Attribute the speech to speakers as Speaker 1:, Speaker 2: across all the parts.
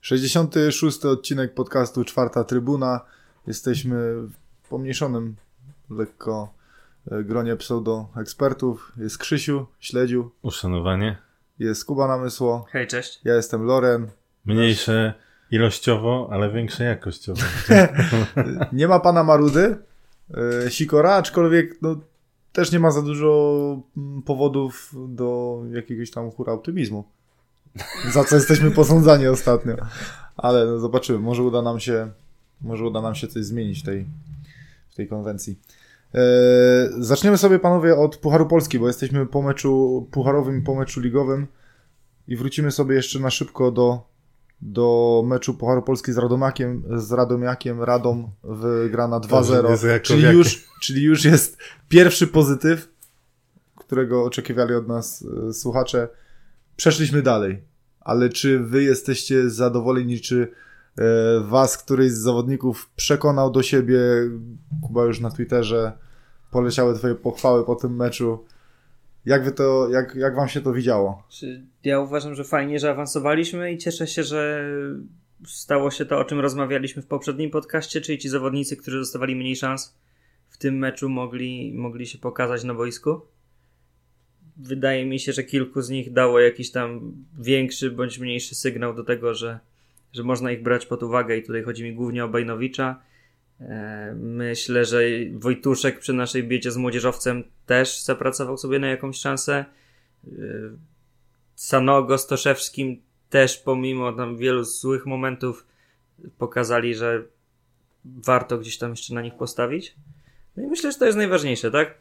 Speaker 1: Sześćdziesiąty szósty odcinek podcastu Czwarta Trybuna. Jesteśmy w pomniejszonym lekko e, gronie pseudo-ekspertów. Jest Krzysiu, Śledziu,
Speaker 2: Uszanowanie.
Speaker 1: jest Kuba Namysło,
Speaker 3: Hej, cześć.
Speaker 1: ja jestem Loren.
Speaker 2: Mniejsze ilościowo, ale większe jakościowo.
Speaker 1: Nie ma pana Marudy, e, Sikora, aczkolwiek no, też nie ma za dużo mm, powodów do jakiegoś tam hura optymizmu. Za co jesteśmy posądzani ostatnio. Ale no, zobaczymy, może uda nam się, może uda nam się coś zmienić w tej, w tej konwencji. E, zaczniemy sobie panowie od Pucharu Polski, bo jesteśmy po meczu pucharowym i po meczu ligowym i wrócimy sobie jeszcze na szybko do, do meczu Pucharu Polski z Radomiakiem, z Radomiakiem, Radom
Speaker 2: nie z
Speaker 1: 2-0,
Speaker 2: Jakowiakiem.
Speaker 1: czyli już, czyli już jest pierwszy pozytyw, którego oczekiwali od nas e, słuchacze. Przeszliśmy dalej, ale czy wy jesteście zadowoleni, czy e, was któryś z zawodników przekonał do siebie? Kuba już na Twitterze poleciały twoje pochwały po tym meczu. Jak wy to, jak, jak wam się to widziało?
Speaker 3: Ja uważam, że fajnie, że awansowaliśmy i cieszę się, że stało się to, o czym rozmawialiśmy w poprzednim podcaście, czyli ci zawodnicy, którzy dostawali mniej szans w tym meczu mogli, mogli się pokazać na boisku. Wydaje mi się, że kilku z nich dało jakiś tam większy bądź mniejszy sygnał do tego, że, że można ich brać pod uwagę i tutaj chodzi mi głównie o Bajnowicza. E, Myślę, że Wojtuszek przy naszej biedzie z młodzieżowcem też zapracował sobie na jakąś szansę. E, Sanogo z Toszewskim też pomimo tam wielu złych momentów pokazali, że warto gdzieś tam jeszcze na nich postawić. No i myślę, że to jest najważniejsze, tak?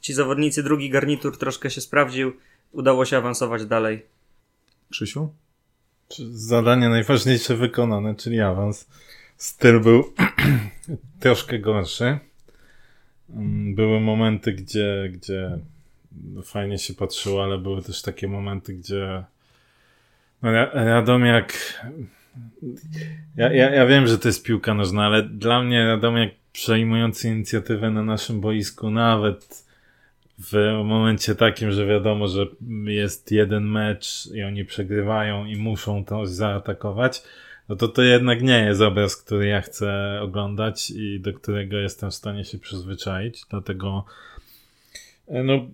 Speaker 3: Ci zawodnicy, drugi garnitur troszkę się sprawdził, udało się awansować dalej.
Speaker 1: Krzysiu?
Speaker 2: Zadanie najważniejsze wykonane, czyli awans. Styl był troszkę gorszy. Mm, Były momenty, gdzie, gdzie fajnie się patrzyło, ale były też takie momenty, gdzie no, Ra- Radomiak ja, ja, ja wiem, że to jest piłka nożna, ale dla mnie Radomiak przejmujący inicjatywę na naszym boisku, nawet w momencie takim, że wiadomo, że jest jeden mecz i oni przegrywają i muszą to zaatakować, no to to jednak nie jest obraz, który ja chcę oglądać i do którego jestem w stanie się przyzwyczaić. Dlatego e, no,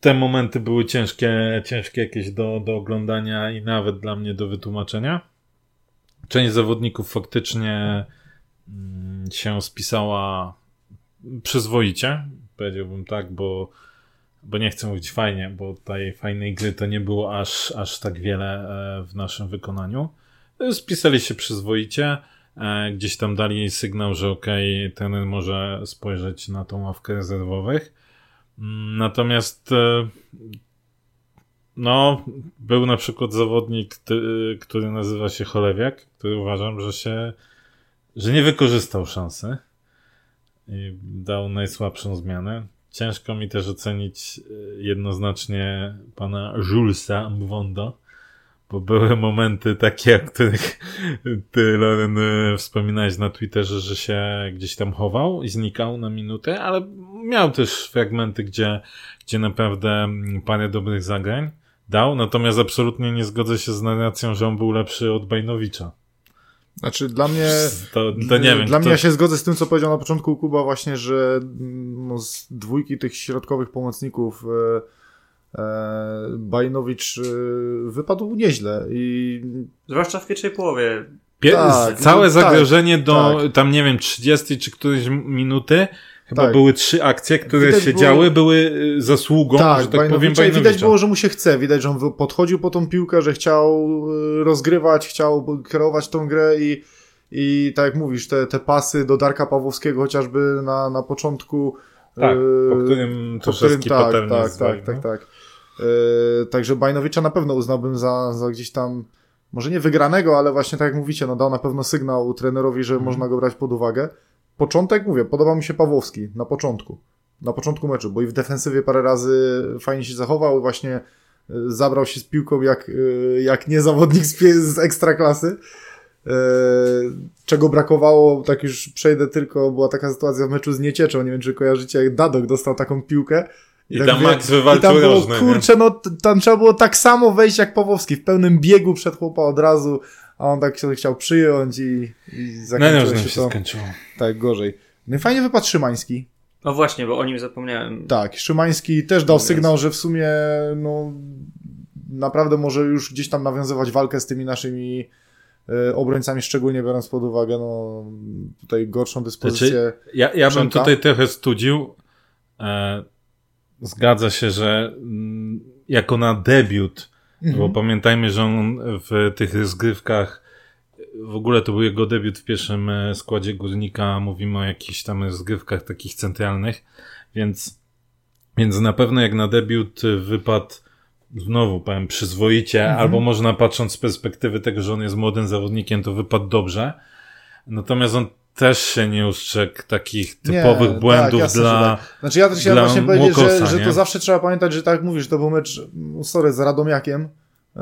Speaker 2: te momenty były ciężkie, ciężkie jakieś do, do oglądania i nawet dla mnie do wytłumaczenia. Część zawodników faktycznie mm, się spisała przyzwoicie, powiedziałbym tak, bo, bo nie chcę mówić fajnie, bo tej fajnej gry to nie było aż, aż tak wiele e, w naszym wykonaniu. Spisali się przyzwoicie, e, gdzieś tam dali sygnał, że okej, ten może spojrzeć na tą ławkę rezerwowych. Mm, Natomiast e, no, był na przykład zawodnik, który nazywa się Cholewiak, który uważam, że się, że nie wykorzystał szansy i dał najsłabszą zmianę. Ciężko mi też ocenić e, jednoznacznie pana Julesa Mwondo, bo były momenty takie, o których ty, Loren, e, wspominałeś na Twitterze, że się gdzieś tam chował i znikał na minutę, ale miał też fragmenty, gdzie, gdzie naprawdę mm, parę dobrych zagrań dał, natomiast absolutnie nie zgodzę się z narracją, że on był lepszy od Bajnowicza.
Speaker 1: Znaczy dla mnie...
Speaker 2: To, to nie wiem.
Speaker 1: Dla mnie ja się zgodzę z tym, co powiedział na początku Kuba, właśnie, że mm, no, z dwójki tych środkowych pomocników e, Bajnowicz e, wypadł nieźle i
Speaker 3: Zwłaszcza w pierwszej połowie.
Speaker 2: Pie-
Speaker 1: Tak,
Speaker 2: całe
Speaker 1: no,
Speaker 2: zagrożenie do
Speaker 1: tak.
Speaker 2: tam nie wiem 30 czy którejś minuty chyba
Speaker 1: Tak.
Speaker 2: były trzy akcje, które
Speaker 1: Widać
Speaker 2: się
Speaker 1: było-
Speaker 2: działy, były y, zasługą, że tak powiem
Speaker 1: Bajnowicza i
Speaker 2: Bajnowicza.
Speaker 1: widać było, że mu się chce, widać, że on podchodził po tą piłkę, że chciał e, rozgrywać, chciał kierować tą grę i, i tak jak mówisz, te, te pasy do Darka Pawłowskiego chociażby na, na początku
Speaker 2: Tak,
Speaker 1: e,
Speaker 2: po którym
Speaker 1: po którym, tak,
Speaker 2: potem
Speaker 1: tak, tak, tak,
Speaker 2: no.
Speaker 1: tak. E, także Bajnowicza na pewno uznałbym za, za gdzieś tam, może nie wygranego, ale właśnie tak jak mówicie, no dał na pewno sygnał trenerowi, że
Speaker 2: Mhm.
Speaker 1: można go brać pod uwagę. Początek, mówię, podoba mi się Pawłowski na początku. Na początku meczu, bo i w defensywie parę razy fajnie się zachował, właśnie e, zabrał się z piłką jak, e, jak nie zawodnik z, z ekstraklasy. E, czego brakowało, tak już przejdę tylko, była taka sytuacja w meczu z Niecieczą, nie wiem czy kojarzycie, jak Dadok dostał taką piłkę
Speaker 2: I tam
Speaker 1: wie-
Speaker 2: Max
Speaker 1: I
Speaker 2: wywalczył
Speaker 1: tam było,
Speaker 2: rożny, nie?
Speaker 1: kurczę, no tam trzeba było tak samo wejść jak Pawłowski, w pełnym biegu przed chłopa od razu, a on tak się chciał przyjąć i, i
Speaker 2: Na
Speaker 1: zakończyło
Speaker 2: nożnym
Speaker 1: się
Speaker 2: się
Speaker 1: to
Speaker 2: skończyło.
Speaker 1: tak gorzej. No i fajnie wypadł Szymański.
Speaker 3: O właśnie, bo o nim zapomniałem.
Speaker 1: Tak, Szymański też dał
Speaker 3: No
Speaker 1: sygnał, że w sumie no naprawdę może już gdzieś tam nawiązywać walkę z tymi naszymi e, obrońcami, szczególnie biorąc pod uwagę no tutaj gorszą dyspozycję.
Speaker 2: Znaczy, Ja, ja bym tutaj trochę studził. E, zgadza się, że mm, jako na debiut,
Speaker 1: Mhm.
Speaker 2: bo pamiętajmy, że on w tych rozgrywkach w ogóle to był jego debiut w pierwszym e, składzie górnika. Mówimy o jakichś tam rozgrywkach takich centralnych, więc, więc na pewno jak na debiut wypadł znowu powiem przyzwoicie,
Speaker 1: Mhm.
Speaker 2: albo można patrząc z perspektywy tego, że on jest młodym zawodnikiem, to wypadł dobrze. Natomiast on też się nie ustrzegł takich
Speaker 1: Nie,
Speaker 2: typowych
Speaker 1: tak,
Speaker 2: błędów
Speaker 1: jasne, że
Speaker 2: dla.
Speaker 1: Znaczy ja też chciałem właśnie powiedzieć, że,
Speaker 2: Mokosa,
Speaker 1: że
Speaker 2: nie?
Speaker 1: to zawsze trzeba pamiętać, że tak jak mówisz, to był mecz, mm, sorry, z Radomiakiem e,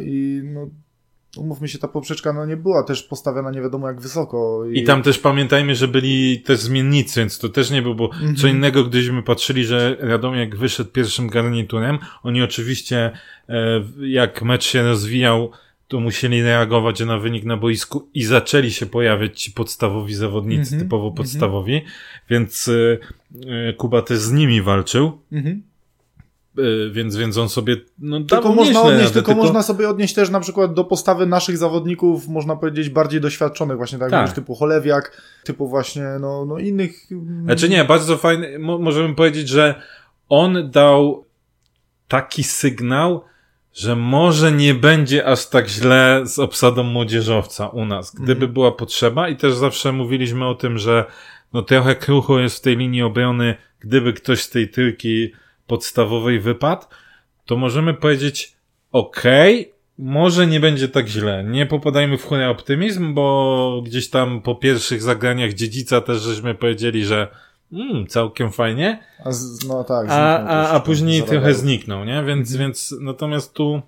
Speaker 1: i no umówmy się, ta poprzeczka no nie była też postawiona nie wiadomo jak wysoko.
Speaker 2: I tam też pamiętajmy, że byli też zmiennicy, więc to też nie było, bo
Speaker 1: Mhm.
Speaker 2: co innego, gdybyśmy patrzyli, że Radomiak wyszedł pierwszym garniturem, oni oczywiście, e, jak mecz się rozwijał, to musieli reagować na wynik na boisku i zaczęli się pojawiać ci podstawowi zawodnicy,
Speaker 1: Mhm.
Speaker 2: typowo podstawowi, więc e, e, Kuba też z nimi walczył,
Speaker 1: Mhm.
Speaker 2: e, więc, więc on sobie, no
Speaker 1: Tylko można odnieść,
Speaker 2: radę,
Speaker 1: tylko, można sobie odnieść też na przykład do postawy naszych zawodników, można powiedzieć, bardziej doświadczonych, właśnie tak,
Speaker 2: Tak.
Speaker 1: mówisz, typu Cholewiak, typu właśnie, no, no innych.
Speaker 2: Znaczy nie, bardzo fajny, mo możemy powiedzieć, że on dał taki sygnał, że może nie będzie aż tak źle z obsadą młodzieżowca u nas, gdyby
Speaker 1: Mhm.
Speaker 2: była potrzeba i też zawsze mówiliśmy o tym, że no trochę krucho jest w tej linii obrony, gdyby ktoś z tej tyrki podstawowej wypadł, to możemy powiedzieć okej, może nie będzie tak źle. Nie popadajmy w chóry optymizm, bo gdzieś tam po pierwszych zagraniach dziedzica też żeśmy powiedzieli, że mm, całkiem fajnie,
Speaker 1: A z, no tak.
Speaker 2: a, a, a później trochę zniknął, nie? Więc,
Speaker 1: Mhm.
Speaker 2: więc natomiast tu,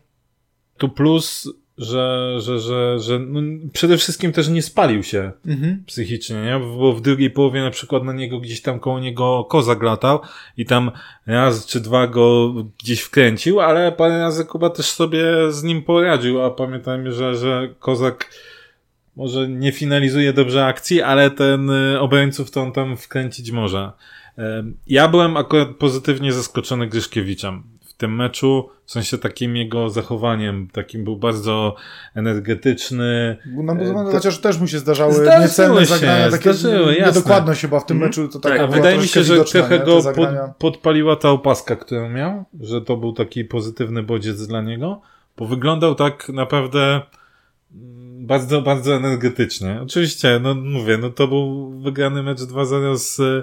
Speaker 2: tu plus, że, że, że, że no, przede wszystkim też nie spalił się
Speaker 1: Mhm.
Speaker 2: psychicznie, nie? Bo w drugiej połowie na przykład na niego gdzieś tam koło niego kozak latał i tam raz czy dwa go gdzieś wkręcił, ale parę razy Kuba też sobie z nim poradził, a pamiętajmy, że, że kozak może nie finalizuje dobrze akcji, ale ten y, obrońców to on tam wkręcić może. Ja byłem akurat pozytywnie zaskoczony Gryszkiewiczem w tym meczu, w sensie takim jego zachowaniem, takim był bardzo energetyczny, E, to-
Speaker 1: chociaż też mu się zdarzały
Speaker 2: Zdarzyły
Speaker 1: niecelne
Speaker 2: się,
Speaker 1: zagrania, takie
Speaker 2: zdarzyły,
Speaker 1: niedokładność chyba w tym
Speaker 3: Mhm.
Speaker 1: meczu, to
Speaker 3: Tak,
Speaker 1: była
Speaker 2: wydaje mi się, że trochę go
Speaker 1: te
Speaker 2: pod, podpaliła ta opaska, którą miał, że to był taki pozytywny bodziec dla niego, bo wyglądał tak naprawdę mm, bardzo, bardzo energetycznie. Oczywiście, no mówię, no to był wygrany mecz 2-0 z e,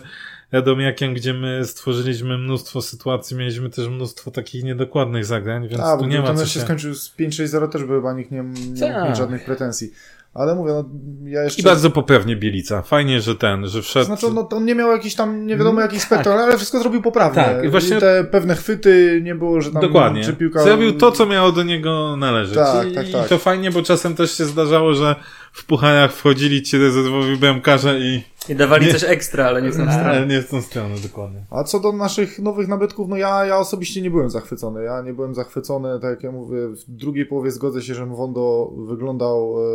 Speaker 2: Radomiakiem, gdzie my stworzyliśmy mnóstwo sytuacji, mieliśmy też mnóstwo takich niedokładnych zagrań, więc
Speaker 1: A,
Speaker 2: tu
Speaker 1: bo
Speaker 2: nie ma co
Speaker 1: się
Speaker 2: się...
Speaker 1: skończył z 5-6-0 też by chyba nikt nie, nie
Speaker 2: Tak.
Speaker 1: mieć żadnych pretensji. Ale mówię, no ja jeszcze...
Speaker 2: I bardzo poprawnie Bielica. Fajnie, że ten, że wszedł...
Speaker 1: Znaczy, no, to on nie miał jakiś tam, nie wiadomo jakich
Speaker 2: Tak.
Speaker 1: spektor, ale wszystko zrobił poprawnie.
Speaker 2: Tak, i właśnie-
Speaker 1: te pewne chwyty nie było, że tam
Speaker 2: Dokładnie.
Speaker 1: czy piłka...
Speaker 2: Zrobił to, co miało do niego należeć.
Speaker 1: Tak,
Speaker 2: I,
Speaker 1: tak,
Speaker 2: I
Speaker 1: tak.
Speaker 2: to fajnie, bo czasem też się zdarzało, że w pucharach wchodzili ci rezerwowi bramkarze i
Speaker 3: I dawali
Speaker 2: Nie.
Speaker 3: coś ekstra, ale nie w tą stronę.
Speaker 2: ale nie w tą stronę dokładnie.
Speaker 1: A co do naszych nowych nabytków, no ja, ja osobiście nie byłem zachwycony. Ja nie byłem zachwycony, tak jak ja mówię, w drugiej połowie zgodzę się, że Mwondo wyglądał e,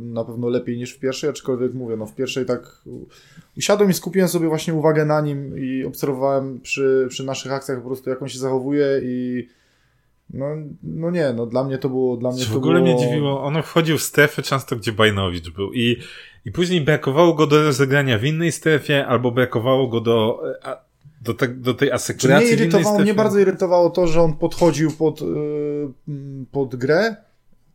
Speaker 1: na pewno lepiej niż w pierwszej, aczkolwiek mówię, no w pierwszej tak usiadłem i skupiłem sobie właśnie uwagę na nim i obserwowałem przy, przy naszych akcjach po prostu jak on się zachowuje i no, no nie, no dla mnie to było, dla mnie
Speaker 2: W
Speaker 1: to
Speaker 2: ogóle
Speaker 1: było...
Speaker 2: mnie dziwiło, on wchodził w strefy często, gdzie Bajnowicz był. I, i później brakowało go do rozegrania w innej strefie, albo brakowało go do, a, do, te, do tej asekuracji
Speaker 1: mnie
Speaker 2: w
Speaker 1: irytowało, mnie bardzo irytowało to, że on podchodził pod, yy, pod grę,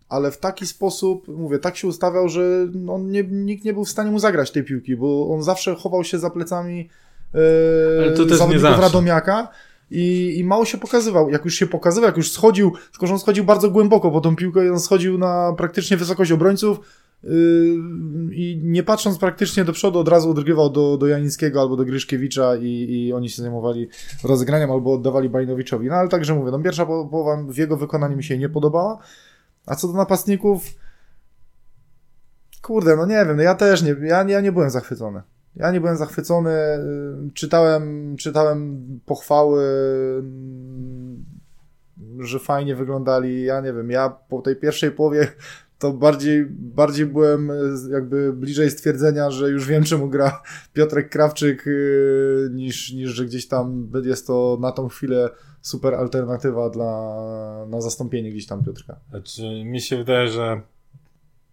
Speaker 1: ale w taki sposób, mówię, tak się ustawiał, że on nie, nikt nie był w stanie mu zagrać tej piłki, bo on zawsze chował się za plecami yy,
Speaker 2: Ale to też nie zawsze.
Speaker 1: Radomiaka i, i mało się pokazywał. Jak już się pokazywał, jak już schodził, tylko że on schodził bardzo głęboko po tą piłkę on schodził na praktycznie wysokość obrońców yy, i nie patrząc praktycznie do przodu od razu odgrywał do, do Janickiego albo do Gryszkiewicza i, i oni się zajmowali rozegraniem albo oddawali Bajnowiczowi. No ale także mówię, no pierwsza po- połowa w jego wykonaniu mi się nie podobała, a co do napastników kurde, no nie wiem, no ja też nie, ja, ja nie byłem zachwycony. Ja nie byłem zachwycony. y, Czytałem, czytałem pochwały, mm, że fajnie wyglądali. Ja nie wiem, ja po tej pierwszej połowie to bardziej, bardziej byłem y, jakby bliżej stwierdzenia, że już wiem czemu gra Piotrek Krawczyk, y, niż, niż że gdzieś tam jest to na tą chwilę super alternatywa dla, na zastąpienie gdzieś tam Piotrka.
Speaker 2: Znaczy, mi się wydaje, że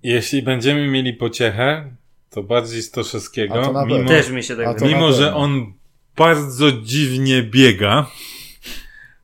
Speaker 2: jeśli będziemy mieli pociechę, to bardziej z
Speaker 1: A to
Speaker 2: Toszewskiego,
Speaker 1: na
Speaker 2: mimo,
Speaker 1: pewno.
Speaker 3: Też mi się tak
Speaker 2: mimo że on bardzo dziwnie biega,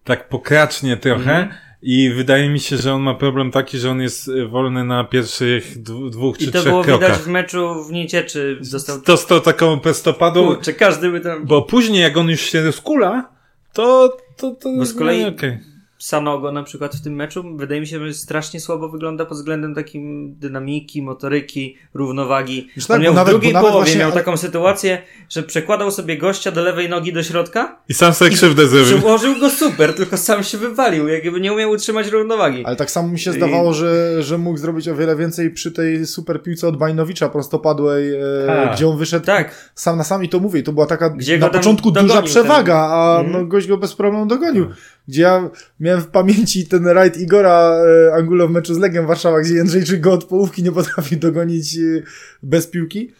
Speaker 2: tak pokracznie trochę,
Speaker 3: Mhm.
Speaker 2: i wydaje mi się, że on ma problem taki, że on jest y, wolny na pierwszych dwóch czy
Speaker 3: I to
Speaker 2: trzech
Speaker 3: było
Speaker 2: krokach.
Speaker 3: widać w meczu w Niecieczy. Dostał...
Speaker 2: Dostał taką prostopadą,
Speaker 3: Kurczę, każdy by tam...
Speaker 2: bo później jak on już się rozkula, to, to, to
Speaker 3: Bo z kolei-
Speaker 2: no, okej.
Speaker 3: Sanogo na przykład w tym meczu wydaje mi się, że strasznie słabo wygląda pod względem takim dynamiki, motoryki, równowagi.
Speaker 1: Już tak,
Speaker 3: miał
Speaker 1: nawet-
Speaker 3: w drugiej połowie
Speaker 1: właśnie-
Speaker 3: miał taką sytuację, że przekładał sobie gościa do lewej nogi do środka
Speaker 2: I sam sobie
Speaker 3: i
Speaker 2: krzywdę zrobił.
Speaker 3: przyłożył go super, tylko sam się wywalił, jakby nie umiał utrzymać równowagi.
Speaker 1: Ale tak samo mi się
Speaker 3: I-
Speaker 1: zdawało, że, że mógł zrobić o wiele więcej przy tej super piłce od Bajnowicza prostopadłej, e,
Speaker 2: Tak.
Speaker 1: gdzie on wyszedł
Speaker 3: Tak,
Speaker 1: sam na sam i to mówię. To była taka
Speaker 3: Gdzie
Speaker 1: na początku duża przewaga, a
Speaker 3: ten-
Speaker 1: no,
Speaker 3: Mhm.
Speaker 1: gość go bez problemu dogonił. Gdzie ja miałem w pamięci ten rajd Igora e, Angulo w meczu z Legiem Warszawa, gdzie Jędrzejczyk go od połówki nie potrafił dogonić e, bez piłki.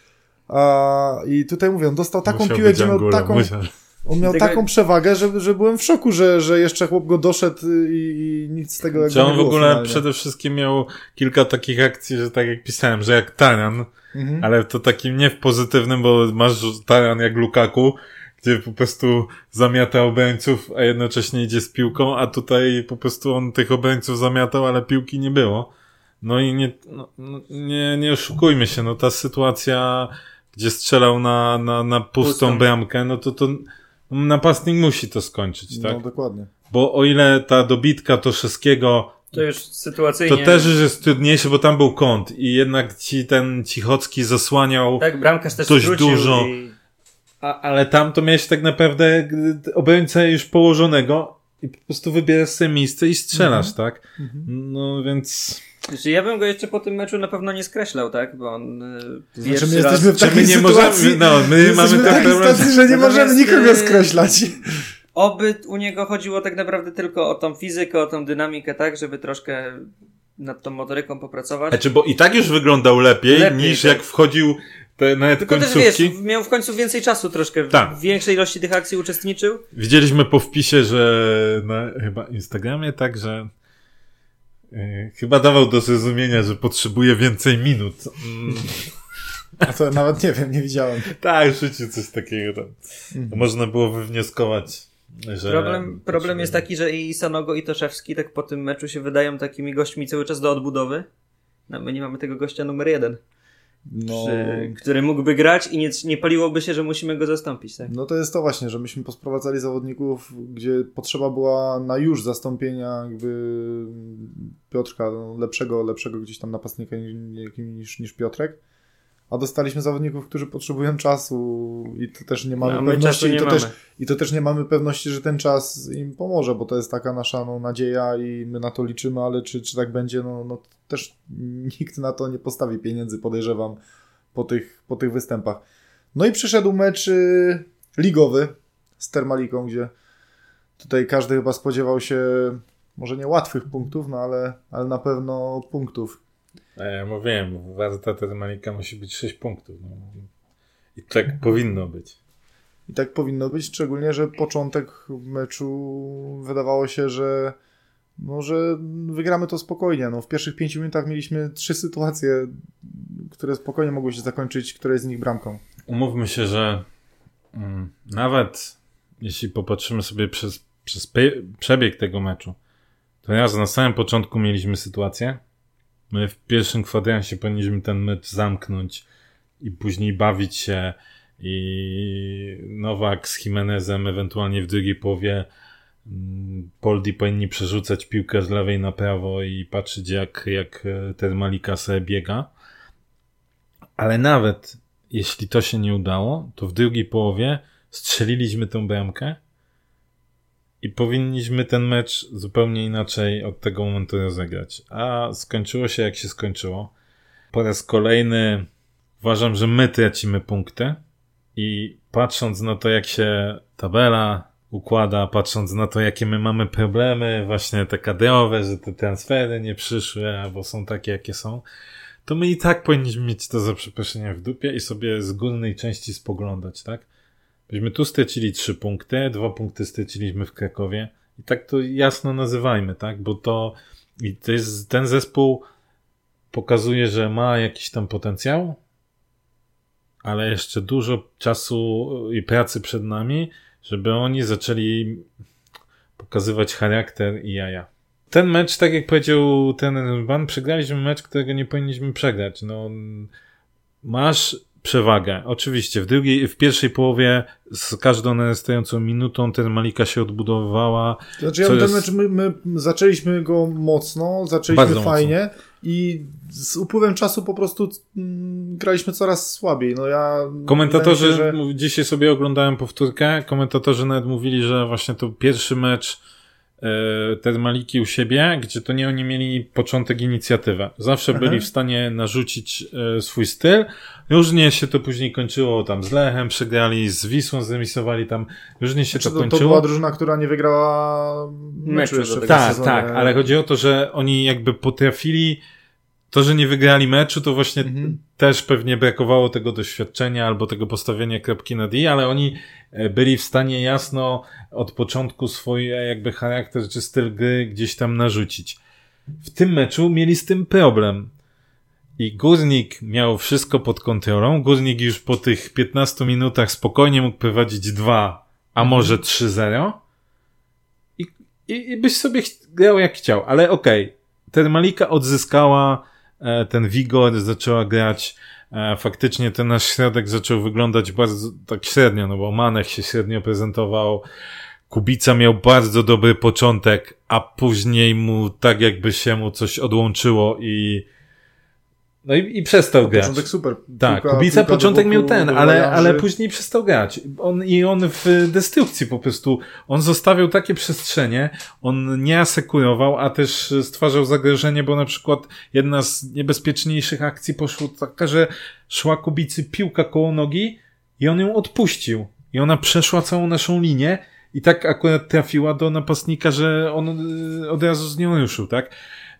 Speaker 1: A, I tutaj mówię, on dostał taką
Speaker 2: Musiał
Speaker 1: piłę, gdzie miał
Speaker 2: Angulo,
Speaker 1: taką,
Speaker 2: musiał.
Speaker 1: on miał
Speaker 3: Tego-
Speaker 1: taką przewagę, że, że byłem w szoku, że, że jeszcze chłop go doszedł i, i nic z tego
Speaker 2: Czy on w ogóle
Speaker 1: finalnie.
Speaker 2: przede wszystkim miał kilka takich akcji, że tak jak pisałem, że jak Taran,
Speaker 1: Mhm.
Speaker 2: ale to takim nie w pozytywnym, bo masz Taran jak Lukaku, gdzie po prostu zamiata obrońców, a jednocześnie idzie z piłką, a tutaj po prostu on tych obrońców zamiatał, ale piłki nie było. No i nie, no, no, nie, nie oszukujmy się, no ta sytuacja, gdzie strzelał na, na, na pustą,
Speaker 3: Pustą.
Speaker 2: bramkę, no to to napastnik musi to skończyć, tak?
Speaker 1: No dokładnie.
Speaker 2: Bo o ile ta dobitka Toszewskiego
Speaker 3: to już sytuacyjnie.
Speaker 2: to też już jest trudniejsze, bo tam był kąt i jednak ci ten Cichocki zasłaniał,
Speaker 3: Tak, bramkarz też
Speaker 2: dość dużo.
Speaker 3: I...
Speaker 2: a, ale tam to miałeś tak naprawdę obrońcę już położonego i po prostu wybierasz sobie miejsce i strzelasz, tak? No więc...
Speaker 3: Znaczy, ja bym go jeszcze po tym meczu na pewno nie skreślał, tak? Bo on y,
Speaker 1: Znaczy,
Speaker 3: pierwszy
Speaker 1: my
Speaker 3: raz...
Speaker 1: jesteśmy w
Speaker 2: Czy my
Speaker 1: takiej
Speaker 2: nie
Speaker 1: sytuacji,
Speaker 2: możemy, no, my mamy
Speaker 1: w
Speaker 2: problem,
Speaker 1: sytuacji, że nie
Speaker 3: Natomiast,
Speaker 1: możemy nikogo
Speaker 3: y,
Speaker 1: skreślać.
Speaker 3: Oby u niego chodziło tak naprawdę tylko o tą fizykę, o tą dynamikę, tak? Żeby troszkę nad tą motoryką popracować.
Speaker 2: Znaczy, bo i tak już wyglądał lepiej,
Speaker 3: Lepiej,
Speaker 2: niż
Speaker 3: tak.
Speaker 2: jak wchodził te nawet
Speaker 3: Tylko też
Speaker 2: końcówki.
Speaker 3: wiesz, miał w końcu więcej czasu troszkę,
Speaker 2: Tak.
Speaker 3: w większej ilości tych akcji uczestniczył.
Speaker 2: Widzieliśmy po wpisie, że na chyba Instagramie, tak, że yy, chyba dawał do zrozumienia, że potrzebuje więcej minut. Mm,
Speaker 1: A to nawet nie wiem, nie widziałem.
Speaker 2: tak, rzucił coś takiego tam.
Speaker 1: Mhm.
Speaker 2: Można było wywnioskować, że...
Speaker 3: Problem, problem jest taki, że i Sanogo i Toszewski tak po tym meczu się wydają takimi gośćmi cały czas do odbudowy. No, my nie mamy tego gościa numer jeden,
Speaker 1: No,
Speaker 3: przy, który mógłby grać i nie, nie paliłoby się, że musimy go zastąpić, tak?
Speaker 1: no to jest to właśnie, że myśmy posprowadzali zawodników, gdzie potrzeba była na już zastąpienia jakby Piotrka, no, lepszego, lepszego gdzieś tam napastnika niż, niż, Piotrek. A dostaliśmy zawodników, którzy potrzebują czasu i to też nie mamy
Speaker 3: No,
Speaker 1: pewności.
Speaker 3: czasu
Speaker 1: I
Speaker 3: nie
Speaker 1: to,
Speaker 3: mamy.
Speaker 1: też, I to też nie mamy pewności, że ten czas im pomoże, bo to jest taka nasza no, nadzieja i my na to liczymy, ale czy, czy tak będzie, no, no też nikt na to nie postawi pieniędzy, podejrzewam, po tych, po tych występach. No i przyszedł mecz y, ligowy z Termaliką, gdzie tutaj każdy chyba spodziewał się może nie łatwych punktów, no ale, ale na pewno punktów.
Speaker 2: Ja mówiłem, warta Termalika musi być 6 punktów. No. I tak powinno być.
Speaker 1: I tak powinno być, szczególnie, że początek meczu wydawało się, że no, że wygramy to spokojnie. No, w pierwszych pięciu minutach mieliśmy trzy sytuacje, które spokojnie mogły się zakończyć, której z nich bramką.
Speaker 2: Umówmy się, że mm, nawet jeśli popatrzymy sobie przez, przez przebieg tego meczu, to raz na samym początku mieliśmy sytuację. My w pierwszym kwadransie powinniśmy ten mecz zamknąć i później bawić się i Nowak z Jimenezem ewentualnie w drugiej połowie Poldi powinni przerzucać piłkę z lewej na prawo i patrzeć jak, jak e, Termalika sobie biega. Ale nawet jeśli to się nie udało, to w drugiej połowie strzeliliśmy tę bramkę i powinniśmy ten mecz zupełnie inaczej od tego momentu rozegrać. A skończyło się jak się skończyło. Po raz kolejny uważam, że my tracimy punkty I patrząc na to, jak się tabela układa, patrząc na to, jakie my mamy problemy, właśnie te kadrowe, że te transfery nie przyszły, albo są takie, jakie są, to my i tak powinniśmy mieć to za przeproszeniem w dupie i sobie z górnej części spoglądać, tak? Byśmy tu stracili trzy punkty, dwa punkty straciliśmy w Krakowie i tak to jasno nazywajmy, tak? Bo to, i to jest, ten zespół pokazuje, że ma jakiś tam potencjał, ale jeszcze dużo czasu i pracy przed nami, żeby oni zaczęli pokazywać charakter i jaja. Ten mecz, tak jak powiedział ten Ban, przegraliśmy mecz, którego nie powinniśmy przegrać. No, masz przewagę. Oczywiście, w drugiej, w pierwszej połowie z każdą narastającą minutą ten Malika się odbudowywała.
Speaker 1: Znaczy, ja ten jest... mecz, my, my, zaczęliśmy go mocno, zaczęliśmy Bardzo fajnie mocno. i z upływem czasu po prostu mm, graliśmy coraz słabiej. No ja
Speaker 2: Komentatorzy, się, że... dzisiaj sobie oglądałem powtórkę, komentatorzy nawet mówili, że właśnie to pierwszy mecz E, te Maliki u siebie, gdzie to nie oni mieli początek inicjatywy. Zawsze Aha. byli w stanie narzucić e, swój styl. Różnie się to później kończyło tam z Lechem, przegrali, z Wisłą zremisowali tam, różnie się znaczy, to, to kończyło. To
Speaker 1: była drużyna, która nie wygrała meczu
Speaker 2: jeszcze Tak, sezonie. tak, ale chodzi o to, że oni jakby potrafili to, że nie wygrali meczu, to właśnie mhm. też pewnie brakowało tego doświadczenia albo tego postawienia kropki na D, ale oni e, byli w stanie jasno od początku swoje jakby charakter czy styl gry gdzieś tam narzucić. W tym meczu mieli z tym problem. I Górnik miał wszystko pod kontrolą. Górnik już po tych 15 minutach spokojnie mógł prowadzić 2, a mhm. może 3-0. I, i, I byś sobie grał jak chciał, ale okej. Okay. Termalika odzyskała E, ten wigor, zaczęła grać. E, faktycznie ten nasz środek zaczął wyglądać bardzo tak średnio, no bo Manech się średnio prezentował. Kubica miał bardzo dobry początek, a później mu tak jakby się mu coś odłączyło i no i, i przestał grać.
Speaker 1: Początek super.
Speaker 2: Tak, piłka, Kubica piłka początek miał ten, ale, ale później przestał grać. On, I on w destrukcji po prostu, on zostawiał takie przestrzenie, on nie asekurował, a też stwarzał zagrożenie, bo na przykład jedna z niebezpieczniejszych akcji poszła taka, że szła Kubicy piłka koło nogi i on ją odpuścił. I ona przeszła całą naszą linię i tak akurat trafiła do napastnika, że on y, od razu z nią ruszył, tak?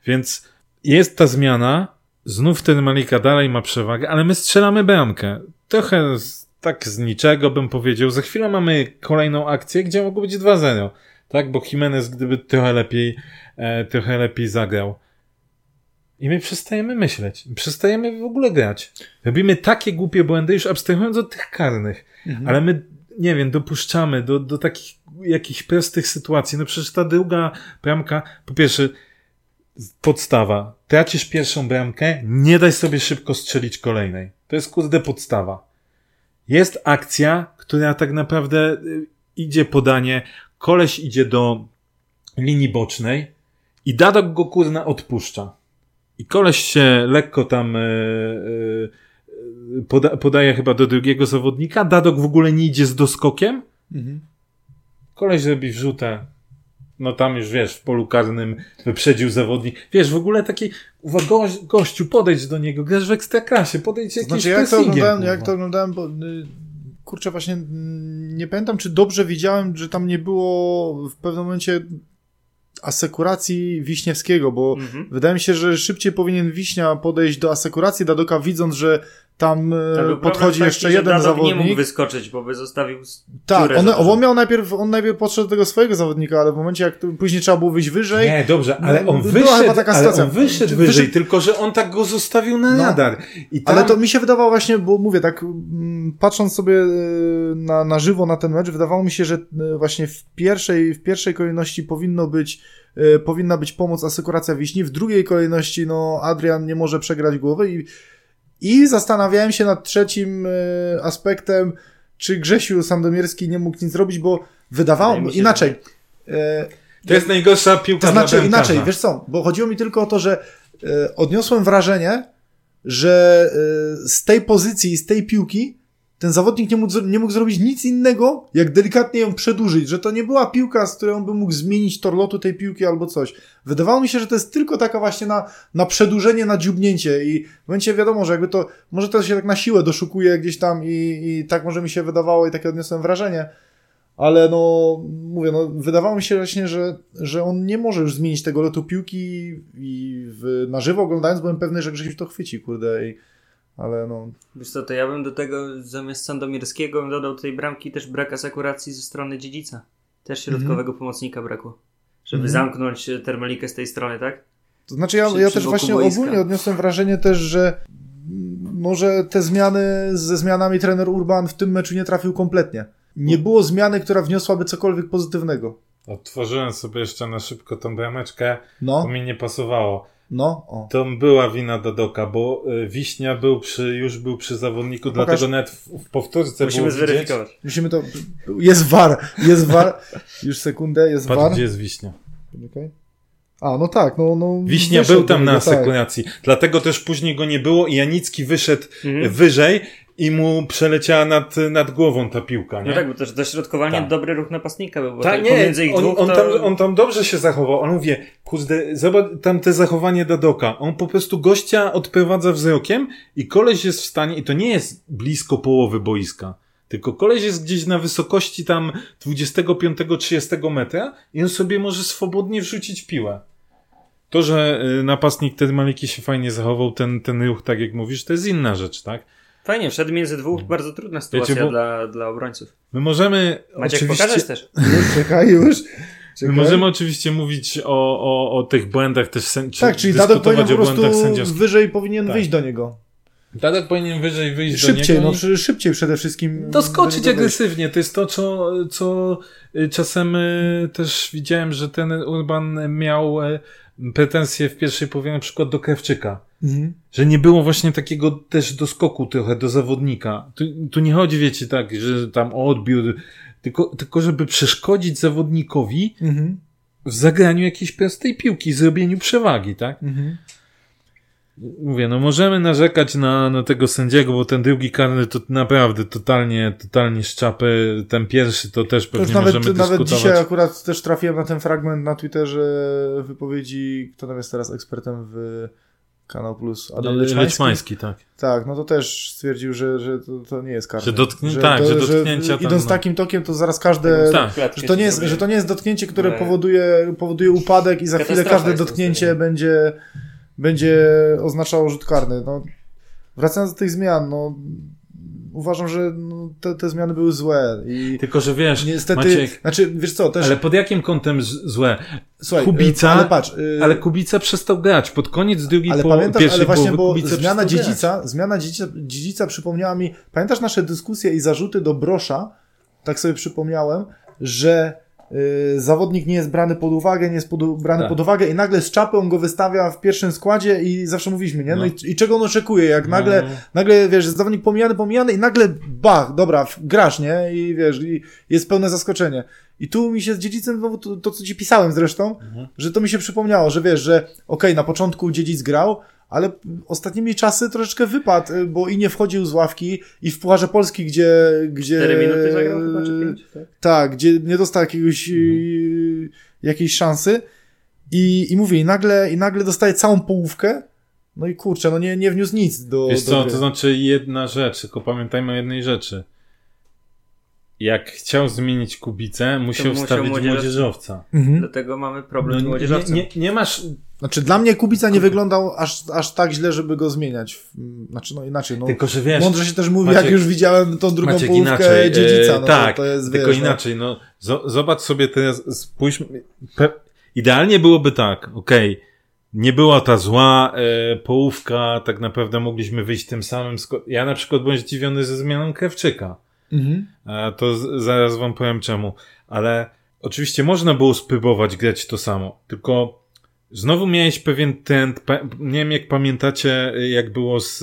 Speaker 2: Więc jest ta zmiana, Znów ten Malika dalej ma przewagę, ale my strzelamy bramkę. Trochę z, tak z niczego bym powiedział. Za chwilę mamy kolejną akcję, gdzie mogło być 2-0. Tak, bo Jimenez gdyby trochę lepiej, e, trochę lepiej zagrał. I my przestajemy myśleć. Przestajemy w ogóle grać. Robimy takie głupie błędy, już abstrahując od tych karnych. Mhm. Ale my, nie wiem, dopuszczamy do, do takich jakichś prostych sytuacji. No przecież ta druga bramka, po pierwsze, podstawa. Tracisz pierwszą bramkę, nie daj sobie szybko strzelić kolejnej. To jest kurde podstawa. Jest akcja, która tak naprawdę y, idzie podanie, koleś idzie do linii bocznej i Dadok go kurna odpuszcza. I koleś się lekko tam yy, yy, poda, podaje chyba do drugiego zawodnika. Dadok w ogóle nie idzie z doskokiem. Mhm. Koleś robi wrzutę, no tam już wiesz, w polu karnym wyprzedził zawodnik. Wiesz, w ogóle taki, uwaga, gościu, podejdź do niego, grasz w ekstraklasie, podejdź jakimś znaczy,
Speaker 1: jak to oglądałem, jak to oglądałem, bo y, kurczę, właśnie nie pamiętam, czy dobrze widziałem, że tam nie było w pewnym momencie asekuracji Wiśniewskiego, bo mhm. wydaje mi się, że szybciej powinien Wiśnia podejść do asekuracji Dadoka, widząc, że tam tak, podchodzi jeszcze jeden zawodnik. nie mógł
Speaker 3: wyskoczyć, bo by zostawił
Speaker 1: Tak, on, on miał najpierw, on najpierw podszedł do tego swojego zawodnika, ale w momencie jak później trzeba było wyjść wyżej.
Speaker 2: Nie, dobrze, ale on wyszedł, taka ale on wyszedł wyżej, wyszedł... tylko że on tak go zostawił na no, radar.
Speaker 1: I tam... Ale to mi się wydawało właśnie, bo mówię tak, mm, patrząc sobie y, na, na żywo na ten mecz, wydawało mi się, że y, właśnie w pierwszej, w pierwszej kolejności powinno być powinna być pomoc asekuracja Wiśni, w drugiej kolejności no Adrian nie może przegrać głowy i i zastanawiałem się nad trzecim e, aspektem, czy Grzesiu Sandomierski nie mógł nic zrobić, bo wydawało mi się inaczej.
Speaker 2: E, to jest najgorsza piłka
Speaker 1: To znaczy inaczej, wiesz co, bo chodziło mi tylko o to, że e, odniosłem wrażenie, że z tej pozycji, z tej piłki ten zawodnik nie mógł, nie mógł zrobić nic innego, jak delikatnie ją przedłużyć, że to nie była piłka, z którą by mógł zmienić tor lotu tej piłki albo coś. Wydawało mi się, że to jest tylko taka właśnie na, na przedłużenie, na dziubnięcie i w momencie wiadomo, że jakby to, może to się tak na siłę doszukuje gdzieś tam i, i tak może mi się wydawało i takie odniosłem wrażenie, ale no, mówię, no, wydawało mi się właśnie, że, że on nie może już zmienić tego lotu piłki i w, na żywo oglądając byłem pewny, że Grzesiu to chwyci, kurde, i, ale no,
Speaker 3: Wiesz co, to ja bym do tego zamiast Sandomierskiego bym dodał tej bramki też brak asekuracji ze strony dziedzica. Też środkowego pomocnika brakło. Żeby
Speaker 1: Mhm.
Speaker 3: zamknąć e, termalikę z tej strony, tak?
Speaker 1: To znaczy ja,
Speaker 3: Przy-
Speaker 1: ja
Speaker 3: przy
Speaker 1: też właśnie
Speaker 3: boiska.
Speaker 1: ogólnie odniosłem wrażenie też, że może te zmiany ze zmianami trener Urban w tym meczu nie trafił kompletnie. Nie było zmiany, która wniosłaby cokolwiek pozytywnego.
Speaker 2: Otworzyłem sobie jeszcze na szybko tą brameczkę, to
Speaker 1: No,
Speaker 2: mi nie pasowało.
Speaker 1: No, o.
Speaker 2: To była wina Dadoka, bo y, Wiśnia był przy, już był przy zawodniku,
Speaker 1: Pokaż.
Speaker 2: dlatego nawet w, w powtórce
Speaker 3: Musimy
Speaker 2: było widzieć.
Speaker 3: zweryfikować.
Speaker 1: Musimy to... Jest war, jest war. Już sekundę, jest
Speaker 2: Patrz,
Speaker 1: war.
Speaker 2: gdzie jest Wiśnia.
Speaker 1: Poczekaj. A, no tak, no... no
Speaker 2: Wiśnia był tam na
Speaker 1: niego, tak.
Speaker 2: asekuracji, dlatego też później go nie było i Janicki wyszedł
Speaker 3: Mhm.
Speaker 2: wyżej i mu przeleciała nad, nad głową ta piłka, nie?
Speaker 3: No tak, bo też dośrodkowanie
Speaker 2: Tak.
Speaker 3: dobry ruch napastnika był, bo
Speaker 2: Tak, nie,
Speaker 3: pomiędzy ich
Speaker 2: on,
Speaker 3: dwóch
Speaker 2: on,
Speaker 3: to...
Speaker 2: tam, on tam dobrze się zachował. On mówi, kurde, zobacz tam te zachowanie Dadoka. On po prostu gościa odprowadza wzrokiem i koleś jest w stanie, i to nie jest blisko połowy tylko koleś jest gdzieś na wysokości tam 25-30 metra i on sobie może swobodnie wrzucić piłę. To, że y, napastnik Termaliki się fajnie zachował, ten, ten ruch, tak jak mówisz, to jest inna rzecz, tak?
Speaker 3: Fajnie, wszedł między dwóch, bardzo trudna sytuacja
Speaker 2: Wiecie, bo-
Speaker 3: dla, dla obrońców.
Speaker 2: My możemy
Speaker 3: Maciek,
Speaker 2: oczywiście...
Speaker 3: pokażesz też.
Speaker 1: Już, czekaj, już.
Speaker 2: My
Speaker 1: Czekaj.
Speaker 2: możemy oczywiście mówić o, o, o tych błędach też sen,
Speaker 1: Tak, czyli
Speaker 2: dyskutować o błędach
Speaker 1: prostu
Speaker 2: sędziowskich.
Speaker 1: wyżej powinien
Speaker 2: Tak.
Speaker 1: wyjść do niego.
Speaker 2: Dadok powinien wyżej wyjść
Speaker 1: Szybciej,
Speaker 2: do niego
Speaker 1: no
Speaker 2: i
Speaker 1: szybciej przede wszystkim.
Speaker 2: doskoczyć agresywnie. To jest to, co, co y, czasem y, też widziałem, że ten Urban miał y, pretensje w pierwszej połowie na przykład do Krawczyka.
Speaker 1: Mhm.
Speaker 2: Że nie było właśnie takiego też doskoku trochę do zawodnika. Tu, tu nie chodzi, wiecie, tak, że tam o odbiór, tylko, tylko żeby przeszkodzić zawodnikowi
Speaker 1: Mhm.
Speaker 2: w zagraniu jakiejś prostej piłki, zrobieniu przewagi, tak?
Speaker 1: Mhm.
Speaker 2: Mówię, no możemy narzekać na, na tego sędziego, bo ten drugi karny to naprawdę totalnie, totalnie z czapy. Ten pierwszy to też
Speaker 1: To już
Speaker 2: pewnie
Speaker 1: nawet,
Speaker 2: możemy
Speaker 1: nawet
Speaker 2: dyskutować.
Speaker 1: dzisiaj akurat też trafiłem na ten fragment na Twitterze wypowiedzi, kto tam jest teraz ekspertem w Kanał Plus, Adam Leczmański.
Speaker 2: Leczmański, tak.
Speaker 1: Tak, no to też stwierdził, że, że to, to nie jest karne.
Speaker 2: Że dotknie- tak, że dotknięcia tam,
Speaker 1: Idąc
Speaker 2: no.
Speaker 1: takim tokiem, to zaraz każde...
Speaker 2: Tak.
Speaker 1: Że to, nie jest, że to nie jest dotknięcie, które powoduje, powoduje upadek i za chwilę każde
Speaker 3: to
Speaker 1: dotknięcie będzie, będzie oznaczało rzut karny. No, wracając do tych zmian, no, uważam, że no, te, te zmiany były złe i
Speaker 2: Tylko, że wiesz,
Speaker 1: niestety,
Speaker 2: Maciek,
Speaker 1: znaczy, wiesz co, też,
Speaker 2: ale pod jakim kątem złe?
Speaker 1: słuchaj,
Speaker 2: Kubica,
Speaker 1: ale patrz, y,
Speaker 2: Ale Kubica przestał grać. Pod koniec drugiej
Speaker 1: ale
Speaker 2: po,
Speaker 1: pamiętasz,
Speaker 2: pierwszej
Speaker 1: ale właśnie,
Speaker 2: połowy
Speaker 1: bo
Speaker 2: Kubica
Speaker 1: zmiana
Speaker 2: grać.
Speaker 1: dziedzica, zmiana dziedzica, dziedzica przypomniała mi, pamiętasz nasze dyskusje i zarzuty do Brosza, tak sobie przypomniałem, że zawodnik nie jest brany pod uwagę, nie jest pod, brany
Speaker 2: Tak.
Speaker 1: pod uwagę i nagle z czapy on go wystawia w pierwszym składzie i zawsze mówiliśmy, nie? No,
Speaker 2: No.
Speaker 1: i, i czego on oczekuje, jak nagle,
Speaker 2: No.
Speaker 1: nagle, wiesz, zawodnik pomijany, pomijany i nagle bach, dobra, grasz, nie? I wiesz, i jest pełne zaskoczenie. I tu mi się z dziedzicem, znowu to, to co ci pisałem zresztą,
Speaker 2: Mhm.
Speaker 1: że to mi się przypomniało, że wiesz, że okej, na początku dziedzic grał, ale ostatnimi czasy troszeczkę wypadł, y, bo i nie wchodził z ławki i w Pucharze Polski, gdzie... gdzie
Speaker 3: 4 minuty zagrał chyba, czy 5? Tak?
Speaker 1: Tak, gdzie nie dostał jakiegoś, y, jakiejś szansy i, i mówię, i nagle, i nagle dostaje całą połówkę, no i kurczę, no nie, nie wniósł nic do,
Speaker 2: Wiesz
Speaker 1: do
Speaker 2: co,
Speaker 1: gry.
Speaker 2: to znaczy jedna rzecz, tylko pamiętajmy o jednej rzeczy. Jak chciał zmienić Kubicę, musiał
Speaker 3: musiał
Speaker 2: wstawić
Speaker 3: młodzieżowca.
Speaker 2: młodzieżowca.
Speaker 1: Mhm.
Speaker 3: Dlatego mamy problem
Speaker 2: No,
Speaker 3: z
Speaker 2: nie,
Speaker 3: młodzieżowcem.
Speaker 2: nie, nie masz
Speaker 1: Znaczy dla mnie Kubica nie wyglądał aż, aż tak źle, żeby go zmieniać. Znaczy no inaczej, no.
Speaker 2: Tylko, że wiesz,
Speaker 1: Mądrze się też mówi,
Speaker 2: Maciek-
Speaker 1: jak już widziałem tą drugą
Speaker 2: Maciek
Speaker 1: połówkę
Speaker 2: inaczej.
Speaker 1: dziedzica.
Speaker 2: e,
Speaker 1: No,
Speaker 2: tak,
Speaker 1: to jest,
Speaker 2: tylko
Speaker 1: wiesz,
Speaker 2: inaczej. No, zo- zobacz sobie teraz, spójrz. Idealnie byłoby tak, okej. Nie była ta zła e, połówka, tak naprawdę mogliśmy wyjść tym samym. Ja na przykład byłem zdziwiony ze zmianą Krewczyka.
Speaker 1: No. Mhm.
Speaker 2: A to z, zaraz wam powiem czemu. Ale oczywiście można było spróbować grać to samo, tylko znowu miałeś pewien pa, nie wiem jak pamiętacie, jak było z,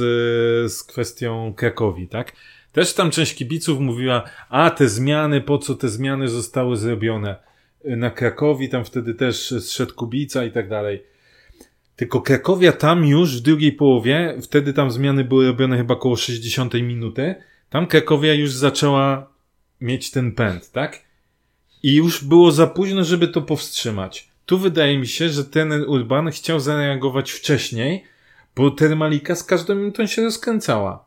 Speaker 2: z kwestią Krakowi, tak? Też tam część kibiców mówiła, a te zmiany, po co te zmiany zostały zrobione? Na Krakowi tam wtedy też zszedł Kubica i tak dalej. Tylko Krakowia tam już w drugiej połowie, wtedy tam zmiany były robione chyba około 60 minuty, Tam Krakowia już zaczęła mieć ten pęd, tak? I już było za późno, żeby to powstrzymać. Tu wydaje mi się, że ten Urban chciał zareagować wcześniej, bo Termalika z każdą minutą się rozkręcała.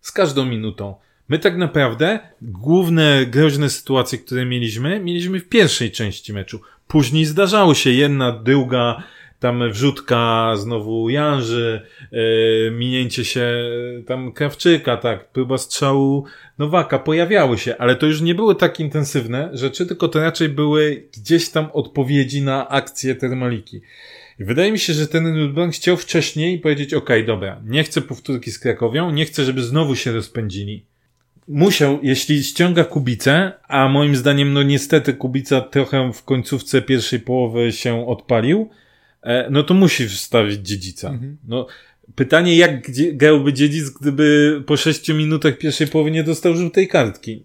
Speaker 2: Z każdą minutą. My tak naprawdę główne groźne sytuacje, które mieliśmy, mieliśmy w pierwszej części meczu. Później zdarzało się jedna, druga, tam wrzutka, znowu Janży, yy, minięcie się e, tam Krawczyka, tak, próba strzału Nowaka, pojawiały się, ale to już nie były tak intensywne rzeczy, tylko to raczej były gdzieś tam odpowiedzi na akcję Termaliki. I wydaje mi się, że ten Nurban chciał wcześniej powiedzieć, ok, dobra, nie chcę powtórki z Krakowią, nie chcę, żeby znowu się rozpędzili. Musiał, jeśli ściąga Kubicę, a moim zdaniem, no niestety Kubica trochę w końcówce pierwszej połowy się odpalił, no to musi wstawić dziedzica. Mhm. No, pytanie, jak grałby dziedzic, gdyby po sześciu minutach pierwszej połowy nie dostał żółtej kartki?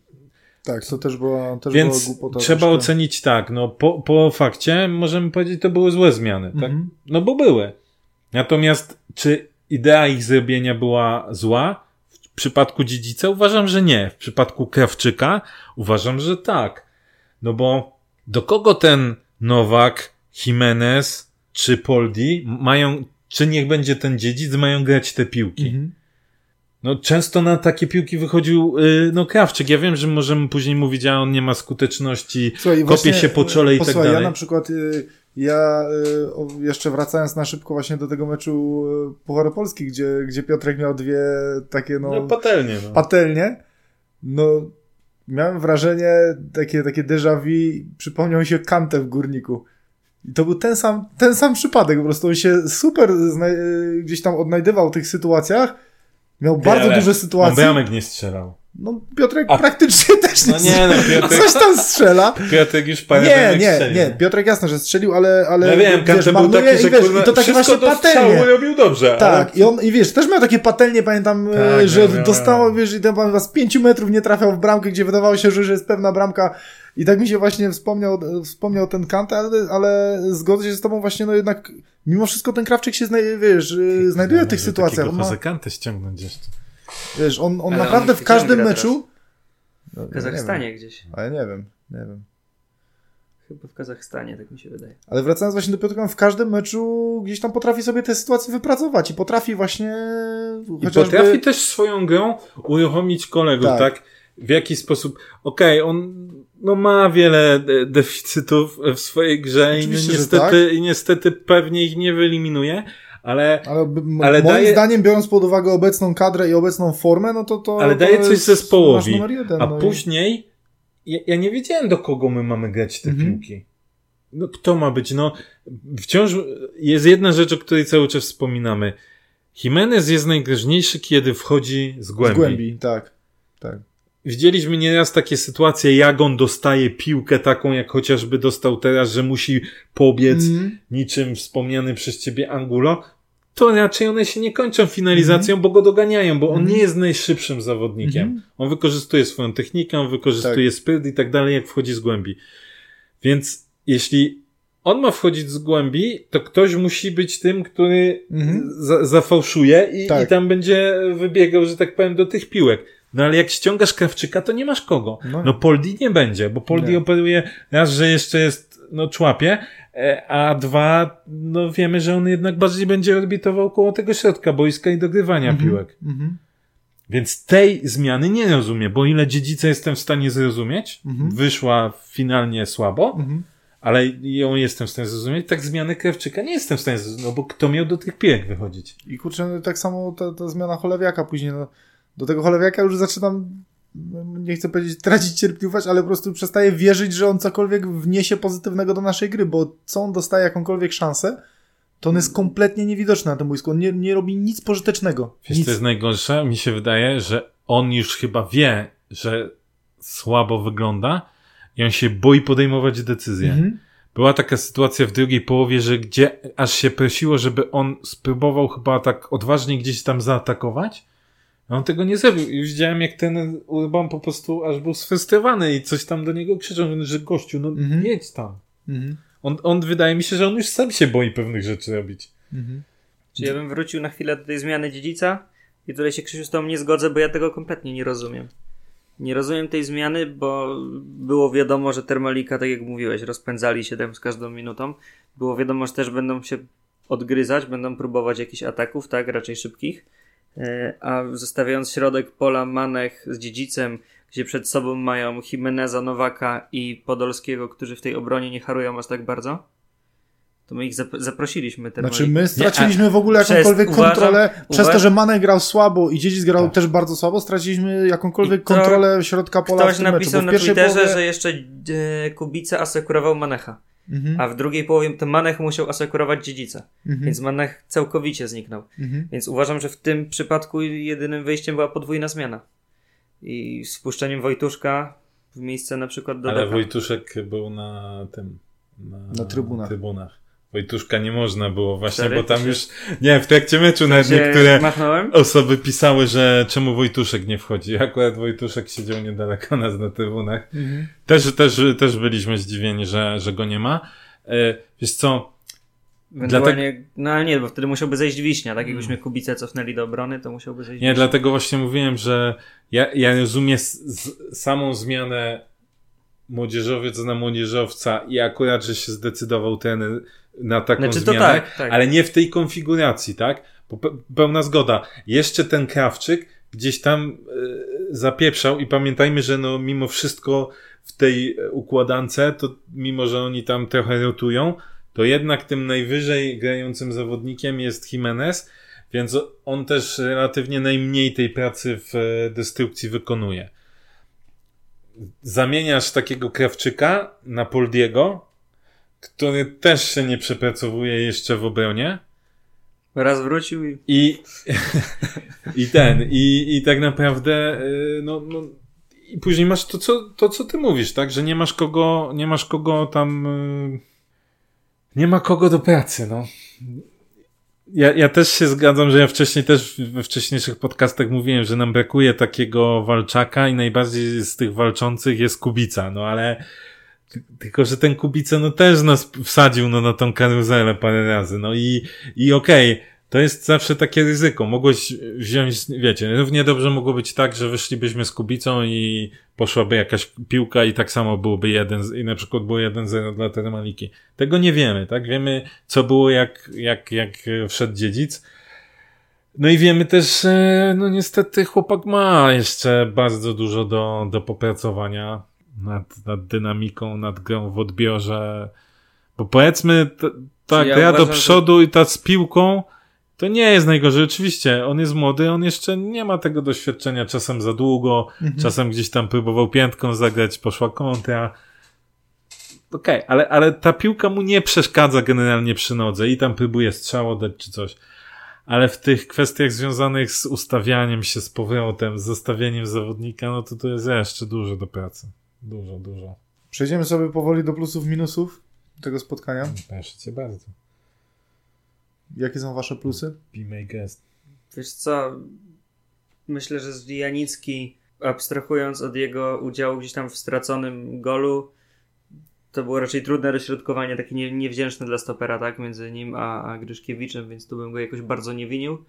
Speaker 1: Tak, to też była, też
Speaker 2: Więc
Speaker 1: była głupota.
Speaker 2: trzeba ocenić tak, no po, po fakcie możemy powiedzieć, to były złe zmiany, tak? Mhm. No bo były. Natomiast czy idea ich zrobienia była zła? W przypadku dziedzica uważam, że nie. W przypadku Krawczyka uważam, że tak. No bo do kogo ten Nowak, Jimenez czy Poldi mają, czy niech będzie ten dziedzic, mają grać te piłki? Mhm. No, często na takie piłki wychodził, yy, no, Krawczyk. Ja wiem, że możemy później mówić, a on nie ma skuteczności, Słuchaj, kopie właśnie, się po czole i tak dalej.
Speaker 1: ja na przykład, yy, ja yy, jeszcze wracając na szybko właśnie do tego meczu y, Pucharu Polski, gdzie, gdzie Piotrek miał dwie takie, no,
Speaker 2: no patelnie, no.
Speaker 1: patelnie, no, miałem wrażenie, takie, takie déjà vu, przypomniał się Kantę w Górniku. I to był ten sam, ten sam przypadek, po prostu on się super gdzieś tam odnajdywał w tych sytuacjach, Miał bardzo duże sytuacje. On
Speaker 2: bramek nie strzelał.
Speaker 1: No Piotrek A... praktycznie też nie
Speaker 2: no nie, no, Piotrek...
Speaker 1: Coś tam strzela.
Speaker 2: Piotrek już parę
Speaker 1: Nie, nie, strzelił. nie. Piotrek jasno, że strzelił, ale... ale
Speaker 2: ja wiem, wiesz, był taki, że i, wiesz, i to takie właśnie patelnie. robił dobrze.
Speaker 1: Tak, ale... i on, i wiesz, też miał takie patelnie, pamiętam, tak, e, że miał, dostało, miał. wiesz, i ten pan z pięciu metrów nie trafiał w bramkę, gdzie wydawało się, że, że jest pewna bramka. I tak mi się właśnie wspomniał, wspomniał ten Kant, ale, ale zgodzę się z tobą właśnie, no jednak mimo wszystko ten Krawczyk się, znaj, wiesz, znajduje w tych sytuacjach.
Speaker 2: Ma... Kantę ściągnąć jeszcze.
Speaker 1: Wiesz, on, on naprawdę on w każdym meczu...
Speaker 3: No, w Kazachstanie
Speaker 1: ja
Speaker 3: gdzieś.
Speaker 1: Ale nie wiem, nie wiem.
Speaker 3: Chyba w Kazachstanie, tak mi się wydaje.
Speaker 1: Ale wracając właśnie do Piotrka, w każdym meczu gdzieś tam potrafi sobie te sytuacje wypracować i potrafi właśnie...
Speaker 2: I chociażby... potrafi też swoją grą uruchomić kolegów, tak? tak? W jaki sposób... Okej, okay, on no ma wiele deficytów w swojej grze i niestety, tak. i niestety pewnie ich nie wyeliminuje, ale,
Speaker 1: ale, ale moim daje... zdaniem, biorąc pod uwagę obecną kadrę i obecną formę, no to to.
Speaker 2: Ale
Speaker 1: to
Speaker 2: daje coś zespołowi. Jeden, a no później ja, ja, nie wiedziałem, do kogo my mamy grać te mhm. piłki. No, kto ma być? No, wciąż jest jedna rzecz, o której cały czas wspominamy. Jimenez jest najgroźniejszy, kiedy wchodzi z głębi. Z głębi,
Speaker 1: tak. tak.
Speaker 2: Widzieliśmy nieraz takie sytuacje, jak on dostaje piłkę taką, jak chociażby dostał teraz, że musi pobiec mm. niczym wspomniany przez ciebie Angulo. To raczej one się nie kończą finalizacją, mm. bo go doganiają, bo on mm. nie jest najszybszym zawodnikiem. Mhm. On wykorzystuje swoją technikę, on wykorzystuje tak. spryt i tak dalej, jak wchodzi z głębi. Więc jeśli on ma wchodzić z głębi, to ktoś musi być tym, który mhm. za, zafałszuje i, tak. i tam będzie wybiegał, że tak powiem, do tych piłek. No ale jak ściągasz Krawczyka, to nie masz kogo. No, no Poldi nie będzie, bo Poldi nie. operuje raz, że jeszcze jest, no człapie, a dwa, no wiemy, że on jednak bardziej będzie orbitował koło tego środka boiska i dogrywania mhm. piłek. Mhm. Więc tej zmiany nie rozumiem, bo ile dziedzica jestem w stanie zrozumieć, mhm. wyszła finalnie słabo, mhm. ale ją jestem w stanie zrozumieć, tak zmiany Krawczyka nie jestem w stanie zrozumieć, no bo kto miał do tych piłek wychodzić?
Speaker 1: I kurczę, no tak samo ta, ta zmiana Cholewiaka później, no do tego Cholewiaka już zaczynam, nie chcę powiedzieć tracić cierpliwość, ale po prostu przestaję wierzyć, że on cokolwiek wniesie pozytywnego do naszej gry, bo co on dostaje jakąkolwiek szansę, to on jest kompletnie niewidoczny na tym boisku. On nie, nie robi nic pożytecznego.
Speaker 2: Wiesz,
Speaker 1: nic.
Speaker 2: co jest najgorsze? Mi się wydaje, że on już chyba wie, że słabo wygląda i on się boi podejmować decyzje. Mhm. Była taka sytuacja w drugiej połowie, że gdzie aż się prosiło, żeby on spróbował chyba tak odważnie gdzieś tam zaatakować, on tego nie zrobił i widziałem, jak ten Urban po prostu aż był sfrustrowany i coś tam do niego krzyczą, że gościu, no mhm. jedź tam. Mhm. On, on wydaje mi się, że on już sam się boi pewnych rzeczy robić. Mhm.
Speaker 3: Czy ja bym wrócił na chwilę do tej zmiany dziedzica? I tutaj się Krzysiu z tobą nie zgodzę, bo ja tego kompletnie nie rozumiem. Nie rozumiem tej zmiany, bo było wiadomo, że Termalika, tak jak mówiłeś, rozpędzali się tam z każdą minutą. Było wiadomo, że też będą się odgryzać, będą próbować jakichś ataków, tak, raczej szybkich. E, a zostawiając środek pola Manech z dziedzicem, gdzie przed sobą mają Jimeneza, Nowaka i Podolskiego, którzy w tej obronie nie harują aż tak bardzo, to my ich zap zaprosiliśmy.
Speaker 1: Znaczy my straciliśmy nie, w ogóle jakąkolwiek przez, kontrolę. Uważam, przez to, że Manek grał słabo i Dziedzic grał tak. też bardzo słabo, straciliśmy jakąkolwiek kontrolę środka pola
Speaker 3: Ktoś napisał meczu, na Twitterze, połowie... że jeszcze e, Kubica asekurował Manecha. Mhm. A w drugiej połowie to Manech musiał asekurować dziedzica. Mhm. Więc Manech całkowicie zniknął. Mhm. Więc uważam, że w tym przypadku jedynym wyjściem była podwójna zmiana. I z wpuszczeniem Wojtuszka w miejsce na przykład do
Speaker 2: Ale Deka. Wojtuszek był na tym. Na,
Speaker 1: na trybunach.
Speaker 2: trybunach. Wojtuszka nie można było właśnie, bo tam już, nie, w trakcie meczu nawet niektóre machnąłem? osoby pisały, że czemu Wojtuszek nie wchodzi. Akurat Wojtuszek siedział niedaleko nas na trybunach. Mhm. Też, też, też byliśmy zdziwieni, że, że go nie ma. E, wiesz co,
Speaker 3: Dlatego... No ale nie, bo wtedy musiałby zejść Wiśnia, tak jakbyśmy mm. Kubicę cofnęli do obrony, to musiałby zejść
Speaker 2: Nie, wiśnia. dlatego właśnie mówiłem, że ja, ja rozumiem samą zmianę młodzieżowiec na młodzieżowca i akurat, że się zdecydował ten na taką znaczy, zmianę, tak, tak. ale nie w tej konfiguracji, tak? Pełna zgoda. Jeszcze ten Krawczyk gdzieś tam y, zapieprzał i pamiętajmy, że no mimo wszystko w tej układance, to mimo, że oni tam trochę rotują, to jednak tym najwyżej grającym zawodnikiem jest Jimenez, więc on też relatywnie najmniej tej pracy w e, destrukcji wykonuje. Zamieniasz takiego Krawczyka na Poldiego, który też się nie przepracowuje jeszcze w obronie.
Speaker 3: Raz wrócił i...
Speaker 2: I, i ten, i, i tak naprawdę, y, no, no, i później masz to co, to, co ty mówisz, tak, że nie masz kogo, nie masz kogo tam, y, nie ma kogo do pracy, no. Ja, ja też się zgadzam, że ja wcześniej też we wcześniejszych podcastach mówiłem, że nam brakuje takiego walczaka i najbardziej z tych walczących jest Kubica, no ale tylko, że ten Kubica no też nas wsadził no, na tą karuzelę parę razy. No i, i okej, okay, to jest zawsze takie ryzyko. Mogłeś wziąć, wiecie, równie dobrze mogło być tak, że wyszlibyśmy z Kubicą i poszłaby jakaś piłka i tak samo byłoby jeden, i na przykład było 1-0 dla Termaliki. Tego nie wiemy, tak? Wiemy, co było jak, jak, jak wszedł dziedzic. No i wiemy też, że no niestety chłopak ma jeszcze bardzo dużo do, do popracowania nad, nad dynamiką, nad grą w odbiorze. Bo powiedzmy, ta, ta ja gra uważam, do przodu że... i ta z piłką, to nie jest najgorzej. Oczywiście, on jest młody, on jeszcze nie ma tego doświadczenia, czasem za długo, mhm. czasem gdzieś tam próbował piętką zagrać, poszła kontra. Okej, okay, ale, ale ta piłka mu nie przeszkadza generalnie przy nodze i tam próbuje strzał dać czy coś. Ale w tych kwestiach związanych z ustawianiem się z powrotem, z zostawieniem zawodnika, no to to jest jeszcze dużo do pracy. Dużo, dużo.
Speaker 1: Przejdziemy sobie powoli do plusów, minusów tego spotkania.
Speaker 2: Proszę cię bardzo.
Speaker 1: Jakie są wasze plusy?
Speaker 2: Be my guest.
Speaker 3: Wiesz co, myślę, że Zwijanicki, abstrahując od jego udziału gdzieś tam w straconym golu, to było raczej trudne rozśrodkowanie, takie nie, niewdzięczne dla stopera, tak, między nim a, a Gryszkiewiczem, więc tu bym go jakoś bardzo nie winił.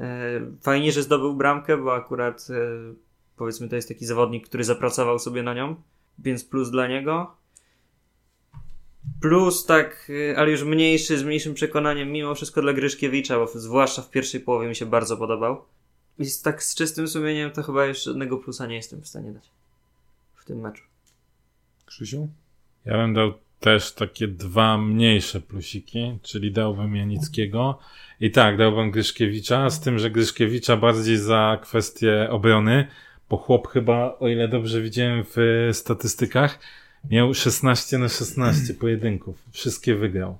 Speaker 3: E, fajnie, że zdobył bramkę, bo akurat e, powiedzmy to jest taki zawodnik, który zapracował sobie na nią, więc plus dla niego. Plus tak, y, ale już mniejszy, z mniejszym przekonaniem, mimo wszystko dla Gryszkiewicza, bo zwłaszcza w pierwszej połowie mi się bardzo podobał. I tak z czystym sumieniem to chyba jeszcze żadnego plusa nie jestem w stanie dać w tym meczu.
Speaker 1: Krzysiu?
Speaker 2: Ja bym dał też takie dwa mniejsze plusiki, czyli dałbym Janickiego i tak, dałbym Gryszkiewicza, z tym, że Gryszkiewicza bardziej za kwestię obrony, bo chłop chyba, o ile dobrze widziałem w statystykach, miał 16 na 16 pojedynków. Wszystkie wygrał.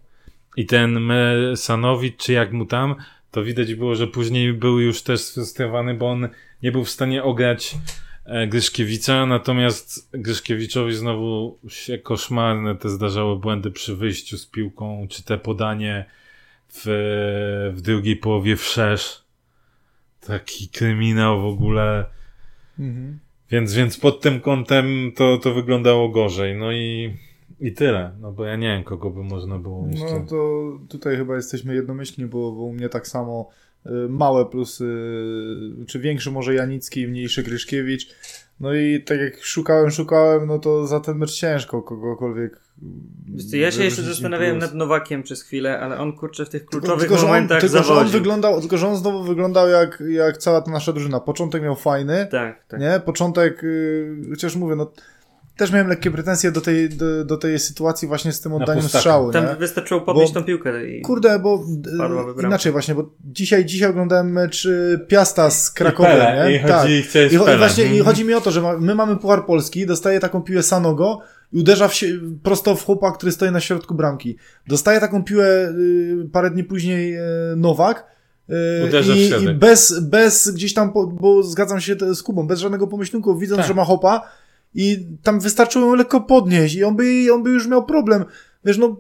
Speaker 2: I ten Mesanowicz, czy jak mu tam, to widać było, że później był już też sfrustrowany, bo on nie był w stanie ograć e, Gryszkiewicza, natomiast Gryszkiewiczowi znowu się koszmarne te zdarzały błędy przy wyjściu z piłką, czy te podanie w, w drugiej połowie wszerz. Taki kryminał w ogóle Mhm. Więc, więc pod tym kątem to, to wyglądało gorzej. No i, i tyle. No bo ja nie wiem, kogo by można było
Speaker 1: jeszcze... No to tutaj chyba jesteśmy jednomyślni, bo, bo u mnie tak samo y, małe plusy, y, czy większy może Janicki, mniejszy Gryszkiewicz. No i tak jak szukałem, szukałem, no to za ten mecz ciężko kogokolwiek.
Speaker 3: Co, Ja się jeszcze zastanawiałem nad Nowakiem przez chwilę, ale on kurczę w tych kluczowych
Speaker 1: tylko, że on,
Speaker 3: momentach
Speaker 1: tylko, że on wyglądał, tylko, że on znowu wyglądał jak, jak cała ta nasza drużyna. Początek miał fajny,
Speaker 3: Tak, tak.
Speaker 1: nie? Początek, y, chociaż mówię, no też miałem lekkie pretensje do tej, do, do tej sytuacji właśnie z tym oddaniem strzału, nie?
Speaker 3: Tam wystarczyło podnieść
Speaker 1: Bo-
Speaker 3: tą piłkę i
Speaker 1: Kurde, bo
Speaker 3: bramka.
Speaker 1: inaczej właśnie, bo dzisiaj, dzisiaj oglądałem mecz y, Piasta z Krakowem,
Speaker 2: I Pele,
Speaker 1: nie?
Speaker 2: i chodzi- chciałeś
Speaker 1: I,
Speaker 2: Pele.
Speaker 1: właśnie i
Speaker 2: Mhm.
Speaker 1: chodzi mi o to, że ma, my mamy Puchar Polski, dostaje taką piłę Sanogo i uderza w się, prosto w chłopa, który stoi na środku bramki. Dostaje taką piłę y, parę dni później y, Nowak y,
Speaker 2: Uderza w
Speaker 1: i, i bez, bez gdzieś tam, po, bo zgadzam się z Kubą, bez żadnego pomyślunku, widząc,
Speaker 2: Tak.
Speaker 1: że ma hopa i tam wystarczyło ją lekko podnieść i on by, on by już miał problem. Wiesz, no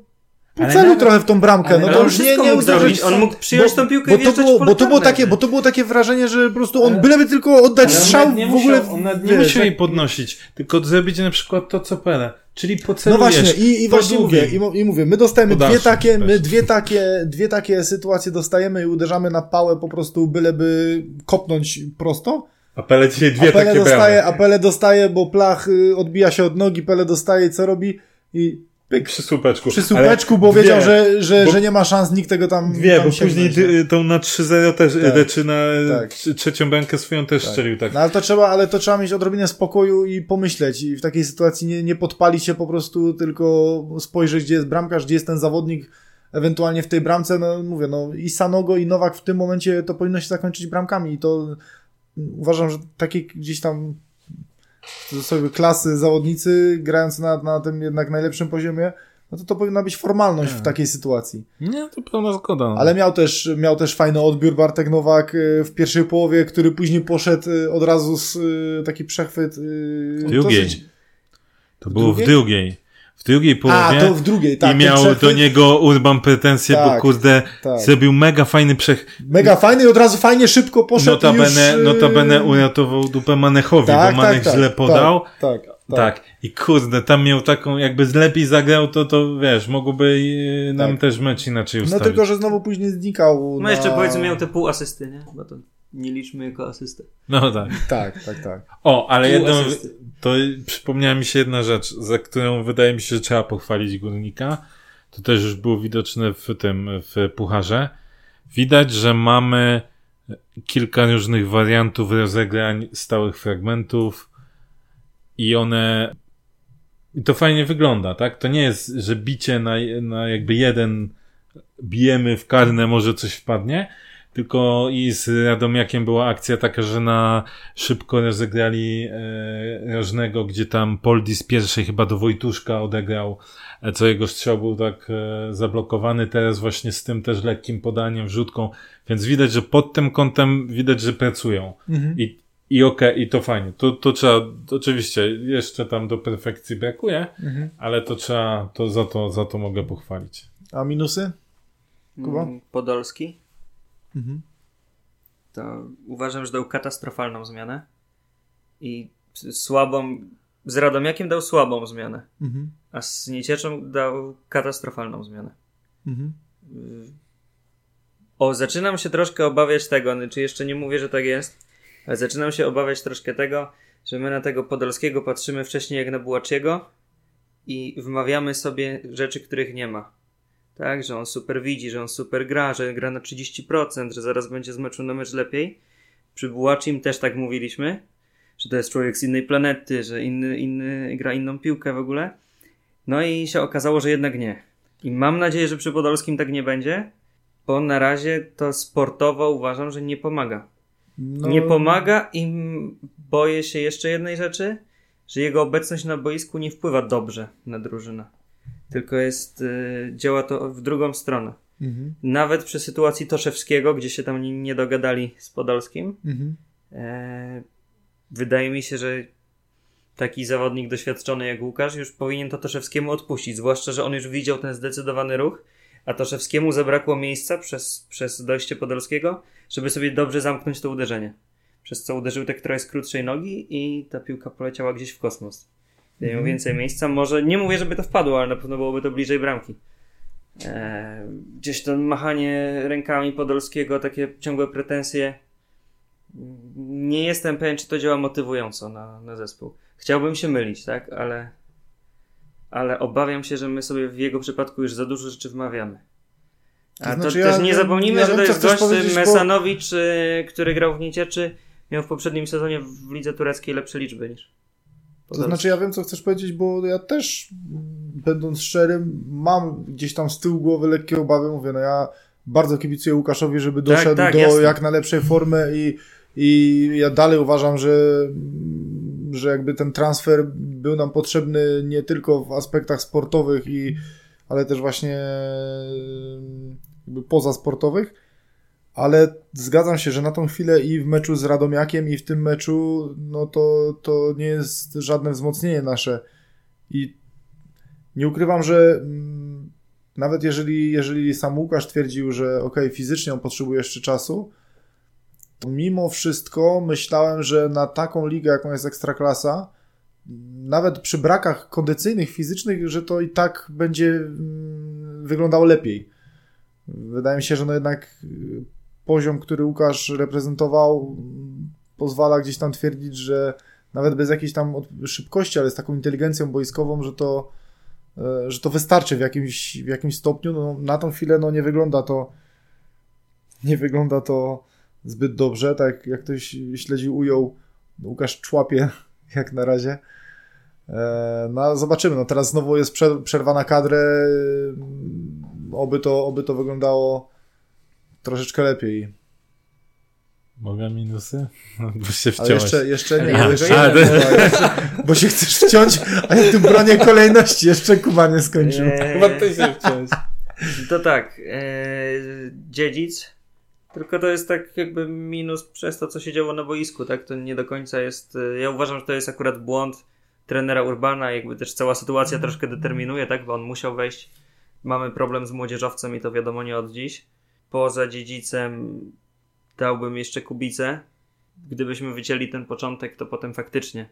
Speaker 1: po
Speaker 2: Ale
Speaker 1: celu
Speaker 2: nawet-
Speaker 1: trochę w tą bramkę, no to już nie, nie uderzyć.
Speaker 3: On mógł przyjąć tą piłkę i
Speaker 1: bo to
Speaker 3: wjeżdżać
Speaker 1: było, bo to było takie, bo to było takie wrażenie, że po prostu on
Speaker 2: Ale-
Speaker 1: byleby tylko oddać strzał w ogóle.
Speaker 2: Musiał, on nie
Speaker 1: wiesz,
Speaker 2: musiał jej podnosić, tylko zrobić na przykład to, co Pele. Czyli
Speaker 1: No
Speaker 2: pocelujesz.
Speaker 1: właśnie, i, i
Speaker 2: po
Speaker 1: właśnie mówię, i, i mówię, my dostajemy
Speaker 2: Po
Speaker 1: dwie takie, my dwie takie, dwie takie sytuacje dostajemy i uderzamy na pałę po prostu byleby kopnąć prosto.
Speaker 2: A Pele dzisiaj dwie
Speaker 1: a Pele
Speaker 2: takie
Speaker 1: dostaje,
Speaker 2: bramy.
Speaker 1: a Pele dostaje, bo Plach y, odbija się od nogi, Pele dostaje, co robi? I pyk,
Speaker 2: Przy słupeczku.
Speaker 1: przy słupeczku, bo
Speaker 2: dwie,
Speaker 1: wiedział, że, że,
Speaker 2: bo-
Speaker 1: że nie ma szans, nikt tego tam
Speaker 2: Dwie,
Speaker 1: tam
Speaker 2: bo później
Speaker 1: nie?
Speaker 2: ty, tą na 3-0 też,
Speaker 1: Tak.
Speaker 2: tak. czy na
Speaker 1: Tak.
Speaker 2: trze- trzecią bramkę swoją też strzelił tak.
Speaker 1: No ale to trzeba, ale to trzeba mieć odrobinę spokoju i pomyśleć i w takiej sytuacji nie, nie podpalić się po prostu, tylko spojrzeć, gdzie jest bramkarz, gdzie jest ten zawodnik, ewentualnie w tej bramce, no mówię, no i Sanogo i Nowak w tym momencie to powinno się zakończyć bramkami i to uważam, że takie gdzieś tam cudzysłowie klasy zawodnicy grając na, na tym jednak najlepszym poziomie, no to to powinna być formalność w takiej sytuacji.
Speaker 2: Nie, to pełna zgoda. no.
Speaker 1: Ale miał też, miał też fajny odbiór Bartek Nowak y, w pierwszej połowie, który później poszedł y, od razu z y, taki przechwyt.
Speaker 2: drugiej.
Speaker 1: dosyć-
Speaker 2: To było w
Speaker 1: drugiej?
Speaker 2: W drugiej połowie.
Speaker 1: A, to w drugiej, tak.
Speaker 2: I miał
Speaker 1: przechwyt.
Speaker 2: do niego Urban pretensje,
Speaker 1: Tak,
Speaker 2: bo kurde,
Speaker 1: tak.
Speaker 2: zrobił mega fajny przech.
Speaker 1: Mega fajny i od razu fajnie, szybko poszedł
Speaker 2: Notabene,
Speaker 1: już... y,
Speaker 2: notabene uratował dupę Manechowi,
Speaker 1: tak,
Speaker 2: bo Manek
Speaker 1: tak,
Speaker 2: źle
Speaker 1: tak,
Speaker 2: podał.
Speaker 1: Tak, tak, tak.
Speaker 2: Tak. I kurde, tam miał taką, jakby lepiej zagrał, to, to wiesz, mogłoby y, nam
Speaker 1: Tak.
Speaker 2: też mecz inaczej
Speaker 1: No
Speaker 2: ustawić.
Speaker 1: tylko, że znowu później znikał.
Speaker 3: No jeszcze
Speaker 1: na...
Speaker 3: powiedzmy miał te pół asysty, nie? Bo to nie liczmy jako asystę.
Speaker 2: No tak.
Speaker 1: Tak, tak, tak.
Speaker 2: O, ale jedną, to przypomniała mi się jedna rzecz, za którą wydaje mi się, że trzeba pochwalić Górnika. To też już było widoczne w tym, w Pucharze. Widać, że mamy kilka różnych wariantów rozegrań stałych fragmentów i one i to fajnie wygląda, tak? To nie jest, że bicie na, na jakby jeden bijemy w karne, może coś wpadnie, tylko i z Radomiakiem była akcja taka, że na szybko rozegrali e, Rożnego, gdzie tam Poldi z pierwszej chyba do Wojtuszka odegrał, e, co jego strzał był tak e, zablokowany, teraz właśnie z tym też lekkim podaniem, wrzutką, więc widać, że pod tym kątem widać, że pracują.
Speaker 1: Mhm.
Speaker 2: I, i okej, i to fajnie. To, to trzeba, to oczywiście jeszcze tam do perfekcji brakuje,
Speaker 1: Mhm.
Speaker 2: ale to trzeba, to za to, za to mogę pochwalić.
Speaker 1: A minusy? Kuba?
Speaker 3: Mm, Podolski.
Speaker 1: Mhm.
Speaker 3: To uważam, że dał katastrofalną zmianę. I słabą. Z Radomiakiem dał słabą zmianę.
Speaker 1: Mhm.
Speaker 3: A z Niecieczą dał katastrofalną zmianę.
Speaker 1: Mhm.
Speaker 3: O, zaczynam się troszkę obawiać tego, no, czy jeszcze nie mówię, że tak jest, ale zaczynam się obawiać troszkę tego, że my na tego Podolskiego patrzymy wcześniej jak na Bułaczyego i wmawiamy sobie rzeczy, których nie ma. Tak, że on super widzi, że on super gra, że gra na 30%, że zaraz będzie z meczu na mecz lepiej. Przy Bułaczym też tak mówiliśmy, że to jest człowiek z innej planety, że inny, inny gra inną piłkę w ogóle. No i się okazało, że jednak nie. I mam nadzieję, że przy Podolskim tak nie będzie, bo na razie to sportowo uważam, że nie pomaga.
Speaker 1: No,
Speaker 3: Nie pomaga i boję się jeszcze jednej rzeczy, że jego obecność na boisku nie wpływa dobrze na drużynę. Tylko jest, y, działa to w drugą stronę.
Speaker 1: Mhm.
Speaker 3: Nawet przy sytuacji Toszewskiego, gdzie się tam nie, dogadali z Podolskim,
Speaker 1: Mhm.
Speaker 3: e, wydaje mi się, że taki zawodnik doświadczony jak Łukasz już powinien to Toszewskiemu odpuścić, zwłaszcza, że on już widział ten zdecydowany ruch, a Toszewskiemu zabrakło miejsca przez, przez dojście Podolskiego, żeby sobie dobrze zamknąć to uderzenie. Przez co uderzył te któraś z krótszej nogi i ta piłka poleciała gdzieś w kosmos. Gdyby miał
Speaker 1: Mhm.
Speaker 3: więcej miejsca, może, nie mówię, żeby to wpadło, ale na pewno byłoby to bliżej bramki. E, gdzieś to machanie rękami Podolskiego, takie ciągłe pretensje. Nie jestem pewien, czy to działa motywująco na, na zespół. Chciałbym się mylić, tak, ale, ale obawiam się, że my sobie w jego przypadku już za dużo rzeczy wmawiamy. A to,
Speaker 1: znaczy
Speaker 3: też
Speaker 1: ja-
Speaker 3: nie zapomnijmy,
Speaker 1: ja
Speaker 3: że to jest gość
Speaker 1: powiedzieć, bo-
Speaker 3: Mesanowicz, y, który grał w Niecieczy, miał w poprzednim sezonie w lidze tureckiej lepsze liczby niż.
Speaker 1: To znaczy, ja wiem, co chcesz powiedzieć, bo ja też, będąc szczerym, mam gdzieś tam z tyłu głowy lekkie obawy. Mówię, no ja bardzo kibicuję Łukaszowi, żeby
Speaker 3: Tak,
Speaker 1: doszedł
Speaker 3: tak,
Speaker 1: do
Speaker 3: jasne.
Speaker 1: jak najlepszej formy i, i ja dalej uważam, że, że jakby ten transfer był nam potrzebny nie tylko w aspektach sportowych, i, ale też właśnie jakby pozasportowych. Ale zgadzam się, że na tą chwilę i w meczu z Radomiakiem, i w tym meczu, no to, to nie jest żadne wzmocnienie nasze. I nie ukrywam, że mm, nawet jeżeli, jeżeli sam Łukasz twierdził, że ok, fizycznie on potrzebuje jeszcze czasu, to mimo wszystko myślałem, że na taką ligę, jaką jest Ekstraklasa, nawet przy brakach kondycyjnych, fizycznych, że to i tak będzie mm, wyglądało lepiej. Wydaje mi się, że no jednak y, poziom, który Łukasz reprezentował, pozwala gdzieś tam twierdzić, że nawet bez jakiejś tam szybkości, ale z taką inteligencją boiskową, że to, e, że to wystarczy w jakimś, w jakimś stopniu. No, na tą chwilę no, nie wygląda to nie wygląda to zbyt dobrze, tak jak ktoś śledził, ujął Łukasz człapie jak na razie. E, No, zobaczymy. No, teraz znowu jest prze- przerwa na kadrę. Oby to, oby to wyglądało troszeczkę lepiej.
Speaker 2: Mogę minusy? Bo się
Speaker 1: Ale
Speaker 2: wciąłeś.
Speaker 1: jeszcze, jeszcze nie,
Speaker 3: Ja
Speaker 1: jeszcze
Speaker 2: a,
Speaker 1: bo, jeszcze, bo się chcesz wciąć, a ja tu bronię kolejności. Jeszcze Kuba nie skończył.
Speaker 3: Eee,
Speaker 2: Chyba ty się wciąłeś.
Speaker 3: To tak, e, dziedzic, tylko to jest tak jakby minus przez to, co się działo na boisku, tak? To nie do końca jest, e, ja uważam, że to jest akurat błąd trenera Urbana, jakby też cała sytuacja troszkę determinuje, tak? Bo on musiał wejść, mamy problem z młodzieżowcem i to wiadomo nie od dziś. Poza dziedzicem dałbym jeszcze Kubicę. Gdybyśmy wycięli ten początek, to potem faktycznie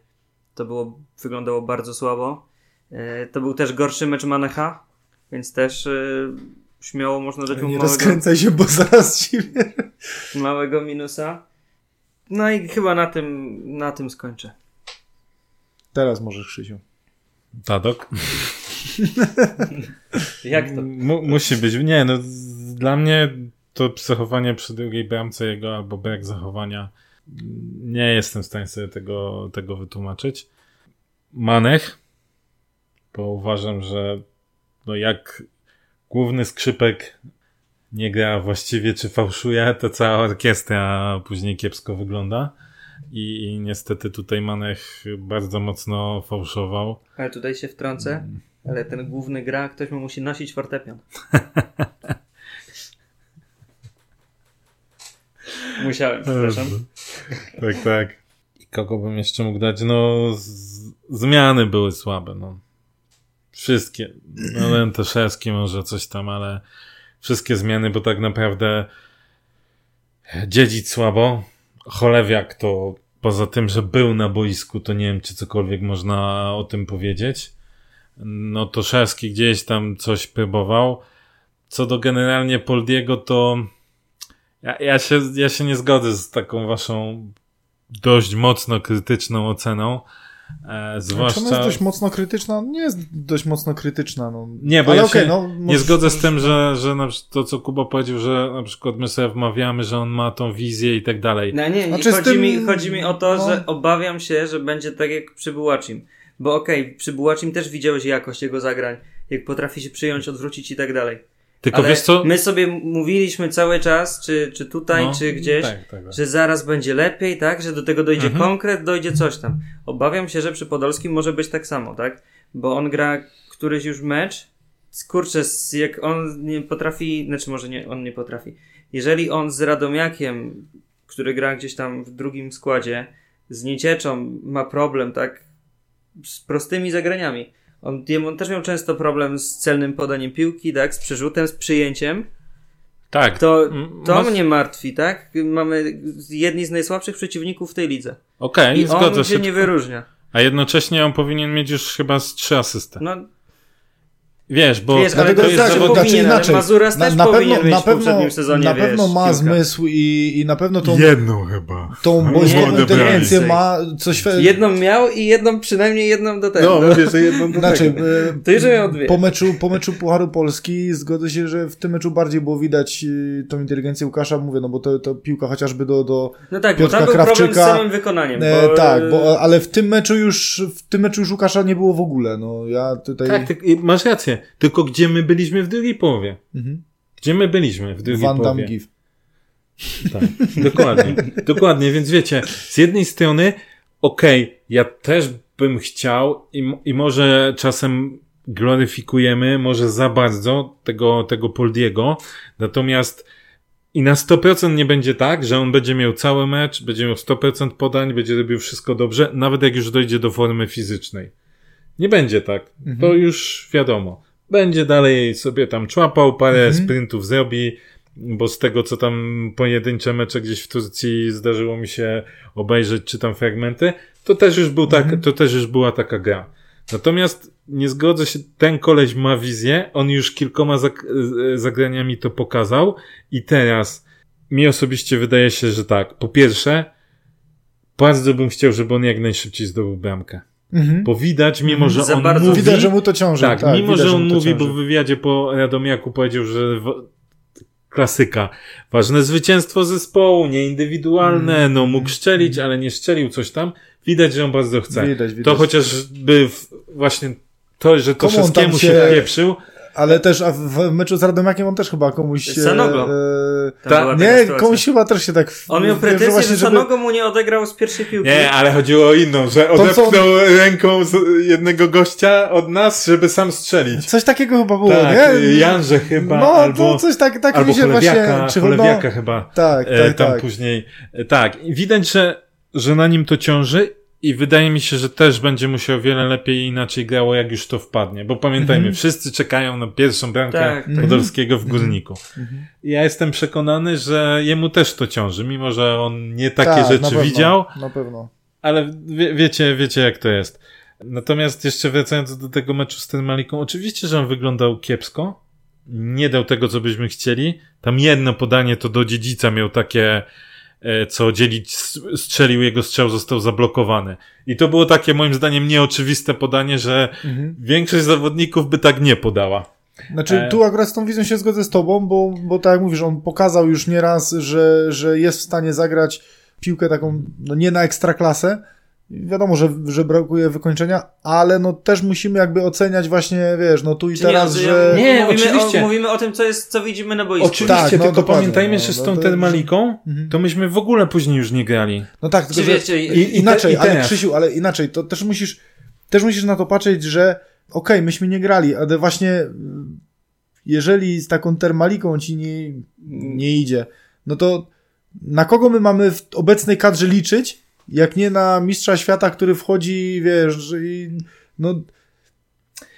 Speaker 3: to było, wyglądało bardzo słabo. E, To był też gorszy mecz Manecha, więc też e, śmiało można dać mu
Speaker 1: Nie
Speaker 3: małego,
Speaker 1: rozkręcaj się, bo zaraz ci
Speaker 3: małego minusa. No i chyba na tym, na tym skończę.
Speaker 1: Teraz możesz, Krzysiu.
Speaker 2: Tadok?
Speaker 3: Jak to?
Speaker 2: Mu, musi być. Nie, no dla mnie to psychowanie przy drugiej bramce jego albo brak zachowania nie jestem w stanie sobie tego, tego wytłumaczyć. Manech, bo uważam, że no jak główny skrzypek nie gra właściwie czy fałszuje, to cała orkiestra później kiepsko wygląda. I, I niestety tutaj Manech bardzo mocno fałszował.
Speaker 3: Ale tutaj się wtrącę, ale ten główny gra, ktoś mu musi nosić fortepian. Musiałem, przepraszam.
Speaker 2: Tak, tak. I kogo bym jeszcze mógł dać? No, z, zmiany były słabe, no. Wszystkie. No, Lentaszewski może coś tam, ale wszystkie zmiany, bo tak naprawdę dziedzic słabo. Cholewiak to poza tym, że był na boisku, to nie wiem, czy cokolwiek można o tym powiedzieć. No, Toszewski gdzieś tam coś próbował. Co do generalnie Poldiego, to ja, ja, się, ja się nie zgodzę z taką waszą dość mocno krytyczną oceną. E,
Speaker 1: Zwłaszcza... Czy ona
Speaker 2: zwłaszcza.
Speaker 1: jest dość mocno krytyczna? Nie jest dość mocno krytyczna. No.
Speaker 2: Nie, bo
Speaker 1: Ale
Speaker 2: ja
Speaker 1: okej,
Speaker 2: się
Speaker 1: no,
Speaker 2: nie zgodzę z tym, że, że na przykład to, co Kuba powiedział, że na przykład my sobie wmawiamy, że on ma tą wizję i tak dalej.
Speaker 3: No nie,
Speaker 1: Znaczy
Speaker 3: chodzi,
Speaker 1: tym-
Speaker 3: mi, chodzi mi o to,
Speaker 1: no.
Speaker 3: że obawiam się, że będzie tak jak przy Bułacim. Bo okej, przy Bułacim też widziałeś jakość jego zagrań, jak potrafi się przyjąć, odwrócić i tak dalej.
Speaker 2: Tylko
Speaker 3: Ale
Speaker 2: wiesz co?
Speaker 3: my sobie mówiliśmy cały czas, czy, czy tutaj,
Speaker 2: No,
Speaker 3: czy gdzieś,
Speaker 2: Tak, tak, tak.
Speaker 3: że zaraz będzie lepiej, tak? Że do tego dojdzie
Speaker 2: Mhm.
Speaker 3: konkret, dojdzie coś tam. Obawiam się, że przy Podolskim może być tak samo, tak? Bo on gra któryś już mecz, kurczę, jak on nie potrafi, znaczy może nie, on nie potrafi. Jeżeli on z Radomiakiem, który gra gdzieś tam w drugim składzie, z Niecieczą ma problem, tak? Z prostymi zagraniami. On, on też miał często problem z celnym podaniem piłki, tak? Z przerzutem, z przyjęciem.
Speaker 2: tak.
Speaker 3: To, to
Speaker 2: masz-
Speaker 3: mnie martwi, tak? Mamy jedni z najsłabszych przeciwników w tej lidze.
Speaker 2: Okej,
Speaker 3: I
Speaker 2: zgodzę
Speaker 3: on
Speaker 2: się.
Speaker 3: się nie wyróżnia.
Speaker 2: A jednocześnie on powinien mieć już chyba z trzy asysty.
Speaker 3: No,
Speaker 2: Wiesz, bo
Speaker 3: Wiesz, ale
Speaker 1: Dlatego
Speaker 3: to
Speaker 2: jest
Speaker 3: znaczy
Speaker 2: zawodnik-
Speaker 1: znaczy inaczej.
Speaker 3: Mazuras
Speaker 1: Na,
Speaker 3: też
Speaker 1: na
Speaker 3: powinien
Speaker 1: pewno, na
Speaker 3: w
Speaker 1: pewno,
Speaker 3: poprzednim sezonie,
Speaker 1: na
Speaker 3: wiesz,
Speaker 1: pewno ma
Speaker 3: piłka.
Speaker 1: zmysł i, i na pewno tą,
Speaker 2: jedną chyba.
Speaker 1: tą
Speaker 3: to
Speaker 1: inteligencję ma coś...
Speaker 3: Jedną miał i jedną, przynajmniej jedną do tego.
Speaker 2: No, mówię, że jedną do
Speaker 1: Znaczy,
Speaker 2: tego.
Speaker 1: e,
Speaker 3: To już miał dwie.
Speaker 1: po meczu, po meczu Pucharu Polski zgodzę się, że w tym meczu bardziej było widać e, tą inteligencję Łukasza, mówię, no bo to, to piłka chociażby do, do
Speaker 3: No tak, bo
Speaker 1: Piotrka
Speaker 3: tam był problem z
Speaker 1: Krawczyka.
Speaker 3: samym wykonaniem.
Speaker 1: e,
Speaker 3: Bo,
Speaker 1: tak, bo, ale w tym meczu już w tym meczu już Łukasza nie było w ogóle, no ja tutaj
Speaker 2: Tak, ty, masz rację. Tylko gdzie my byliśmy w drugiej połowie?
Speaker 1: mhm.
Speaker 2: Gdzie my byliśmy w drugiej
Speaker 1: Van
Speaker 2: połowie?
Speaker 1: Gif.
Speaker 2: Tak, dokładnie. dokładnie, więc wiecie, z jednej strony, okej, ja też bym chciał i, i może czasem gloryfikujemy, może za bardzo tego, tego Poldiego, natomiast i na 100% nie będzie tak, że on będzie miał cały mecz, będzie miał 100% podań, będzie robił wszystko dobrze, nawet jak już dojdzie do formy fizycznej. Nie będzie tak. To już wiadomo. Będzie dalej sobie tam człapał, parę
Speaker 1: Mhm.
Speaker 2: sprintów zrobi, bo z tego, co tam pojedyncze mecze gdzieś w Turcji zdarzyło mi się obejrzeć, czy tam fragmenty, to też już był tak, to też już była taka gra. Natomiast nie zgodzę się, ten koleś ma wizję, on już kilkoma zag zagraniami to pokazał i teraz mi osobiście wydaje się, że tak. Po pierwsze, bardzo bym chciał, żeby on jak najszybciej zdobył bramkę.
Speaker 1: Mhm.
Speaker 2: Bo widać, mimo że
Speaker 3: Za
Speaker 2: on
Speaker 3: bardzo
Speaker 2: mówi...
Speaker 1: Widać, że mu to ciąży.
Speaker 2: Tak, mimo
Speaker 1: widać,
Speaker 2: że on mówi,
Speaker 1: ciąży.
Speaker 2: bo w wywiadzie po Radomiaku powiedział, że w... klasyka. Ważne zwycięstwo zespołu, nie indywidualne,
Speaker 1: Mm.
Speaker 2: no mógł szczelić, ale nie szczelił coś tam. Widać, że on bardzo chce.
Speaker 1: Widać, widać.
Speaker 2: To chociażby w... właśnie to, że to
Speaker 1: Komu
Speaker 2: wszystkiemu się
Speaker 1: się-
Speaker 2: pieprzył.
Speaker 1: Ale też a w, meczu z Radomiakiem on też chyba komuś... e,
Speaker 3: Sanogo.
Speaker 1: E,
Speaker 3: Tam
Speaker 2: Ta-
Speaker 1: nie,
Speaker 3: sytuacja.
Speaker 1: komuś chyba też się tak... w-
Speaker 3: On miał
Speaker 1: że
Speaker 3: pretensję,
Speaker 1: właśnie,
Speaker 3: że Sanogo mu nie odegrał z pierwszej piłki.
Speaker 2: Nie, ale chodziło o inną, że
Speaker 1: To co-
Speaker 2: odepchnął ręką z jednego gościa od nas, żeby sam strzelić.
Speaker 1: Coś takiego chyba było,
Speaker 2: tak,
Speaker 1: nie?
Speaker 2: Janże chyba,
Speaker 1: no,
Speaker 2: albo,
Speaker 1: to coś tak, tak
Speaker 2: albo
Speaker 1: mi się właśnie... Czy,
Speaker 2: Cholewiaka
Speaker 1: no,
Speaker 2: chyba.
Speaker 1: tak,
Speaker 2: E,
Speaker 1: tak,
Speaker 2: tam
Speaker 1: tak.
Speaker 2: później. e, Tak, widać, że, że na nim to ciąży i wydaje mi się, że też będzie musiał wiele lepiej i inaczej grało, jak już to wpadnie. Bo pamiętajmy,
Speaker 1: Mhm.
Speaker 2: wszyscy czekają na pierwszą bramkę
Speaker 3: Tak, tak.
Speaker 2: Podolskiego w Górniku.
Speaker 1: Mhm.
Speaker 2: Ja jestem przekonany, że jemu też to ciąży, mimo że on nie takie
Speaker 1: Tak, na
Speaker 2: rzeczy
Speaker 1: pewno,
Speaker 2: widział,
Speaker 1: Na pewno.
Speaker 2: ale wie, wiecie, wiecie jak to jest. Natomiast jeszcze wracając do tego meczu z Termaliką, oczywiście, że on wyglądał kiepsko. Nie dał tego, co byśmy chcieli. Tam jedno podanie to do dziedzica miał takie, co dzielić strzelił, jego strzał został zablokowany. I to było takie moim zdaniem nieoczywiste podanie, że
Speaker 1: Mhm.
Speaker 2: większość zawodników by tak nie podała.
Speaker 1: Znaczy,
Speaker 2: E.
Speaker 1: tu akurat z tą wizją się zgodzę z tobą, bo, bo tak jak mówisz, on pokazał już nieraz, że, że jest w stanie zagrać piłkę taką, no nie na ekstraklasę. Wiadomo, że, że brakuje wykończenia, ale no też musimy jakby oceniać właśnie, wiesz, no tu i
Speaker 3: Czy
Speaker 1: teraz,
Speaker 3: nie,
Speaker 1: że...
Speaker 2: Nie,
Speaker 3: mówimy
Speaker 2: oczywiście.
Speaker 3: O, mówimy o tym, co, jest, co widzimy na boisku.
Speaker 2: Oczywiście,
Speaker 1: Tak, no
Speaker 2: tylko
Speaker 1: dokładnie,
Speaker 2: pamiętajmy,
Speaker 1: no,
Speaker 2: że z
Speaker 1: no
Speaker 2: tą
Speaker 1: to-
Speaker 2: Termaliką,
Speaker 1: Mhm.
Speaker 2: to myśmy w ogóle później już nie grali.
Speaker 1: No tak,
Speaker 3: Czy
Speaker 1: tylko że...
Speaker 3: wiecie,
Speaker 2: I-
Speaker 1: I, inaczej,
Speaker 2: i te- i
Speaker 1: ale. Krzysiu, ale inaczej, to też musisz, też musisz na to patrzeć, że okej, myśmy nie grali, ale właśnie mm, jeżeli z taką termaliką ci nie, nie idzie, no to na kogo my mamy w obecnej kadrze liczyć, jak nie na mistrza świata, który wchodzi, wiesz, i, no,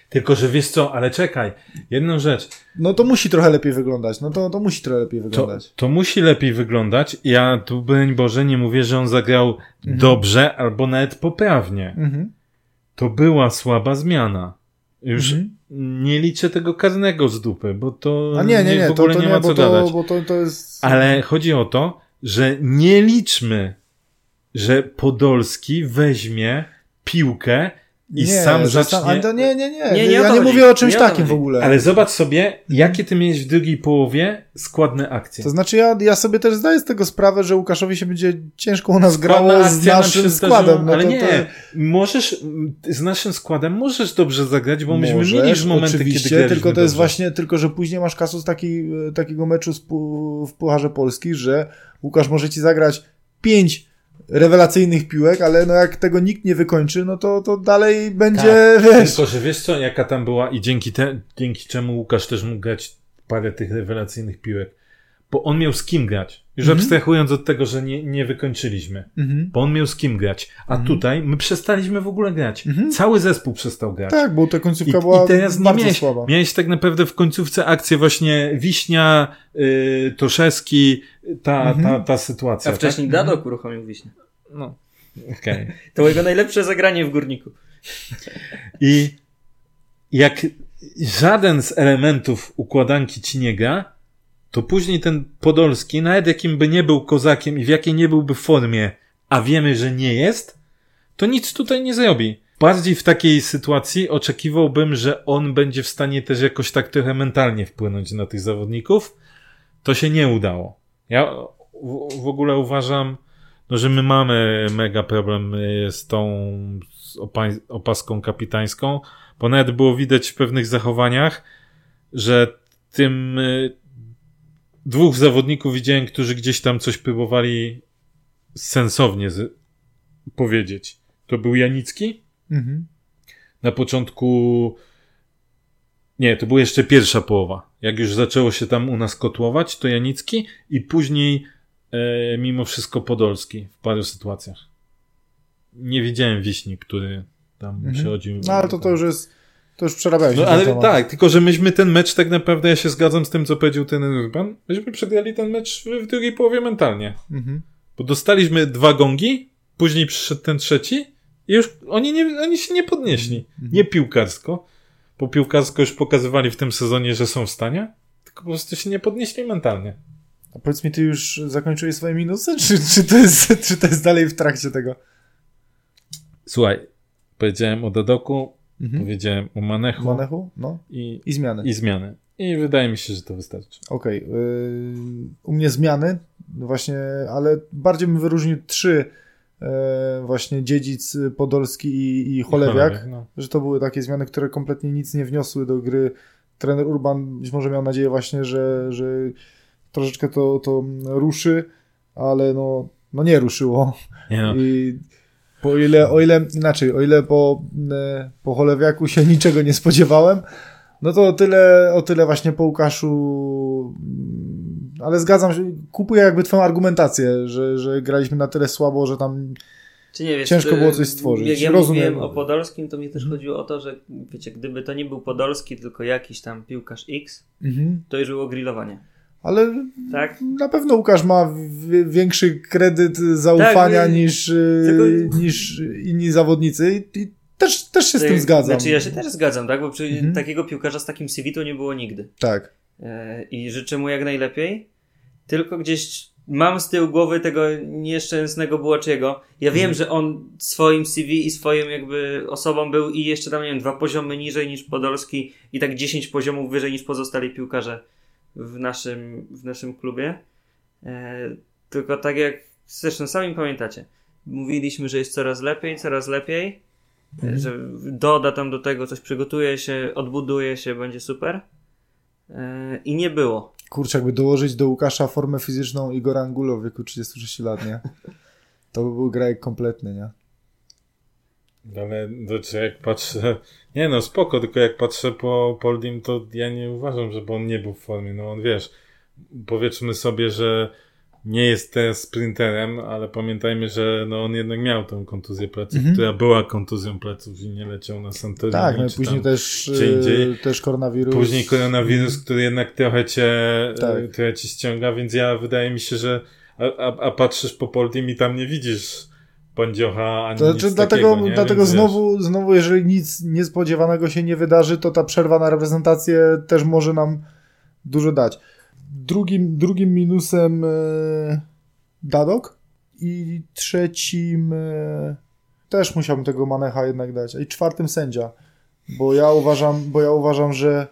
Speaker 2: Tylko, że wiesz co, ale czekaj, jedną rzecz.
Speaker 1: no to musi trochę lepiej wyglądać, no to, to musi trochę lepiej
Speaker 2: To,
Speaker 1: wyglądać.
Speaker 2: to musi lepiej wyglądać. Ja tu, broń Boże, nie mówię, że on zagrał dobrze albo nawet poprawnie.
Speaker 1: Mhm.
Speaker 2: To była słaba zmiana. Już
Speaker 1: Mhm.
Speaker 2: nie liczę tego karnego z dupy, bo to
Speaker 1: A nie, nie, nie,
Speaker 2: w
Speaker 1: to,
Speaker 2: ogóle
Speaker 1: to
Speaker 2: nie,
Speaker 1: nie,
Speaker 2: ma
Speaker 1: bo
Speaker 2: co
Speaker 1: to,
Speaker 2: gadać.
Speaker 1: to, to jest...
Speaker 2: Ale chodzi o to, że nie liczmy, że Podolski weźmie piłkę i
Speaker 1: nie,
Speaker 2: sam zacznie...
Speaker 1: to nie, nie, nie,
Speaker 3: Nie, nie
Speaker 1: ja nie mówię o czymś
Speaker 3: Nie
Speaker 1: takim w ogóle.
Speaker 2: Ale zobacz sobie, jakie ty miałeś w drugiej połowie składne akcje.
Speaker 1: To znaczy ja, ja sobie też zdaję z tego sprawę, że Łukaszowi się będzie ciężko u nas
Speaker 2: Składna
Speaker 1: grało z
Speaker 2: nam
Speaker 1: naszym
Speaker 2: zdarzyła,
Speaker 1: składem. No
Speaker 2: ale
Speaker 1: to,
Speaker 2: nie,
Speaker 1: to,
Speaker 2: możesz, z naszym składem możesz dobrze zagrać, bo myśmy
Speaker 1: Możesz,
Speaker 2: mieli już momenty,
Speaker 1: oczywiście,
Speaker 2: kiedy
Speaker 1: tylko to jest
Speaker 2: dobrze.
Speaker 1: właśnie, tylko że później masz kasus taki, e, takiego meczu w Pucharze Polski, że Łukasz może ci zagrać pięć rewelacyjnych piłek, ale no jak tego nikt nie wykończy, no to, to dalej będzie,
Speaker 2: Tak,
Speaker 1: wiesz...
Speaker 2: Tylko, że wiesz co, jaka tam była i dzięki, te, dzięki czemu Łukasz też mógł grać parę tych rewelacyjnych piłek, bo on miał z kim grać. Już
Speaker 1: Mhm.
Speaker 2: abstrahując od tego, że nie, nie wykończyliśmy.
Speaker 1: Mhm.
Speaker 2: Bo on miał z kim grać. A tutaj my przestaliśmy w ogóle grać.
Speaker 1: Mhm.
Speaker 2: Cały zespół przestał grać.
Speaker 1: Tak, bo ta końcówka
Speaker 2: I,
Speaker 1: była
Speaker 2: I teraz
Speaker 1: bardzo
Speaker 2: miałeś,
Speaker 1: słaba.
Speaker 2: miałeś tak naprawdę w końcówce akcję właśnie Wiśnia, y, Toszewski, ta,
Speaker 1: Mhm.
Speaker 2: ta, ta sytuacja.
Speaker 3: A wcześniej
Speaker 2: tak?
Speaker 3: Dadok uruchomił Wiśnię.
Speaker 2: No, okej.
Speaker 3: To było jego najlepsze zagranie w Górniku.
Speaker 2: I jak żaden z elementów układanki ci nie gra, to później ten Podolski, nawet jakim by nie był kozakiem i w jakiej nie byłby formie, a wiemy, że nie jest, to nic tutaj nie zrobi. Bardziej w takiej sytuacji oczekiwałbym, że on będzie w stanie też jakoś tak trochę mentalnie wpłynąć na tych zawodników. To się nie udało. Ja w, ogóle uważam, no, że my mamy mega problem y, z tą opaską kapitańską, bo nawet było widać w pewnych zachowaniach, że tym y, dwóch zawodników widziałem, którzy gdzieś tam coś próbowali sensownie z- powiedzieć. To był Janicki?
Speaker 1: Mhm.
Speaker 2: Na początku. Nie, to była jeszcze pierwsza połowa. Jak już zaczęło się tam u nas kotłować, to Janicki i później e, mimo wszystko Podolski w paru sytuacjach. Nie widziałem Wiśni, który tam
Speaker 1: Mhm.
Speaker 2: przychodził.
Speaker 1: No ale to, to już jest, to już przerabiałeś.
Speaker 2: No ale
Speaker 1: temat.
Speaker 2: tak, tylko że myśmy ten mecz tak naprawdę, ja się zgadzam z tym, co powiedział ten Urban, myśmy przegrali ten mecz w, w drugiej połowie mentalnie.
Speaker 1: Mhm.
Speaker 2: Bo dostaliśmy dwa gongi, później przyszedł ten trzeci i już oni, nie, oni się nie podnieśli.
Speaker 1: Mhm.
Speaker 2: Nie piłkarsko, bo piłkarsko już pokazywali w tym sezonie, że są w stanie, tylko po prostu się nie podnieśli mentalnie.
Speaker 1: A powiedz mi, ty już zakończyłeś swoje minusy, czy, czy, to jest, czy to jest dalej w trakcie tego?
Speaker 2: Słuchaj, powiedziałem o Dadoku,
Speaker 1: Mhm.
Speaker 2: powiedziałem o Manechu
Speaker 1: Manechu? No.
Speaker 2: i,
Speaker 1: I zmiany.
Speaker 2: i zmiany. I wydaje mi się, że to wystarczy.
Speaker 1: Okej. yy, u mnie zmiany, no właśnie, ale bardziej bym wyróżnił trzy yy, właśnie dziedzic Podolski i, i Cholewiak,
Speaker 2: no.
Speaker 1: że to były takie zmiany, które kompletnie nic nie wniosły do gry. Trener Urban być może miał nadzieję właśnie, że, że troszeczkę to, to ruszy, ale no, no nie ruszyło.
Speaker 2: Nie no.
Speaker 1: I po ile, o ile inaczej, o ile po, e, po Cholewiaku się niczego nie spodziewałem, no to o tyle, o tyle właśnie po Łukaszu, mm, ale zgadzam się, kupuję jakby twoją argumentację, że, że graliśmy na tyle słabo, że tam
Speaker 3: wiesz,
Speaker 1: Ciężko było coś stworzyć.
Speaker 3: Jak ja
Speaker 1: Rozumiem.
Speaker 3: mówiłem o Podolskim, to mi też chodziło o to, że wiecie, gdyby to nie był Podolski, tylko jakiś tam piłkarz X,
Speaker 1: mhm.
Speaker 3: to już było grillowanie.
Speaker 1: Ale
Speaker 3: Tak?
Speaker 1: na pewno Łukasz ma większy kredyt zaufania
Speaker 3: Tak,
Speaker 1: niż, e,
Speaker 3: tylko-
Speaker 1: niż inni zawodnicy i, też, też się z tym zgadzam.
Speaker 3: Znaczy ja się też zgadzam, tak? Bo
Speaker 1: Mhm.
Speaker 3: takiego piłkarza z takim CV to nie było nigdy.
Speaker 1: Tak.
Speaker 3: E, I życzę mu jak najlepiej. Tylko gdzieś mam z tyłu głowy tego nieszczęsnego Bułaczyego. Ja wiem, że on swoim CV i swoim jakby osobą był i jeszcze tam, nie wiem, dwa poziomy niżej niż Podolski i tak 10 poziomów wyżej niż pozostali piłkarze w naszym, w naszym klubie. E, tylko tak jak zresztą sami pamiętacie, mówiliśmy, że jest coraz lepiej, coraz lepiej, e, że doda tam do tego coś, przygotuje się, odbuduje się, będzie super. E, I nie było.
Speaker 1: Kurczę, jakby dołożyć do Łukasza formę fizyczną Igora Angulo w wieku 36 lat, nie? To by był grajek kompletny, nie?
Speaker 2: Ale znaczy jak patrzę. Nie no, spoko, tylko jak patrzę po Poldim, to ja nie uważam, żeby on nie był w formie. No on wiesz, powiedzmy sobie, że nie jest teraz sprinterem, ale pamiętajmy, że no on jednak miał tą kontuzję pleców,
Speaker 1: Mhm.
Speaker 2: która była kontuzją pleców i nie leciał na Santorini.
Speaker 1: Tak, no i później też, e,
Speaker 2: indziej.
Speaker 1: też koronawirus.
Speaker 2: Później koronawirus, który jednak trochę cię,
Speaker 1: Tak.
Speaker 2: tak. trochę ci ściąga, więc ja wydaje mi się, że a, a, a patrzysz po Poldim i tam nie widzisz Pandziocha ani
Speaker 1: To znaczy, dlatego,
Speaker 2: takiego,
Speaker 1: dlatego
Speaker 2: Więc wiesz,
Speaker 1: znowu, znowu, jeżeli nic niespodziewanego się nie wydarzy, to ta przerwa na reprezentację też może nam dużo dać. Drugim, drugim minusem e, Dadok i trzecim e, też musiałbym tego Manecha jednak dać. I czwartym sędzia, bo ja uważam, bo ja uważam, że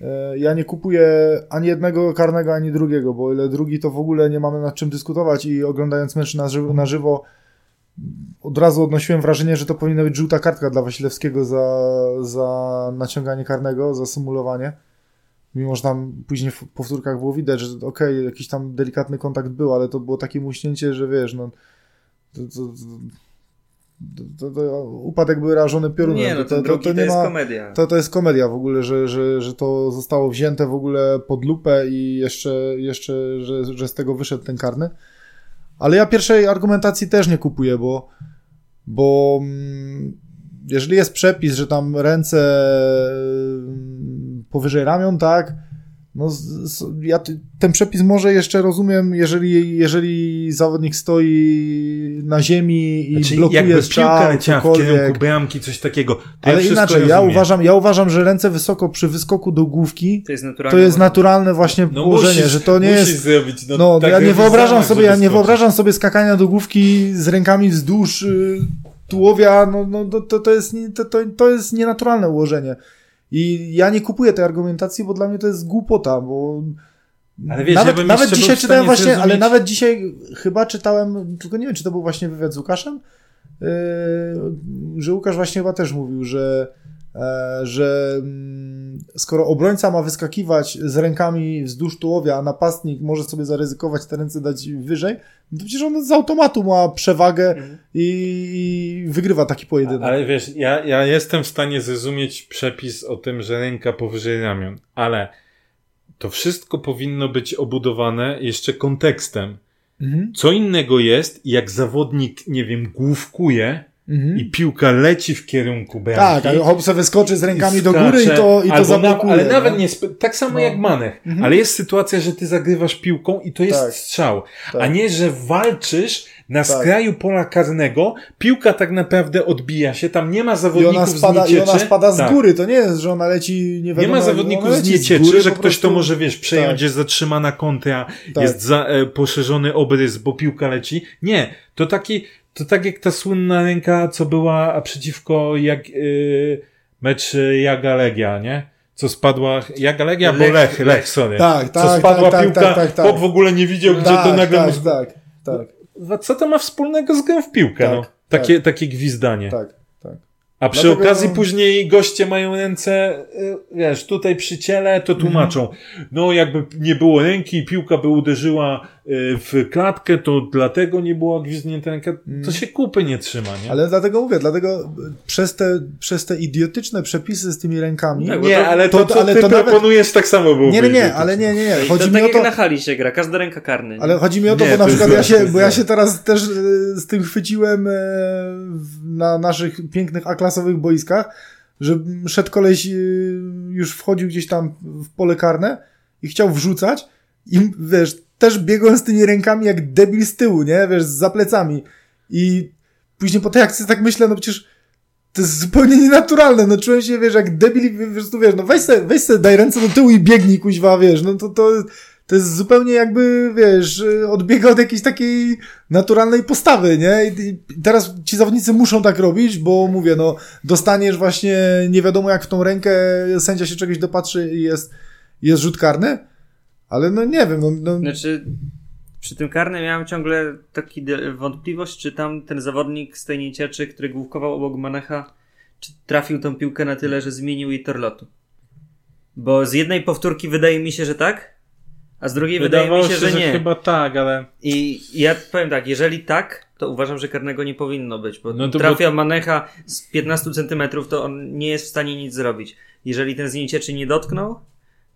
Speaker 1: e, ja nie kupuję ani jednego karnego, ani drugiego, bo ile drugi to w ogóle nie mamy nad czym dyskutować i oglądając mecz na żywo, na żywo od razu odnosiłem wrażenie, że to powinna być żółta kartka dla Wasilewskiego za, za naciąganie karnego, za symulowanie. Mimo, że tam później w powtórkach było widać, że okej, jakiś tam delikatny kontakt był, ale to było takie muśnięcie, że wiesz, no to, to, to, to, upadek był rażony piorunem.
Speaker 3: Nie, no
Speaker 1: to, to, to,
Speaker 3: to,
Speaker 1: nie
Speaker 3: jest
Speaker 1: ma,
Speaker 3: komedia.
Speaker 1: to, to jest komedia w ogóle, że, że, że to zostało wzięte w ogóle pod lupę i jeszcze, jeszcze że, że z tego wyszedł ten karny. Ale ja pierwszej argumentacji też nie kupuję, bo, bo mm, jeżeli jest przepis, że tam ręce mm, powyżej ramion, tak, No, ja ten przepis może jeszcze rozumiem, jeżeli, jeżeli zawodnik stoi na ziemi i
Speaker 2: Znaczy,
Speaker 1: blokuje strzał,
Speaker 2: piłka w kierunku bramki, coś takiego. To ja
Speaker 1: Ale
Speaker 2: wszystko
Speaker 1: inaczej, ja uważam, ja uważam, że ręce wysoko przy wyskoku do główki
Speaker 3: To jest naturalne.
Speaker 1: to jest naturalne właśnie
Speaker 2: No
Speaker 1: położenie,
Speaker 2: musisz,
Speaker 1: że to nie jest...
Speaker 2: zrobić, no,
Speaker 1: No,
Speaker 2: tak
Speaker 1: ja nie wyobrażam sobie, ja nie wyobrażam sobie skakania do główki z rękami wzdłuż y, tułowia, no, no to, to, jest, to, to, to jest nienaturalne ułożenie. I ja nie kupuję tej argumentacji, bo dla mnie to jest głupota, bo
Speaker 2: Ale wiesz,
Speaker 1: nawet,
Speaker 2: ja
Speaker 1: nawet dzisiaj czytałem właśnie, ale
Speaker 2: zrozumieć-
Speaker 1: nawet dzisiaj chyba czytałem, tylko nie wiem, czy to był właśnie wywiad z Łukaszem, yy, że Łukasz właśnie chyba też mówił, że, że mm, skoro obrońca ma wyskakiwać z rękami wzdłuż tułowia, a napastnik może sobie zaryzykować te ręce dać wyżej, no to przecież on z automatu ma przewagę
Speaker 3: Mhm.
Speaker 1: i, i wygrywa taki pojedynek.
Speaker 2: Ale wiesz, ja, ja jestem w stanie zrozumieć przepis o tym, że ręka powyżej ramion, ale to wszystko powinno być obudowane jeszcze kontekstem.
Speaker 1: Mhm.
Speaker 2: Co innego jest, jak zawodnik, nie wiem, główkuje
Speaker 1: Mhm.
Speaker 2: i piłka leci w kierunku bramki.
Speaker 1: Tak, sobie wyskoczy z rękami
Speaker 2: i
Speaker 1: do góry i
Speaker 2: skacze,
Speaker 1: to, i to zablokuje.
Speaker 2: Na, ale nawet
Speaker 1: no.
Speaker 2: nie, sp- tak samo
Speaker 1: No.
Speaker 2: jak Manech,
Speaker 1: Mhm.
Speaker 2: ale jest sytuacja, że ty zagrywasz piłką i to jest
Speaker 1: Tak.
Speaker 2: strzał,
Speaker 1: Tak.
Speaker 2: a nie, że walczysz na
Speaker 1: Tak.
Speaker 2: skraju pola karnego, piłka tak naprawdę odbija się, tam nie ma
Speaker 1: I
Speaker 2: zawodników
Speaker 1: ona spada,
Speaker 2: z
Speaker 1: i
Speaker 2: niecieczy.
Speaker 1: ona spada z
Speaker 2: Tak.
Speaker 1: góry, to nie jest, że ona leci nie
Speaker 2: Nie
Speaker 1: wiadomo
Speaker 2: ma
Speaker 1: jak-
Speaker 2: zawodników z niecieczy,
Speaker 1: góry
Speaker 2: że ktoś to
Speaker 1: prostu.
Speaker 2: może, wiesz, przejąć,
Speaker 1: Tak.
Speaker 2: jest zatrzymana kontra,
Speaker 1: Tak.
Speaker 2: jest za, e, poszerzony obrys, bo piłka leci. Nie, to taki, to tak jak ta słynna ręka, co była przeciwko jak, y, mecz Jaga Legia, nie? Co spadła, Jaga Legia, bo
Speaker 3: Lech,
Speaker 2: Lech, sorry.
Speaker 1: Tak,
Speaker 2: Co
Speaker 1: tak,
Speaker 2: spadła
Speaker 1: tak,
Speaker 2: piłka,
Speaker 1: tak, tak, tak.
Speaker 2: chłop w ogóle nie widział, gdzie
Speaker 1: tak,
Speaker 2: to nagle
Speaker 1: tak,
Speaker 2: mu... z-
Speaker 1: tak, tak,
Speaker 2: Co to ma wspólnego z grą w piłkę,
Speaker 1: Tak,
Speaker 2: no?
Speaker 1: tak.
Speaker 2: Takie, takie gwizdanie.
Speaker 1: tak, tak.
Speaker 2: A przy
Speaker 1: Dlatego-
Speaker 2: okazji później goście mają ręce, y, wiesz, tutaj przy ciele, to tłumaczą. No, jakby nie było ręki i piłka by uderzyła w klatkę, to dlatego nie była gwizdnięta ręka. To się kupy nie trzyma, nie?
Speaker 1: Ale dlatego mówię, dlatego przez te, przez te idiotyczne przepisy z tymi rękami.
Speaker 3: Tak,
Speaker 2: nie,
Speaker 3: to-
Speaker 2: ale to,
Speaker 1: to-
Speaker 2: co
Speaker 1: ale
Speaker 2: ty
Speaker 1: to nawet-
Speaker 2: proponujesz, tak samo było.
Speaker 1: nie, nie, nie, ale nie, nie, nie. Chodzi
Speaker 3: to
Speaker 1: mi
Speaker 3: tak
Speaker 1: o
Speaker 3: jak
Speaker 1: to,
Speaker 3: na hali się gra, każda ręka karny. nie?
Speaker 1: ale chodzi mi o to,
Speaker 2: Nie,
Speaker 1: bo na przykład ja się, bo ja się teraz też e, z tym chwyciłem w- na naszych pięknych A-klasowych boiskach, że szedł koleś, już wchodził gdzieś tam w pole karne i chciał wrzucać i wiesz, też biegłem z tymi rękami jak debil z tyłu, nie? Wiesz, za plecami. I później po tej akcji tak myślę, no przecież to jest zupełnie nienaturalne, no czułem się, wiesz, jak debil po prostu, wiesz, no weź se, weź se, daj ręce do tyłu i biegnij, kuźwa, wiesz, no to, to, to jest zupełnie jakby, wiesz, odbiega od jakiejś takiej naturalnej postawy, nie? I teraz ci zawodnicy muszą tak robić, bo mówię, no, dostaniesz właśnie nie wiadomo jak w tą rękę, sędzia się czegoś dopatrzy i jest, jest rzut karny, ale no nie wiem, no, no
Speaker 3: Znaczy, przy tym karnym miałem ciągle taki wątpliwość, czy tam ten zawodnik z tej niecieczy, który główkował obok Manecha, czy trafił tą piłkę na tyle, że zmienił jej tor lotu. Bo z jednej powtórki wydaje mi się, że tak, a z drugiej
Speaker 2: Wydawało
Speaker 3: wydaje mi się, że nie.
Speaker 2: chyba tak, ale...
Speaker 3: I ja powiem tak, jeżeli tak, to uważam, że karnego nie powinno być, bo
Speaker 2: No
Speaker 3: trafia Manecha z 15 centymetrów, to on nie jest w stanie nic zrobić. Jeżeli ten z niecieczy nie dotknął,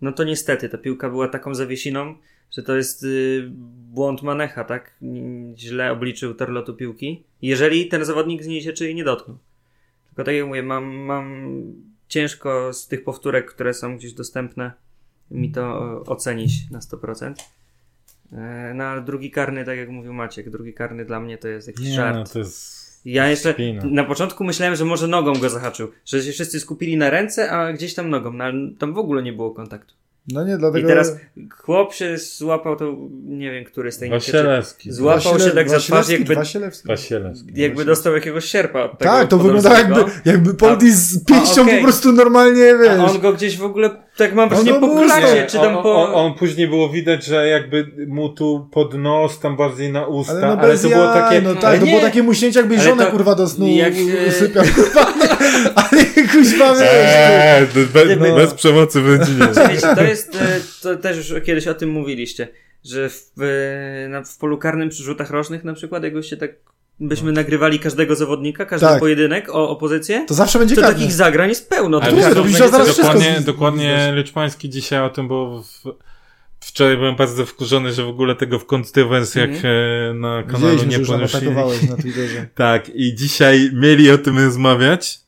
Speaker 3: no to niestety ta piłka była taką zawiesiną, że to jest y, błąd Manecha, tak? Źle obliczył tor lotu piłki. Jeżeli ten zawodnik z niecieczy jej nie dotknął. Tylko tak jak mówię, mam, mam ciężko z tych powtórek, które są gdzieś dostępne, mi to ocenić na 100%. E, No ale drugi karny, tak jak mówił Maciek, drugi karny dla mnie to jest jakiś
Speaker 2: Nie,
Speaker 3: żart.
Speaker 2: no to jest...
Speaker 3: Ja jeszcze
Speaker 2: Spina.
Speaker 3: na początku myślałem, że może nogą go zahaczył, że się wszyscy skupili na ręce, a gdzieś tam nogą, no, ale tam w ogóle nie było kontaktu.
Speaker 1: No nie,
Speaker 3: I
Speaker 1: dlatego...
Speaker 3: teraz chłop się złapał, to nie wiem, który z tej niecieczy,
Speaker 2: Wasielewski.
Speaker 3: złapał się tak za twarz, jakby,
Speaker 1: Wasielewski.
Speaker 2: Wasielewski.
Speaker 3: jakby dostał jakiegoś sierpa. od tego
Speaker 1: Tak, to wygląda jakby, jakby Poldi z pięścią
Speaker 3: okej.
Speaker 1: po prostu normalnie, wiesz.
Speaker 3: A on go gdzieś w ogóle, tak mam
Speaker 1: On
Speaker 3: wrażenie,
Speaker 1: go
Speaker 3: po
Speaker 1: mózg-
Speaker 3: klacie,
Speaker 2: Nie,
Speaker 3: czy tam
Speaker 2: on,
Speaker 3: po...
Speaker 2: on, on później było widać, że jakby mu tu pod nos, tam bardziej na usta,
Speaker 1: Ale
Speaker 2: ale,
Speaker 1: no bez
Speaker 2: to było takie...
Speaker 1: no tak,
Speaker 2: ale
Speaker 1: to
Speaker 2: nie,
Speaker 1: było takie muśnięcie, jakbyś
Speaker 3: Ale
Speaker 1: żonę
Speaker 3: to-
Speaker 1: kurwa do snu
Speaker 3: jak, e,
Speaker 1: usypiał, kurwa, ale kuźwa,
Speaker 2: Eee, to be,
Speaker 3: Gdyby-
Speaker 2: bez przemocy w rodzinie.
Speaker 3: Wiecie, to jest, e, to też już kiedyś o tym mówiliście, że w, e, na, w polu karnym przy rzutach rocznych na przykład, jakbyście tak, byśmy nagrywali każdego zawodnika, każdy
Speaker 1: Tak.
Speaker 3: pojedynek o opozycję,
Speaker 1: to zawsze będzie
Speaker 3: to
Speaker 1: karne.
Speaker 3: takich zagrań jest pełno.
Speaker 2: Ale
Speaker 3: To
Speaker 1: robisz
Speaker 3: będzie
Speaker 1: zaraz wszystko
Speaker 2: dokładnie,
Speaker 1: z-
Speaker 2: dokładnie Leczpański dzisiaj o tym, bo w, wczoraj byłem bardzo wkurzony, że w ogóle tego w kontrowersjach
Speaker 3: Mhm.
Speaker 2: e, na kanalu
Speaker 1: Widzieliśmy,
Speaker 2: nie
Speaker 1: na Twitterze.
Speaker 2: Tak, i dzisiaj mieli o tym rozmawiać,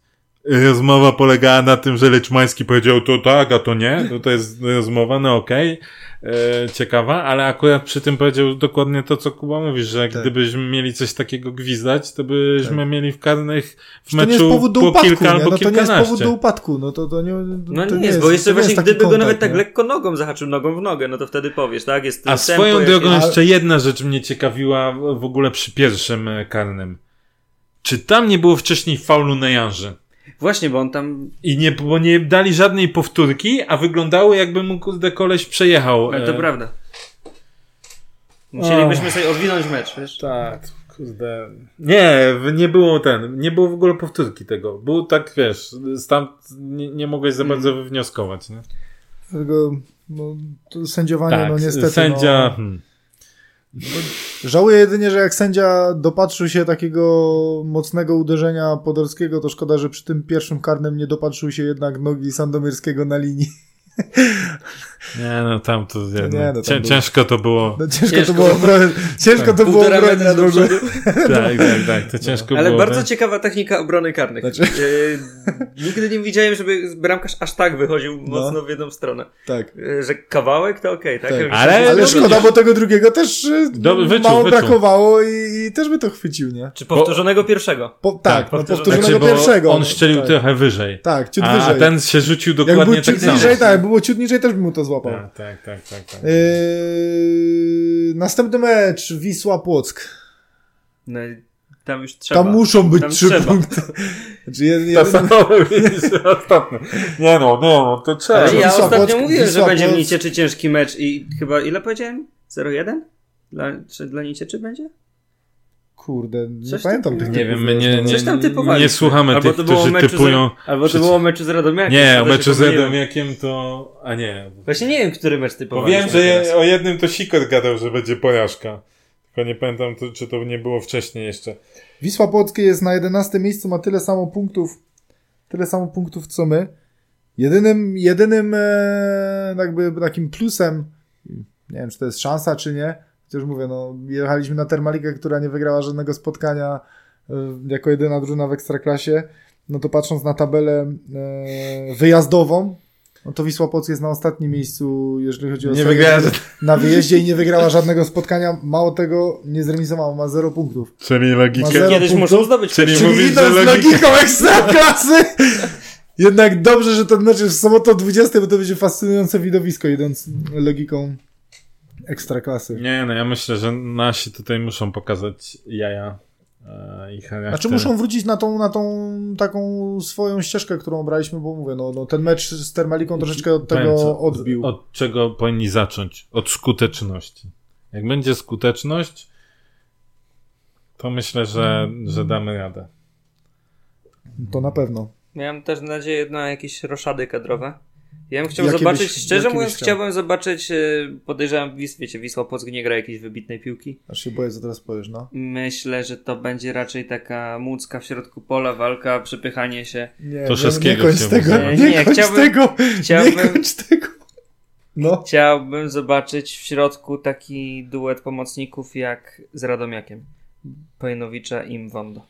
Speaker 2: rozmowa polegała na tym, że Leczmański powiedział to tak, a to nie. To, to jest rozmowa, no okej. E, ciekawa, ale akurat przy tym powiedział dokładnie to, co Kuba mówi, że
Speaker 1: Tak.
Speaker 2: gdybyśmy mieli coś takiego gwizdać, to byśmy
Speaker 1: Tak.
Speaker 2: mieli w karnych w
Speaker 1: To nie jest
Speaker 2: meczu
Speaker 1: powód do
Speaker 2: po
Speaker 1: upadku,
Speaker 2: kilka
Speaker 1: nie?
Speaker 2: albo
Speaker 1: No to nie jest
Speaker 2: kilkanaście.
Speaker 1: powód do upadku, no to, to nie
Speaker 3: No
Speaker 1: to
Speaker 3: nie, jest, bo jeszcze
Speaker 1: to nie
Speaker 3: właśnie gdyby go nawet
Speaker 1: kontakt,
Speaker 3: tak
Speaker 1: nie?
Speaker 3: lekko nogą zahaczył nogą w nogę, no to wtedy powiesz, tak? Jest
Speaker 2: A swoją drogą jeszcze jedna rzecz mnie ciekawiła w ogóle przy pierwszym karnym. Czy tam nie było wcześniej faulu na Janży?
Speaker 3: Właśnie, bo on tam...
Speaker 2: I nie, bo nie dali żadnej powtórki, a wyglądało jakby mu kurde koleś przejechał.
Speaker 3: Ale to
Speaker 2: e,
Speaker 3: prawda. Musielibyśmy sobie odwinąć mecz, wiesz?
Speaker 2: Tak, kurde. Nie, nie było ten, nie było w ogóle powtórki tego. Był tak, wiesz, tam nie, nie mogłeś za
Speaker 3: Mm.
Speaker 2: bardzo wywnioskować, nie?
Speaker 1: Dlatego, no, sędziowanie,
Speaker 2: Tak,
Speaker 1: no niestety.
Speaker 2: sędzia...
Speaker 1: No,
Speaker 2: Hmm.
Speaker 1: Żałuję jedynie, że jak sędzia dopatrzył się takiego mocnego uderzenia Podolskiego, to szkoda, że przy tym pierwszym karnym nie dopatrzył się jednak nogi Sandomierskiego na linii.
Speaker 2: Nie, no tam to jednak,
Speaker 1: nie, no, tam
Speaker 2: cię,
Speaker 1: było-
Speaker 2: ciężko to było.
Speaker 1: No, ciężko,
Speaker 3: Ciężko
Speaker 1: to było,
Speaker 3: było.
Speaker 1: obro- ciężko to było obronić w ogóle.
Speaker 3: przodu.
Speaker 2: Tak, tak, tak, to ciężko
Speaker 3: Ale
Speaker 2: było.
Speaker 3: bardzo
Speaker 2: nie?
Speaker 3: ciekawa technika obrony karnych.
Speaker 1: Znaczy-
Speaker 3: E, nigdy nie widziałem, żeby bramkarz aż tak wychodził
Speaker 1: No.
Speaker 3: mocno w jedną stronę.
Speaker 1: Tak.
Speaker 3: E, że kawałek to okej, tak?
Speaker 1: Tak.
Speaker 3: Jak
Speaker 2: Ale-
Speaker 1: Ale
Speaker 2: no
Speaker 1: szkoda, bo tego drugiego też e,
Speaker 2: Dobry, wyczuł,
Speaker 1: mało
Speaker 2: wyczuł.
Speaker 1: brakowało i, i też by to chwycił, nie?
Speaker 3: Czy powtórzonego pierwszego?
Speaker 1: Po, tak,
Speaker 2: Tak,
Speaker 1: no,
Speaker 3: powtórzonego.
Speaker 1: powtórzonego
Speaker 2: Znaczy, bo
Speaker 1: pierwszego.
Speaker 2: on szczelił
Speaker 1: tak.
Speaker 2: trochę wyżej.
Speaker 1: Tak, ciut
Speaker 2: A
Speaker 1: wyżej.
Speaker 2: ten się rzucił dokładnie tak samo.
Speaker 1: niżej, tak, było ciut niżej, też bym mu to złapał.
Speaker 2: Tak, tak, tak, tak. tak.
Speaker 1: Yy, następny mecz, Wisła-Płock.
Speaker 3: No, tam już trzeba.
Speaker 1: Tam muszą być
Speaker 3: Tam
Speaker 1: trzy
Speaker 3: trzeba.
Speaker 1: punkty. Znaczy, jed,
Speaker 2: To
Speaker 1: jedyny,
Speaker 2: samo widzisz, ostatnio. Nie no, nie no, to trzeba.
Speaker 3: Ale ja
Speaker 1: Wisła
Speaker 3: ostatnio
Speaker 1: Płock-
Speaker 3: mówiłem, że
Speaker 1: Wisła
Speaker 3: będzie
Speaker 1: Płock-
Speaker 3: w Nicieczy ciężki mecz i chyba ile powiedziałem? 0-1? Dla, czy dla Nicieczy będzie?
Speaker 1: Kurde, nie
Speaker 3: Coś
Speaker 1: pamiętam tych
Speaker 2: Nie wiem, my nie,
Speaker 1: no.
Speaker 2: nie,
Speaker 3: Coś tam typowaliśmy.
Speaker 2: nie słuchamy
Speaker 3: Albo
Speaker 2: tych,
Speaker 3: to było
Speaker 2: którzy
Speaker 3: meczu
Speaker 2: typują.
Speaker 3: Z, albo to było o meczu z Radomiakiem.
Speaker 2: Nie, o meczu z. Radomiakiem to... A nie.
Speaker 3: Właśnie nie wiem, który mecz typowaliśmy
Speaker 2: Powiem, że je, o jednym to Sikor gadał, że będzie porażka. Tylko nie pamiętam, to, czy to nie było wcześniej jeszcze.
Speaker 1: Wisła Płockie jest na 11 miejscu, ma tyle samo punktów, tyle samo punktów co my. Jedynym, jedynym e, jakby takim plusem, nie wiem czy to jest szansa czy nie, chociaż mówię, no jechaliśmy na Termalikę, która nie wygrała żadnego spotkania e, jako jedyna drużyna w Ekstraklasie, no to patrząc na tabelę e, wyjazdową, no to Wisła Płock jest na ostatnim miejscu, jeżeli chodzi o
Speaker 2: Nie wygrała
Speaker 1: na wyjeździe i nie wygrała żadnego spotkania. Mało tego, nie zremisowała, ma 0 punktów.
Speaker 2: Czyli logikę.
Speaker 1: zero
Speaker 3: Kiedyś
Speaker 1: punktów.
Speaker 3: muszą zdobyć
Speaker 2: Czyli
Speaker 3: pierwszy.
Speaker 2: mówisz, że
Speaker 1: z
Speaker 2: logika-
Speaker 1: logiką ekstraklasy. Jednak dobrze, że ten mecz jest w sobotę o 20, bo to będzie fascynujące widowisko, idąc logiką ekstraklasy.
Speaker 2: Nie, no ja myślę, że nasi tutaj muszą pokazać jaja e, i charakter.
Speaker 1: Znaczy muszą wrócić na tą, na tą taką swoją ścieżkę, którą braliśmy, bo mówię, no, no ten mecz z Termaliką troszeczkę od tego
Speaker 2: co,
Speaker 1: odbił.
Speaker 2: Od czego powinni zacząć? Od skuteczności. Jak będzie skuteczność, to myślę, że, że damy radę.
Speaker 1: To na pewno.
Speaker 3: Miałem też nadzieję na jakieś roszady kadrowe. Ja bym chciał
Speaker 1: Jakie
Speaker 3: zobaczyć,
Speaker 1: byś-
Speaker 3: szczerze mówiąc,
Speaker 1: chciał?
Speaker 3: chciałbym zobaczyć, e, podejrzewam, wiecie, Wisła Płock nie gra jakiejś wybitnej piłki.
Speaker 1: Aż się boję, co teraz powiesz, no.
Speaker 3: Myślę, że to będzie raczej taka mucka w środku pola, walka, przepychanie się.
Speaker 1: Nie,
Speaker 2: To
Speaker 1: nie, nie kończ
Speaker 2: chciałbym
Speaker 1: tego,
Speaker 3: zobaczyć.
Speaker 1: nie,
Speaker 3: Nie,
Speaker 1: kończ
Speaker 3: chciałbym-
Speaker 1: tego, nie
Speaker 3: Chciałbym,
Speaker 1: kończ tego. No.
Speaker 3: chciałbym zobaczyć w środku taki duet pomocników jak z Radomiakiem. Pojnowicza i Mwondo.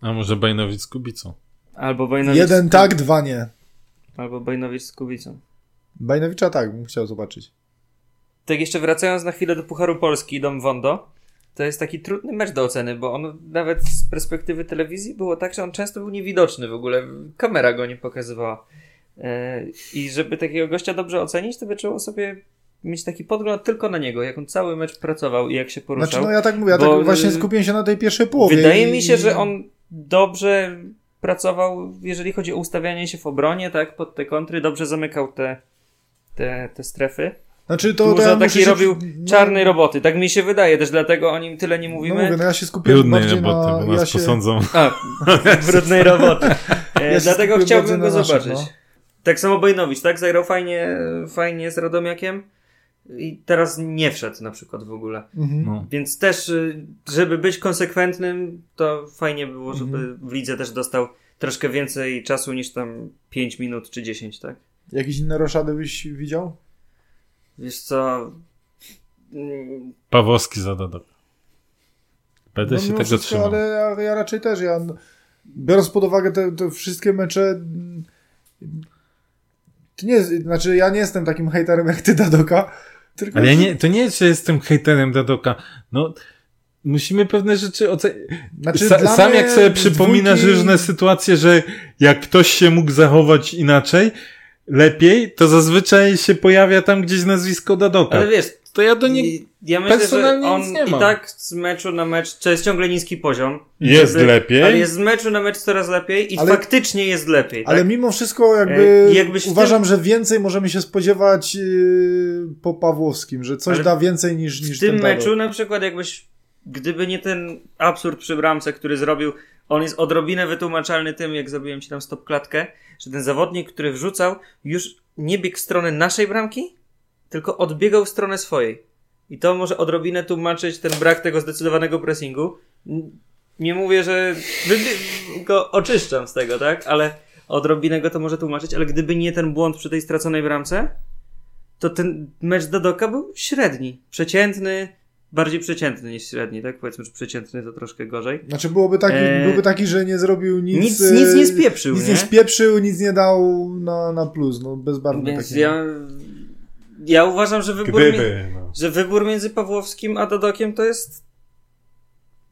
Speaker 2: A może Bajnowic z Kubicą?
Speaker 3: Albo Bojnowicz
Speaker 1: Jeden
Speaker 3: z,
Speaker 1: tak, dwa nie.
Speaker 3: Albo Bojnowicz z Kubicą.
Speaker 1: Bajnowicza tak, bym chciał zobaczyć.
Speaker 3: Tak jeszcze wracając na chwilę do Pucharu Polski i Dom Wondo, to jest taki trudny mecz do oceny, bo on nawet z perspektywy telewizji było tak, że on często był niewidoczny w ogóle. Kamera go nie pokazywała. E, I żeby takiego gościa dobrze ocenić, to by trzeba sobie mieć taki podgląd tylko na niego, jak on cały mecz pracował i jak się poruszał.
Speaker 1: Znaczy, no ja tak mówię, ja tak właśnie
Speaker 3: y,
Speaker 1: skupiłem się na tej pierwszej połowie.
Speaker 3: Wydaje
Speaker 1: i-
Speaker 3: mi się, że on dobrze pracował, jeżeli chodzi o ustawianie się w obronie, tak, pod te kontry, dobrze zamykał te, te, te strefy.
Speaker 1: Znaczy, to,
Speaker 3: Dużo
Speaker 1: to ja muszę
Speaker 3: takiej
Speaker 1: się-
Speaker 3: robił
Speaker 1: no,
Speaker 3: czarnej roboty, tak mi się wydaje, też dlatego o nim tyle nie
Speaker 1: No
Speaker 3: mówimy.
Speaker 1: mówię, no ja się skupiłem
Speaker 2: Trudnej
Speaker 1: bardziej
Speaker 2: roboty,
Speaker 1: na...
Speaker 2: bo nas
Speaker 1: Ja się,
Speaker 2: posądzą.
Speaker 3: A, brudnej roboty. E,
Speaker 1: Ja się
Speaker 3: dlatego chciałbym go
Speaker 1: naszych,
Speaker 3: zobaczyć.
Speaker 1: no.
Speaker 3: Tak samo Bojnowicz, tak? Zagrał fajnie, fajnie z Radomiakiem i teraz nie wszedł na przykład w ogóle.
Speaker 1: mhm.
Speaker 2: No.
Speaker 3: Więc też, y, żeby być konsekwentnym, to fajnie było, żeby
Speaker 1: Mhm.
Speaker 3: w lidze też dostał troszkę więcej czasu niż tam 5 minut czy 10, tak?
Speaker 1: Jakieś inne roszady byś widział?
Speaker 3: Wiesz co... mm,
Speaker 2: Pawłowski za dodatek. Będę
Speaker 1: No,
Speaker 2: się tego
Speaker 1: wszystko,
Speaker 2: trzymał.
Speaker 1: Ale ja, ja raczej też, ja biorąc pod uwagę te, te wszystkie mecze, to nie, jest- znaczy ja nie jestem takim hejterem jak ty, Dadoka, tylko...
Speaker 2: Ale ja nie, to nie jest, że jestem hejterem Dadoka. No, musimy pewne rzeczy ocenić.
Speaker 1: Znaczy,
Speaker 2: Sa, sam jak sobie przypominasz
Speaker 1: dwójki-
Speaker 2: różne sytuacje, że jak ktoś się mógł zachować inaczej, lepiej, to zazwyczaj się pojawia tam gdzieś nazwisko Dadoka.
Speaker 3: Ale wiesz,
Speaker 2: To ja do nie...
Speaker 3: i- ja myślę, że
Speaker 2: personalnie
Speaker 3: on
Speaker 2: nic nie
Speaker 3: i
Speaker 2: mam.
Speaker 3: tak z meczu na mecz, to jest ciągle niski poziom.
Speaker 2: Jest
Speaker 3: Żeby-
Speaker 2: lepiej.
Speaker 3: Ale jest z meczu na mecz coraz lepiej i
Speaker 1: Ale-
Speaker 3: faktycznie jest lepiej.
Speaker 1: Ale
Speaker 3: tak?
Speaker 1: mimo wszystko jakby
Speaker 3: E, jakbyś
Speaker 1: uważam, że więcej możemy się spodziewać yy, po Pawłowskim, że coś
Speaker 3: Ale
Speaker 1: da więcej niż, niż
Speaker 3: w tym
Speaker 1: ten
Speaker 3: meczu na przykład jakbyś, gdyby nie ten absurd przy bramce, który zrobił, on jest odrobinę wytłumaczalny tym, jak zrobiłem ci tam stop klatkę, że ten zawodnik, który wrzucał, już nie biegł w stronę naszej bramki, tylko odbiegał w stronę swojej. I to może odrobinę tłumaczyć ten brak tego zdecydowanego pressingu. Nie mówię, że go oczyszczam z tego, tak? Ale odrobinę go to może tłumaczyć, ale gdyby nie ten błąd przy tej straconej bramce, to ten mecz Dadoka był średni, przeciętny, bardziej przeciętny niż średni, tak? Powiedzmy, że przeciętny to troszkę gorzej.
Speaker 1: Znaczy byłoby taki,
Speaker 3: E,
Speaker 1: byłby taki, że nie zrobił nic...
Speaker 3: Nic,
Speaker 1: e,
Speaker 3: nic nie spieprzył,
Speaker 1: Nic
Speaker 3: nie?
Speaker 1: nie spieprzył, nic nie dał na, na plus, no bezbarwny
Speaker 3: Więc
Speaker 1: taki.
Speaker 3: ja, ja uważam, że wybór, mi,
Speaker 2: Gdyby, no.
Speaker 3: że wybór między Pawłowskim a Dadokiem to jest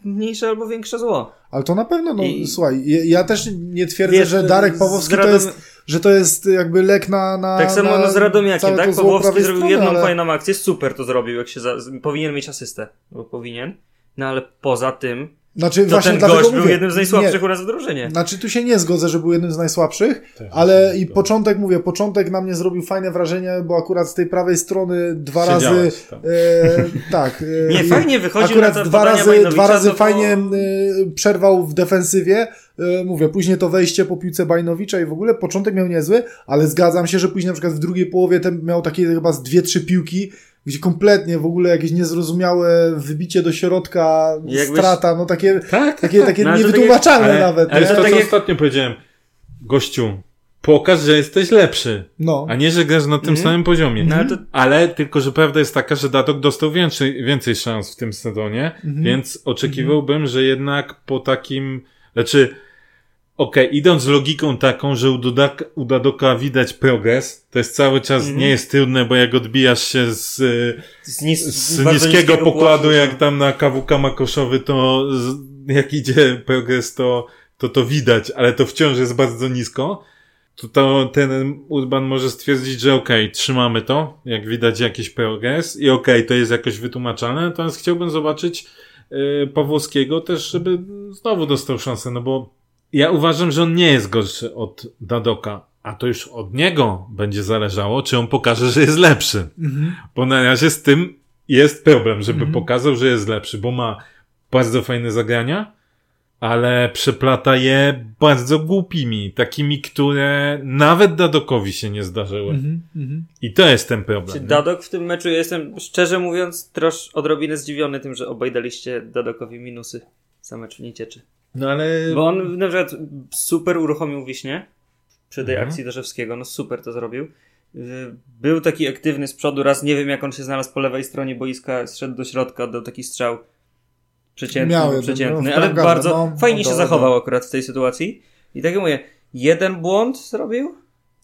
Speaker 3: mniejsze albo większe zło.
Speaker 1: Ale to na pewno, no
Speaker 3: I-
Speaker 1: słuchaj, ja, ja też nie twierdzę,
Speaker 3: Wiesz,
Speaker 1: że Darek Pawłowski to
Speaker 3: Radom-
Speaker 1: jest, że to jest jakby lek na, na
Speaker 3: Tak samo
Speaker 1: na
Speaker 3: no z Radomiakiem, tak?
Speaker 1: to
Speaker 3: Pawłowski zrobił
Speaker 1: strony,
Speaker 3: jedną
Speaker 1: ale...
Speaker 3: fajną akcję, super to zrobił, jak się za, powinien mieć asystę, bo powinien. No ale poza tym,
Speaker 1: Znaczy
Speaker 3: to
Speaker 1: właśnie
Speaker 3: ten
Speaker 1: dlatego
Speaker 3: gość był
Speaker 1: mówię,
Speaker 3: jednym z najsłabszych u nas w drużynie.
Speaker 1: Nie, znaczy tu się nie zgodzę, że był jednym z najsłabszych,
Speaker 2: Też
Speaker 1: ale i początek, mówię, początek na mnie zrobił fajne wrażenie, bo akurat z tej prawej strony dwa razy
Speaker 2: Siedziałeś tam.
Speaker 1: e, tak. E,
Speaker 3: Nie, fajnie wychodził
Speaker 1: Akurat
Speaker 3: na
Speaker 1: dwa razy,
Speaker 3: Bajnowicza,
Speaker 1: dwa razy
Speaker 3: to
Speaker 1: fajnie e, przerwał w defensywie. E, mówię, później to wejście po piłce Bajnowicza i w ogóle początek miał niezły, ale zgadzam się, że później na przykład w drugiej połowie ten miał takie chyba z dwie, trzy piłki, gdzie kompletnie w ogóle jakieś niezrozumiałe wybicie do środka,
Speaker 3: Jakbyś-
Speaker 1: strata, no takie,
Speaker 2: Tak,
Speaker 1: takie, takie
Speaker 3: No, ale
Speaker 1: niewytłumaczalne
Speaker 2: ale,
Speaker 1: nawet.
Speaker 2: ale
Speaker 1: nie?
Speaker 2: to,
Speaker 3: tak
Speaker 2: co ostatnio powiedziałem. Gościu, pokaż, że jesteś lepszy.
Speaker 1: No.
Speaker 2: A nie, że grasz na tym
Speaker 3: Mhm.
Speaker 2: samym poziomie.
Speaker 3: No, ale to-
Speaker 2: Ale tylko, że prawda jest taka, że Dadok dostał więcej, więcej szans w tym sezonie,
Speaker 1: Mhm.
Speaker 2: więc oczekiwałbym, że jednak po takim, znaczy, okej, idąc z logiką taką, że u, Dodaka, u Dadoka widać progres, to jest cały czas,
Speaker 3: Mhm.
Speaker 2: nie jest trudne, bo jak odbijasz się z, y,
Speaker 3: z, nis-
Speaker 2: z
Speaker 3: bardzo
Speaker 2: niskiego pokładu, jak tam na kawuka makoszowy, to z, jak idzie progres, to, to to widać, ale to wciąż jest bardzo nisko. To, to ten Urban może stwierdzić, że okej, trzymamy to, jak widać jakiś progres i okej, to jest jakoś wytłumaczalne, natomiast chciałbym zobaczyć yy, Pawłowskiego też, żeby znowu dostał szansę, no bo ja uważam, że on nie jest gorszy od Dadoka, a to już od niego będzie zależało, czy on pokaże, że jest lepszy.
Speaker 1: Mhm.
Speaker 2: Bo na razie z tym jest problem, żeby
Speaker 1: Mhm.
Speaker 2: pokazał, że jest lepszy, bo ma bardzo fajne zagrania, ale przeplata je bardzo głupimi, takimi, które nawet Dadokowi się nie zdarzyły.
Speaker 1: Mhm. Mhm.
Speaker 2: I to jest ten
Speaker 3: Czy
Speaker 2: problem. nie?
Speaker 3: Dadok w tym meczu, jestem szczerze mówiąc trosz odrobinę zdziwiony tym, że obaj daliście Dadokowi minusy. Za mecz nie cieczy.
Speaker 2: No ale...
Speaker 3: Bo on na przykład super uruchomił Wiśnie przy tej
Speaker 2: Mhm.
Speaker 3: akcji Dorzewskiego, no super to zrobił. Yy, Był taki aktywny z przodu, raz nie wiem jak on się znalazł po lewej stronie boiska, zszedł do środka, dał taki strzał przeciętny,
Speaker 1: Miał
Speaker 3: przeciętny,
Speaker 1: no,
Speaker 3: ale
Speaker 1: wprawdzie,
Speaker 3: bardzo
Speaker 1: no,
Speaker 3: fajnie się zachował akurat w tej sytuacji. I tak jak mówię, jeden błąd zrobił,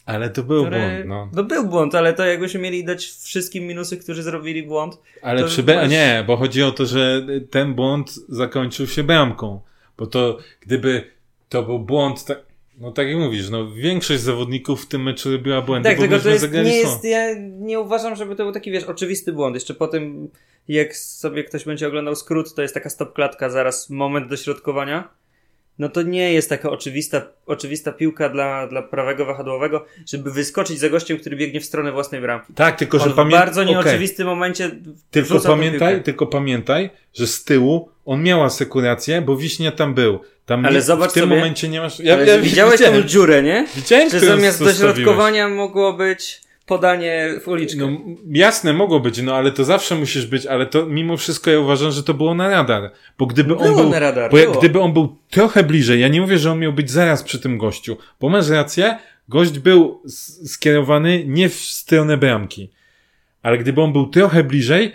Speaker 2: Ale to był
Speaker 3: który...
Speaker 2: błąd, no.
Speaker 3: no był błąd, ale to jakbyśmy mieli dać wszystkim minusy, którzy zrobili błąd,
Speaker 2: Ale
Speaker 3: to
Speaker 2: przy B...
Speaker 3: masz-
Speaker 2: Nie, bo chodzi o to, że ten błąd zakończył się bramką. Bo to, gdyby to był błąd, tak, no tak jak mówisz, no większość zawodników w tym meczu robiła błędy,
Speaker 3: Tak,
Speaker 2: bo
Speaker 3: tylko to jest, nie jest, ja nie uważam, żeby to był taki, wiesz, oczywisty błąd. Jeszcze po tym, jak sobie ktoś będzie oglądał skrót, to jest taka stopklatka, zaraz moment dośrodkowania. No to nie jest taka oczywista, oczywista piłka dla, dla prawego wahadłowego, żeby wyskoczyć za gościem, który biegnie w stronę własnej bramki.
Speaker 2: Tak, tylko że
Speaker 3: On w
Speaker 2: pamiętaj.
Speaker 3: bardzo nieoczywistym momencie
Speaker 2: Tylko pamiętaj, tylko pamiętaj, że z tyłu on miał asekurację, bo Wiśnia tam był. Tam
Speaker 3: Ale
Speaker 2: nie,
Speaker 3: zobacz
Speaker 2: w tym
Speaker 3: sobie-
Speaker 2: momencie nie masz.
Speaker 3: Ale widziałeś
Speaker 2: widziałem,
Speaker 3: tą dziurę, nie?
Speaker 2: Widziałem,
Speaker 3: Że zamiast dośrodkowania mogło być podanie w uliczkę.
Speaker 2: No, jasne, mogło być, no ale to zawsze musisz być, ale to mimo wszystko ja uważam, że to było na radar. Bo gdyby on
Speaker 3: Było
Speaker 2: był.
Speaker 3: na radar,
Speaker 2: bo jak, gdyby on był trochę bliżej, ja nie mówię, że on miał być zaraz przy tym gościu, bo masz rację, gość był skierowany nie w stronę bramki. Ale gdyby on był trochę bliżej,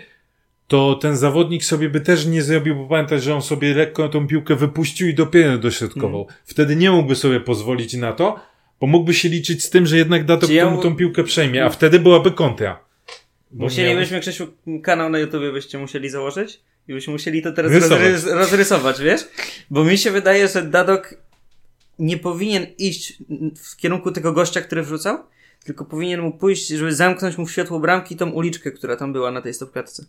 Speaker 2: to ten zawodnik sobie by też nie zrobił, bo pamiętaj, że on sobie lekko tą piłkę wypuścił i dopiero dośrodkował.
Speaker 3: Mhm.
Speaker 2: Wtedy nie mógłby sobie pozwolić na to, bo mógłby się liczyć z tym, że jednak Dadok
Speaker 3: Czy ja
Speaker 2: tą,
Speaker 3: mu-
Speaker 2: tą piłkę przejmie, a wtedy byłaby kontra. Bo miał-
Speaker 3: Musielibyśmy, Krzysiu, kanał na YouTubie byście musieli założyć i byśmy musieli to teraz
Speaker 2: Rysować.
Speaker 3: rozrys rozrysować, wiesz? Bo mi się wydaje, że Dadok nie powinien iść w kierunku tego gościa, który wrzucał, tylko powinien mu pójść, żeby zamknąć mu w światło bramki tą uliczkę, która tam była na tej stopklatce.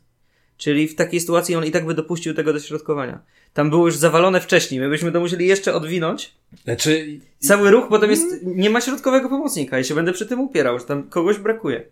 Speaker 3: Czyli w takiej sytuacji on i tak by dopuścił tego dośrodkowania. Tam było już zawalone wcześniej, my byśmy to musieli jeszcze odwinąć.
Speaker 2: Znaczy,
Speaker 3: Cały ruch potem jest, nie ma środkowego pomocnika i się będę przy tym upierał, że tam kogoś brakuje.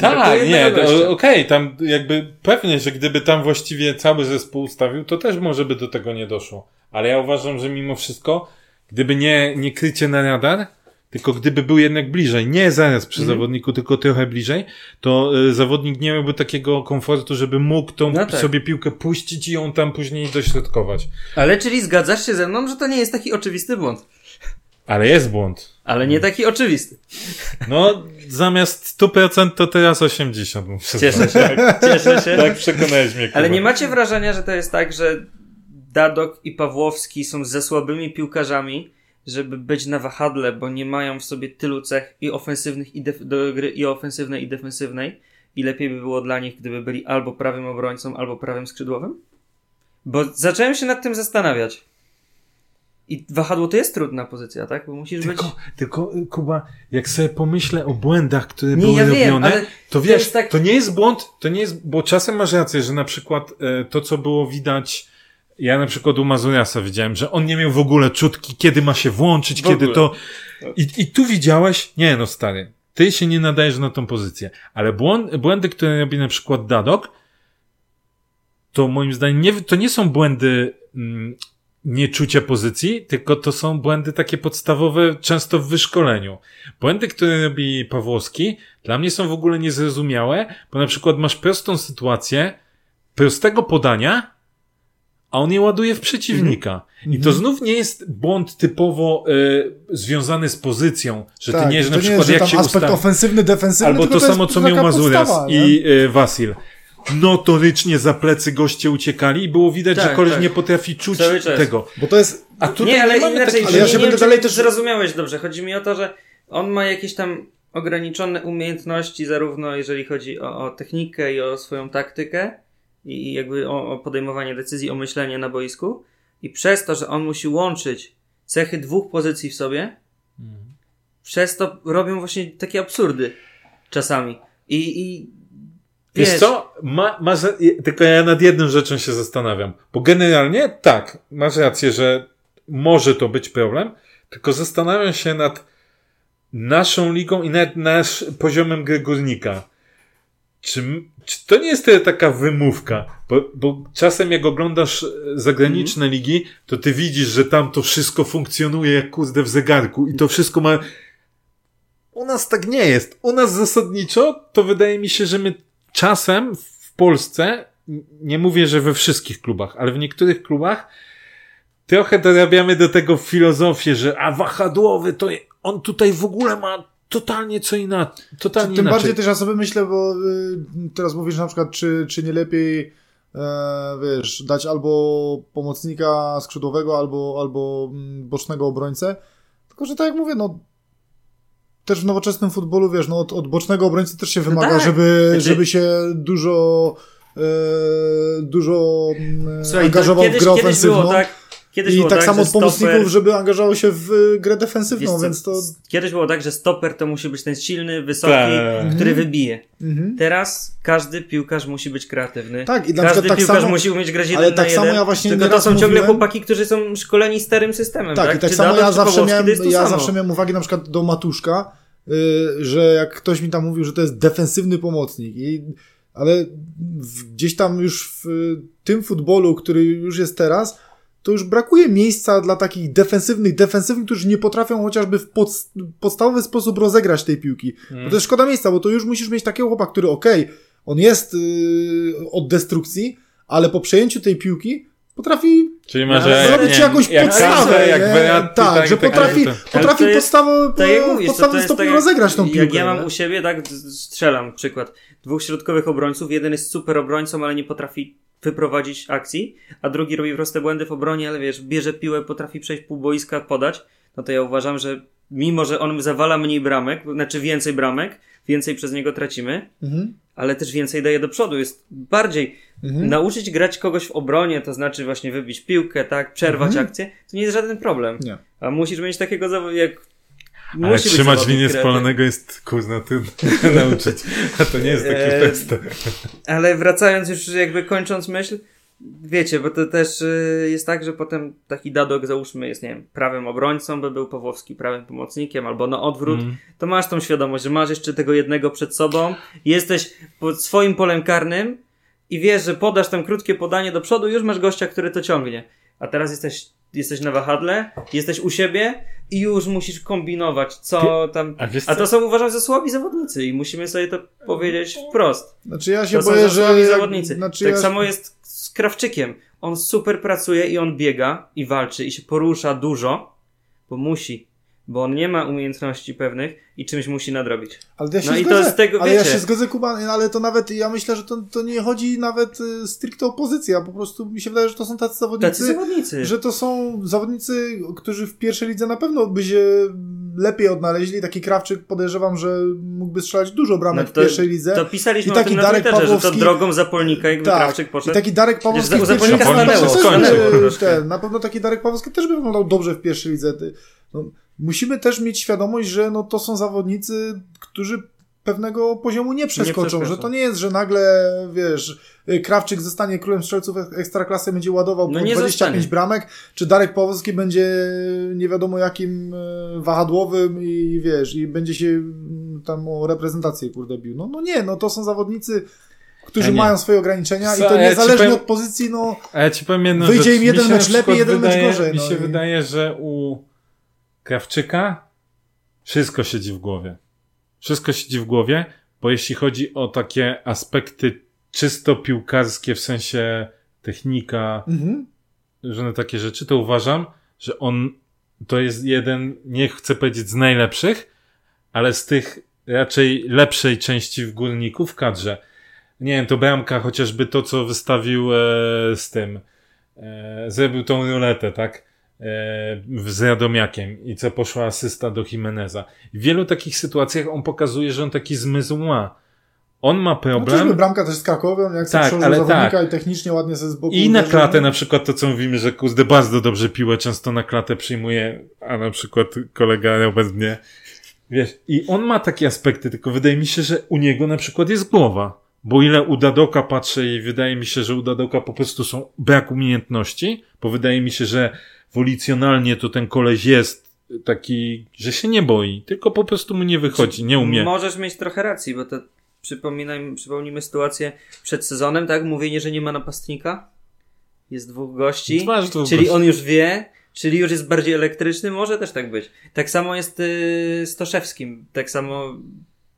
Speaker 2: tak,
Speaker 3: Brakuje
Speaker 2: nie, okej, tam jakby pewnie, że gdyby tam właściwie cały zespół ustawił, to też może by do tego nie doszło. Ale ja uważam, że mimo wszystko, gdyby nie, nie krycie na radar, tylko gdyby był jednak bliżej, nie zaraz przy
Speaker 3: Mhm.
Speaker 2: zawodniku, tylko trochę bliżej, to y, zawodnik nie miałby takiego komfortu, żeby mógł tą
Speaker 3: No tak.
Speaker 2: sobie piłkę puścić i ją tam później dośrodkować.
Speaker 3: Ale czyli zgadzasz się ze mną, że to nie jest taki oczywisty błąd?
Speaker 2: Ale jest błąd.
Speaker 3: Ale nie taki oczywisty.
Speaker 2: No, zamiast 100% to teraz 80%. muszę
Speaker 3: Cieszę się, cieszę się.
Speaker 2: Tak przekonałeś mnie.
Speaker 3: Ale
Speaker 2: Kuba.
Speaker 3: nie macie wrażenia, że to jest tak, że Dadok i Pawłowski są za słabymi piłkarzami, żeby być na wahadle, bo nie mają w sobie tylu cech i ofensywnych, i def- do gry i ofensywnej, i defensywnej. I lepiej by było dla nich, gdyby byli albo prawym obrońcą, albo prawym skrzydłowym? Bo zacząłem się nad tym zastanawiać. I wahadło to jest trudna pozycja, tak? Bo musisz być...
Speaker 2: Tylko, tylko, y, Kuba, jak sobie pomyślę o błędach, które
Speaker 3: Nie,
Speaker 2: były
Speaker 3: ja wiem,
Speaker 2: robione, to
Speaker 3: to
Speaker 2: wiesz,
Speaker 3: jest tak-
Speaker 2: to nie jest błąd, to nie jest, bo czasem masz rację, że na przykład e, to, co było widać, ja na przykład u Mazuriasa widziałem, że on nie miał w ogóle czutki, kiedy ma się włączyć,
Speaker 3: W
Speaker 2: kiedy
Speaker 3: ogóle.
Speaker 2: to... I, I tu widziałeś, nie no stary, ty się nie nadajesz na tą pozycję, ale błąd, błędy, które robi na przykład Dadok, to moim zdaniem nie, to nie są błędy mm, nieczucia pozycji, tylko to są błędy takie podstawowe, często w wyszkoleniu. Błędy, które robi Pawłowski, dla mnie są w ogóle niezrozumiałe, bo na przykład masz prostą sytuację, prostego podania, a on je ładuje w przeciwnika. I to znów nie jest błąd typowo y, związany z pozycją, że ty nie, że na
Speaker 1: Tak, to
Speaker 2: przykład
Speaker 1: że
Speaker 2: jak
Speaker 1: tam
Speaker 2: się
Speaker 1: aspekt
Speaker 2: ustawi...
Speaker 1: ofensywny, defensywny,
Speaker 2: Albo to
Speaker 1: jest
Speaker 2: samo, co miał
Speaker 1: podstawa, nie?
Speaker 2: i y, Wasil. Notorycznie za plecy goście uciekali i było widać,
Speaker 3: Tak,
Speaker 2: że koleś
Speaker 3: tak.
Speaker 2: nie potrafi czuć tego.
Speaker 1: Bo to jest...
Speaker 2: A tutaj
Speaker 3: nie, ale
Speaker 2: mamy
Speaker 3: inaczej,
Speaker 2: takich-
Speaker 1: Ale ja
Speaker 3: nie,
Speaker 1: się
Speaker 3: nie
Speaker 1: będę
Speaker 3: wiem,
Speaker 1: dalej też-
Speaker 3: zrozumiałeś dobrze. Chodzi mi o to, że on ma jakieś tam ograniczone umiejętności, zarówno jeżeli chodzi o, o technikę i o swoją taktykę, i jakby o, o podejmowanie decyzji, o myślenie na boisku. I przez to, że on musi łączyć cechy dwóch pozycji w sobie, przez to robią właśnie takie absurdy czasami. I, i
Speaker 2: Wiesz,
Speaker 3: wiesz,
Speaker 2: co? Ma, masz, tylko ja nad jedną rzeczą się zastanawiam. Bo generalnie tak, masz rację, że może to być problem, tylko zastanawiam się nad naszą ligą i nad nasz poziomem gry górnika. Czy, czy to nie jest taka wymówka? Bo, bo czasem jak oglądasz e, zagraniczne ligi, to ty widzisz, że tam to wszystko funkcjonuje jak kurde w zegarku i to wszystko ma... U nas tak nie jest. U nas zasadniczo to wydaje mi się, że my czasem w Polsce, nie mówię, że we wszystkich klubach, ale w niektórych klubach trochę dorabiamy do tego filozofię, że a wahadłowy to on tutaj w ogóle ma totalnie co inaczej. Totalnie
Speaker 1: Tym
Speaker 2: inaczej.
Speaker 1: bardziej też ja sobie myślę, bo y, teraz mówisz na przykład, czy, czy nie lepiej e, wiesz, dać albo pomocnika skrzydłowego, albo, albo mm, bocznego obrońcę. Tylko, że tak jak mówię, no też w nowoczesnym futbolu, wiesz, no od, od bocznego obrońcy też się wymaga,
Speaker 3: tak.
Speaker 1: żeby,
Speaker 3: Znaczy-
Speaker 1: żeby się dużo e, dużo mm,
Speaker 3: Słuchaj,
Speaker 1: angażował
Speaker 3: kiedyś,
Speaker 1: w grę
Speaker 3: kiedyś
Speaker 1: ofensywną.
Speaker 3: było tak, kiedyś
Speaker 1: I
Speaker 3: było
Speaker 1: tak,
Speaker 3: tak,
Speaker 1: samo od pomocników,
Speaker 3: stoper-
Speaker 1: żeby angażował się w y, grę defensywną, więc to...
Speaker 3: Kiedyś było tak, że stoper to musi być ten silny, wysoki,
Speaker 2: Tak.
Speaker 3: który wybije.
Speaker 1: Mhm.
Speaker 3: Teraz każdy piłkarz musi być kreatywny.
Speaker 1: Tak, i na
Speaker 3: każdy
Speaker 1: tak
Speaker 3: piłkarz
Speaker 1: samo-
Speaker 3: musi umieć grać jeden
Speaker 1: ale
Speaker 3: na
Speaker 1: tak
Speaker 3: jeden.
Speaker 1: samo ja właśnie
Speaker 3: Tylko to są ciągle
Speaker 1: mówiłem-
Speaker 3: chłopaki, którzy są szkoleni starym systemem. Tak,
Speaker 1: Tak, i tak
Speaker 3: Czy
Speaker 1: samo ja zawsze,
Speaker 3: Pawłowski,
Speaker 1: miałem, ja
Speaker 3: samo.
Speaker 1: zawsze miałem uwagi na przykład do Matuszka, y, że jak ktoś mi tam mówił, że to jest defensywny pomocnik, i, ale gdzieś tam już w y, tym futbolu, który już jest teraz, to już brakuje miejsca dla takich defensywnych, defensywnych, którzy nie potrafią chociażby w pod, podstawowy sposób rozegrać tej piłki. Bo to jest szkoda miejsca, bo to już musisz mieć takiego chłopa, który okej, on jest y, od destrukcji, ale po przejęciu tej piłki potrafi
Speaker 2: Czyli może
Speaker 1: zrobić
Speaker 2: nie,
Speaker 1: jakąś
Speaker 2: jak
Speaker 1: podstawę.
Speaker 2: Jak
Speaker 1: nie?
Speaker 2: Verratti,
Speaker 1: tak, że
Speaker 2: tak,
Speaker 1: potrafi, potrafi
Speaker 3: jest- Tak jak mówisz, to
Speaker 1: podstawowym stopniu
Speaker 3: tak,
Speaker 1: rozegrać tą piłkę.
Speaker 3: Jak ja mam
Speaker 1: nie?
Speaker 3: u siebie, tak strzelam przykład. Dwóch środkowych obrońców, jeden jest super obrońcą, ale nie potrafi wyprowadzić akcji, a drugi robi proste błędy w obronie, ale wiesz, bierze piłę, potrafi przejść pół boiska, podać, no to ja uważam, że mimo, że on zawala mniej bramek, znaczy więcej bramek, więcej przez niego tracimy,
Speaker 1: Mhm.
Speaker 3: ale też więcej daje do przodu. Jest bardziej
Speaker 1: Mhm.
Speaker 3: nauczyć grać kogoś w obronie, to znaczy właśnie wybić piłkę, tak, przerwać
Speaker 1: Mhm.
Speaker 3: akcję, to nie jest żaden problem.
Speaker 1: Nie.
Speaker 3: A musisz mieć takiego jak musi być
Speaker 2: trzymać linię spalonego jest kurna nauczyć. A to nie jest takie
Speaker 3: Eee,
Speaker 2: proste.
Speaker 3: Ale wracając już jakby kończąc myśl, wiecie, bo to też y, jest tak, że potem taki Dadok załóżmy jest, nie wiem, prawym obrońcą, by był Pawłowski prawym pomocnikiem, albo na odwrót,
Speaker 2: Mm.
Speaker 3: to masz tą świadomość, że masz jeszcze tego jednego przed sobą, jesteś pod swoim polem karnym i wiesz, że podasz tam krótkie podanie do przodu, już masz gościa, który to ciągnie. A teraz jesteś, jesteś na wahadle, jesteś u siebie i już musisz kombinować, co tam...
Speaker 2: A
Speaker 3: A to są uważam za słabi zawodnicy i musimy sobie to powiedzieć wprost.
Speaker 1: Znaczy ja się
Speaker 3: To są
Speaker 1: boję,
Speaker 3: za
Speaker 1: że...
Speaker 3: słabi zawodnicy.
Speaker 1: Znaczy
Speaker 3: tak
Speaker 1: ja...
Speaker 3: samo jest z Krawczykiem. On super pracuje i on biega i walczy i się porusza dużo, bo musi. Bo on nie ma umiejętności pewnych i czymś musi nadrobić.
Speaker 1: Ale ja się
Speaker 3: No i to
Speaker 1: zgodzę,
Speaker 3: z tego,
Speaker 1: ale ja się zgodzę, Kuba, ale to nawet, ja myślę, że to, to nie chodzi nawet y, stricte o pozycję, a po prostu mi się wydaje, że to są tacy zawodnicy,
Speaker 3: Tacy zawodnicy.
Speaker 1: że to są zawodnicy, którzy w pierwszej lidze na pewno by się lepiej odnaleźli. Taki Krawczyk podejrzewam, że mógłby strzelać dużo bramek
Speaker 3: No to-
Speaker 1: w pierwszej lidze.
Speaker 3: To pisaliśmy
Speaker 1: I
Speaker 3: o
Speaker 1: taki
Speaker 3: tym na
Speaker 1: Darek
Speaker 3: Twitterze, że to
Speaker 1: Pawłowski-
Speaker 3: drogą Zapolnika jakby
Speaker 1: tak,
Speaker 3: Krawczyk
Speaker 1: i
Speaker 3: poszedł.
Speaker 1: taki Darek Pawłowski
Speaker 3: Przecież
Speaker 1: w
Speaker 3: za-
Speaker 1: pierwszej lidze
Speaker 3: zapomniał,
Speaker 1: na pewno
Speaker 3: skończył,
Speaker 1: na pewno taki Darek Pawłowski też by wyglądał dobrze w pierwszej lidze. No, musimy też mieć świadomość, że no, to są zawodnicy, którzy pewnego poziomu nie przeskoczą,
Speaker 3: przeskoczą.
Speaker 1: że to nie jest, że nagle, wiesz, Krawczyk zostanie królem strzelców ek- ekstraklasy, będzie ładował
Speaker 3: No
Speaker 1: po
Speaker 3: nie
Speaker 1: 25
Speaker 3: zostanie.
Speaker 1: bramek, czy Darek Pawłowski będzie nie wiadomo jakim y, wahadłowym i wiesz, i będzie się mm, tam o reprezentację kurde bił. No, no nie, no to są zawodnicy, którzy
Speaker 2: nie.
Speaker 1: mają swoje ograniczenia
Speaker 2: Co,
Speaker 1: i to
Speaker 2: a ja
Speaker 1: niezależnie
Speaker 2: powiem-
Speaker 1: od pozycji, no
Speaker 2: ja powiem
Speaker 1: Wyjdzie im jeden mecz lepiej, jeden mecz
Speaker 2: wydaje,
Speaker 1: gorzej,
Speaker 2: Mi
Speaker 1: no
Speaker 2: się
Speaker 1: i-
Speaker 2: wydaje, że u Krawczyka wszystko siedzi w głowie. Wszystko siedzi w głowie, bo jeśli chodzi o takie aspekty czysto piłkarskie, w sensie technika,
Speaker 1: mhm.
Speaker 2: różne takie rzeczy, to uważam, że on to jest jeden, nie chcę powiedzieć z najlepszych, ale z tych raczej lepszej części w górniku w kadrze. Nie wiem, to bramka, chociażby to, co wystawił e, z tym, e, zrobił tą ruletę, tak? E, z Radomiakiem i co poszła asysta do Jimeneza. W wielu takich sytuacjach on pokazuje, że on taki zmysł ma. On ma
Speaker 1: No
Speaker 2: problem.
Speaker 1: też bramka też skakowy, on jak
Speaker 2: Tak, ale tak.
Speaker 1: i technicznie ładnie sobie z boku
Speaker 2: I na klatę
Speaker 1: no.
Speaker 2: na przykład to, co mówimy, że kuzdy bardzo dobrze piłę często na klatę przyjmuje, a na przykład kolega Robert nie. Wiesz, i on ma takie aspekty, tylko wydaje mi się, że u niego na przykład jest głowa. Bo ile u Dadoka patrzę i wydaje mi się, że u Dadoka po prostu są brak umiejętności, bo wydaje mi się, że wolicjonalnie to ten koleś jest taki, że się nie boi, tylko po prostu mu nie wychodzi, nie umie.
Speaker 3: Możesz mieć trochę racji, bo to przypominaj, przypomnijmy sytuację przed sezonem, tak? Mówienie, że nie ma napastnika. Jest dwóch gości.
Speaker 2: Dwóch
Speaker 3: Czyli
Speaker 2: gości.
Speaker 3: on już wie, czyli już jest bardziej elektryczny, może też tak być. Tak samo jest yy, z Toszewskim. Tak samo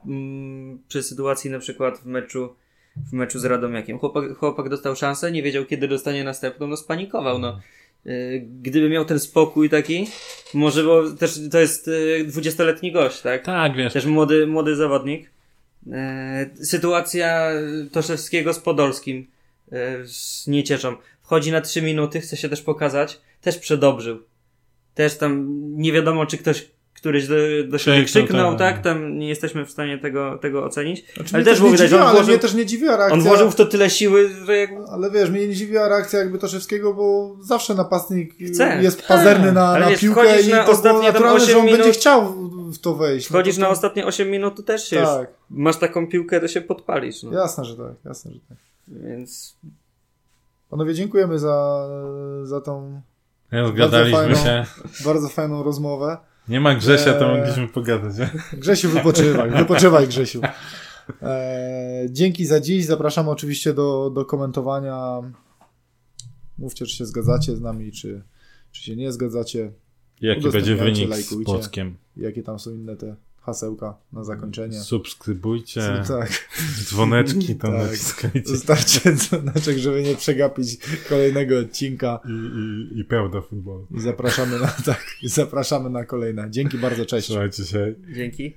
Speaker 3: mm, przy sytuacji na przykład w meczu w meczu z Radomiakiem. Chłopak, chłopak dostał szansę, nie wiedział kiedy dostanie następną, no spanikował, no. Yy, Gdyby miał ten spokój taki, może bo też to jest yy, dwudziestoletni gość, tak?
Speaker 2: Tak, wiesz.
Speaker 3: Też młody, młody zawodnik. E, sytuacja Toszewskiego z Podolskim e, z Niecieczą. Wchodzi na 3 minuty, chce się też pokazać. Też przedobrzył. Też tam nie wiadomo, czy ktoś któryś do, do siebie
Speaker 2: Krzyknął,
Speaker 3: krzyknął,
Speaker 2: tak.
Speaker 3: tak? Tam nie jesteśmy w stanie tego, tego ocenić.
Speaker 1: Znaczy,
Speaker 3: ale też było
Speaker 1: nie
Speaker 3: widać, że
Speaker 1: dziwiła,
Speaker 3: on
Speaker 1: ale
Speaker 3: włożył,
Speaker 1: mnie też nie dziwiła reakcja.
Speaker 3: on włożył w to tyle siły, że jak...
Speaker 1: Ale wiesz, mnie nie dziwiła reakcja jakby Toszewskiego, bo zawsze napastnik
Speaker 3: Chce.
Speaker 1: jest pazerny na,
Speaker 3: Ale
Speaker 1: na
Speaker 3: wiesz,
Speaker 1: piłkę i
Speaker 3: na
Speaker 1: to było naturalne, że
Speaker 3: 8
Speaker 1: on będzie
Speaker 3: minut-
Speaker 1: chciał w- to wejść.
Speaker 3: Wchodzisz
Speaker 1: no
Speaker 3: na
Speaker 1: to,
Speaker 3: ostatnie 8 minut, to też się.
Speaker 1: Tak,
Speaker 3: Masz taką piłkę, to się podpalisz. No.
Speaker 1: jasne, że tak, jasne, że tak.
Speaker 3: Więc
Speaker 1: Panowie, dziękujemy za, za tą
Speaker 2: Zgadaliśmy
Speaker 1: fajną-
Speaker 2: się.
Speaker 1: bardzo fajną rozmowę.
Speaker 2: Nie ma Grzesia, to
Speaker 1: Eee.
Speaker 2: mogliśmy pogadać. nie?
Speaker 1: Grzesiu, wypoczywaj, wypoczywaj Grzesiu. E, dzięki za dziś. Zapraszamy oczywiście do, do komentowania. Mówcie, czy się zgadzacie z nami, czy, czy się nie zgadzacie.
Speaker 2: Jaki będzie wynik z. Płockiem?
Speaker 1: Jakie tam są inne te hasełka na zakończenie.
Speaker 2: Subskrybujcie,
Speaker 1: Tak.
Speaker 2: dzwoneczki tam
Speaker 1: Tak.
Speaker 2: naciskajcie.
Speaker 1: Zostawcie dzwoneczek, żeby nie przegapić kolejnego odcinka.
Speaker 2: I, i, I prawda futbolu.
Speaker 1: I zapraszamy na, tak, zapraszamy na kolejne. Dzięki bardzo, cześć.
Speaker 2: Trzymajcie się.
Speaker 3: Dzięki.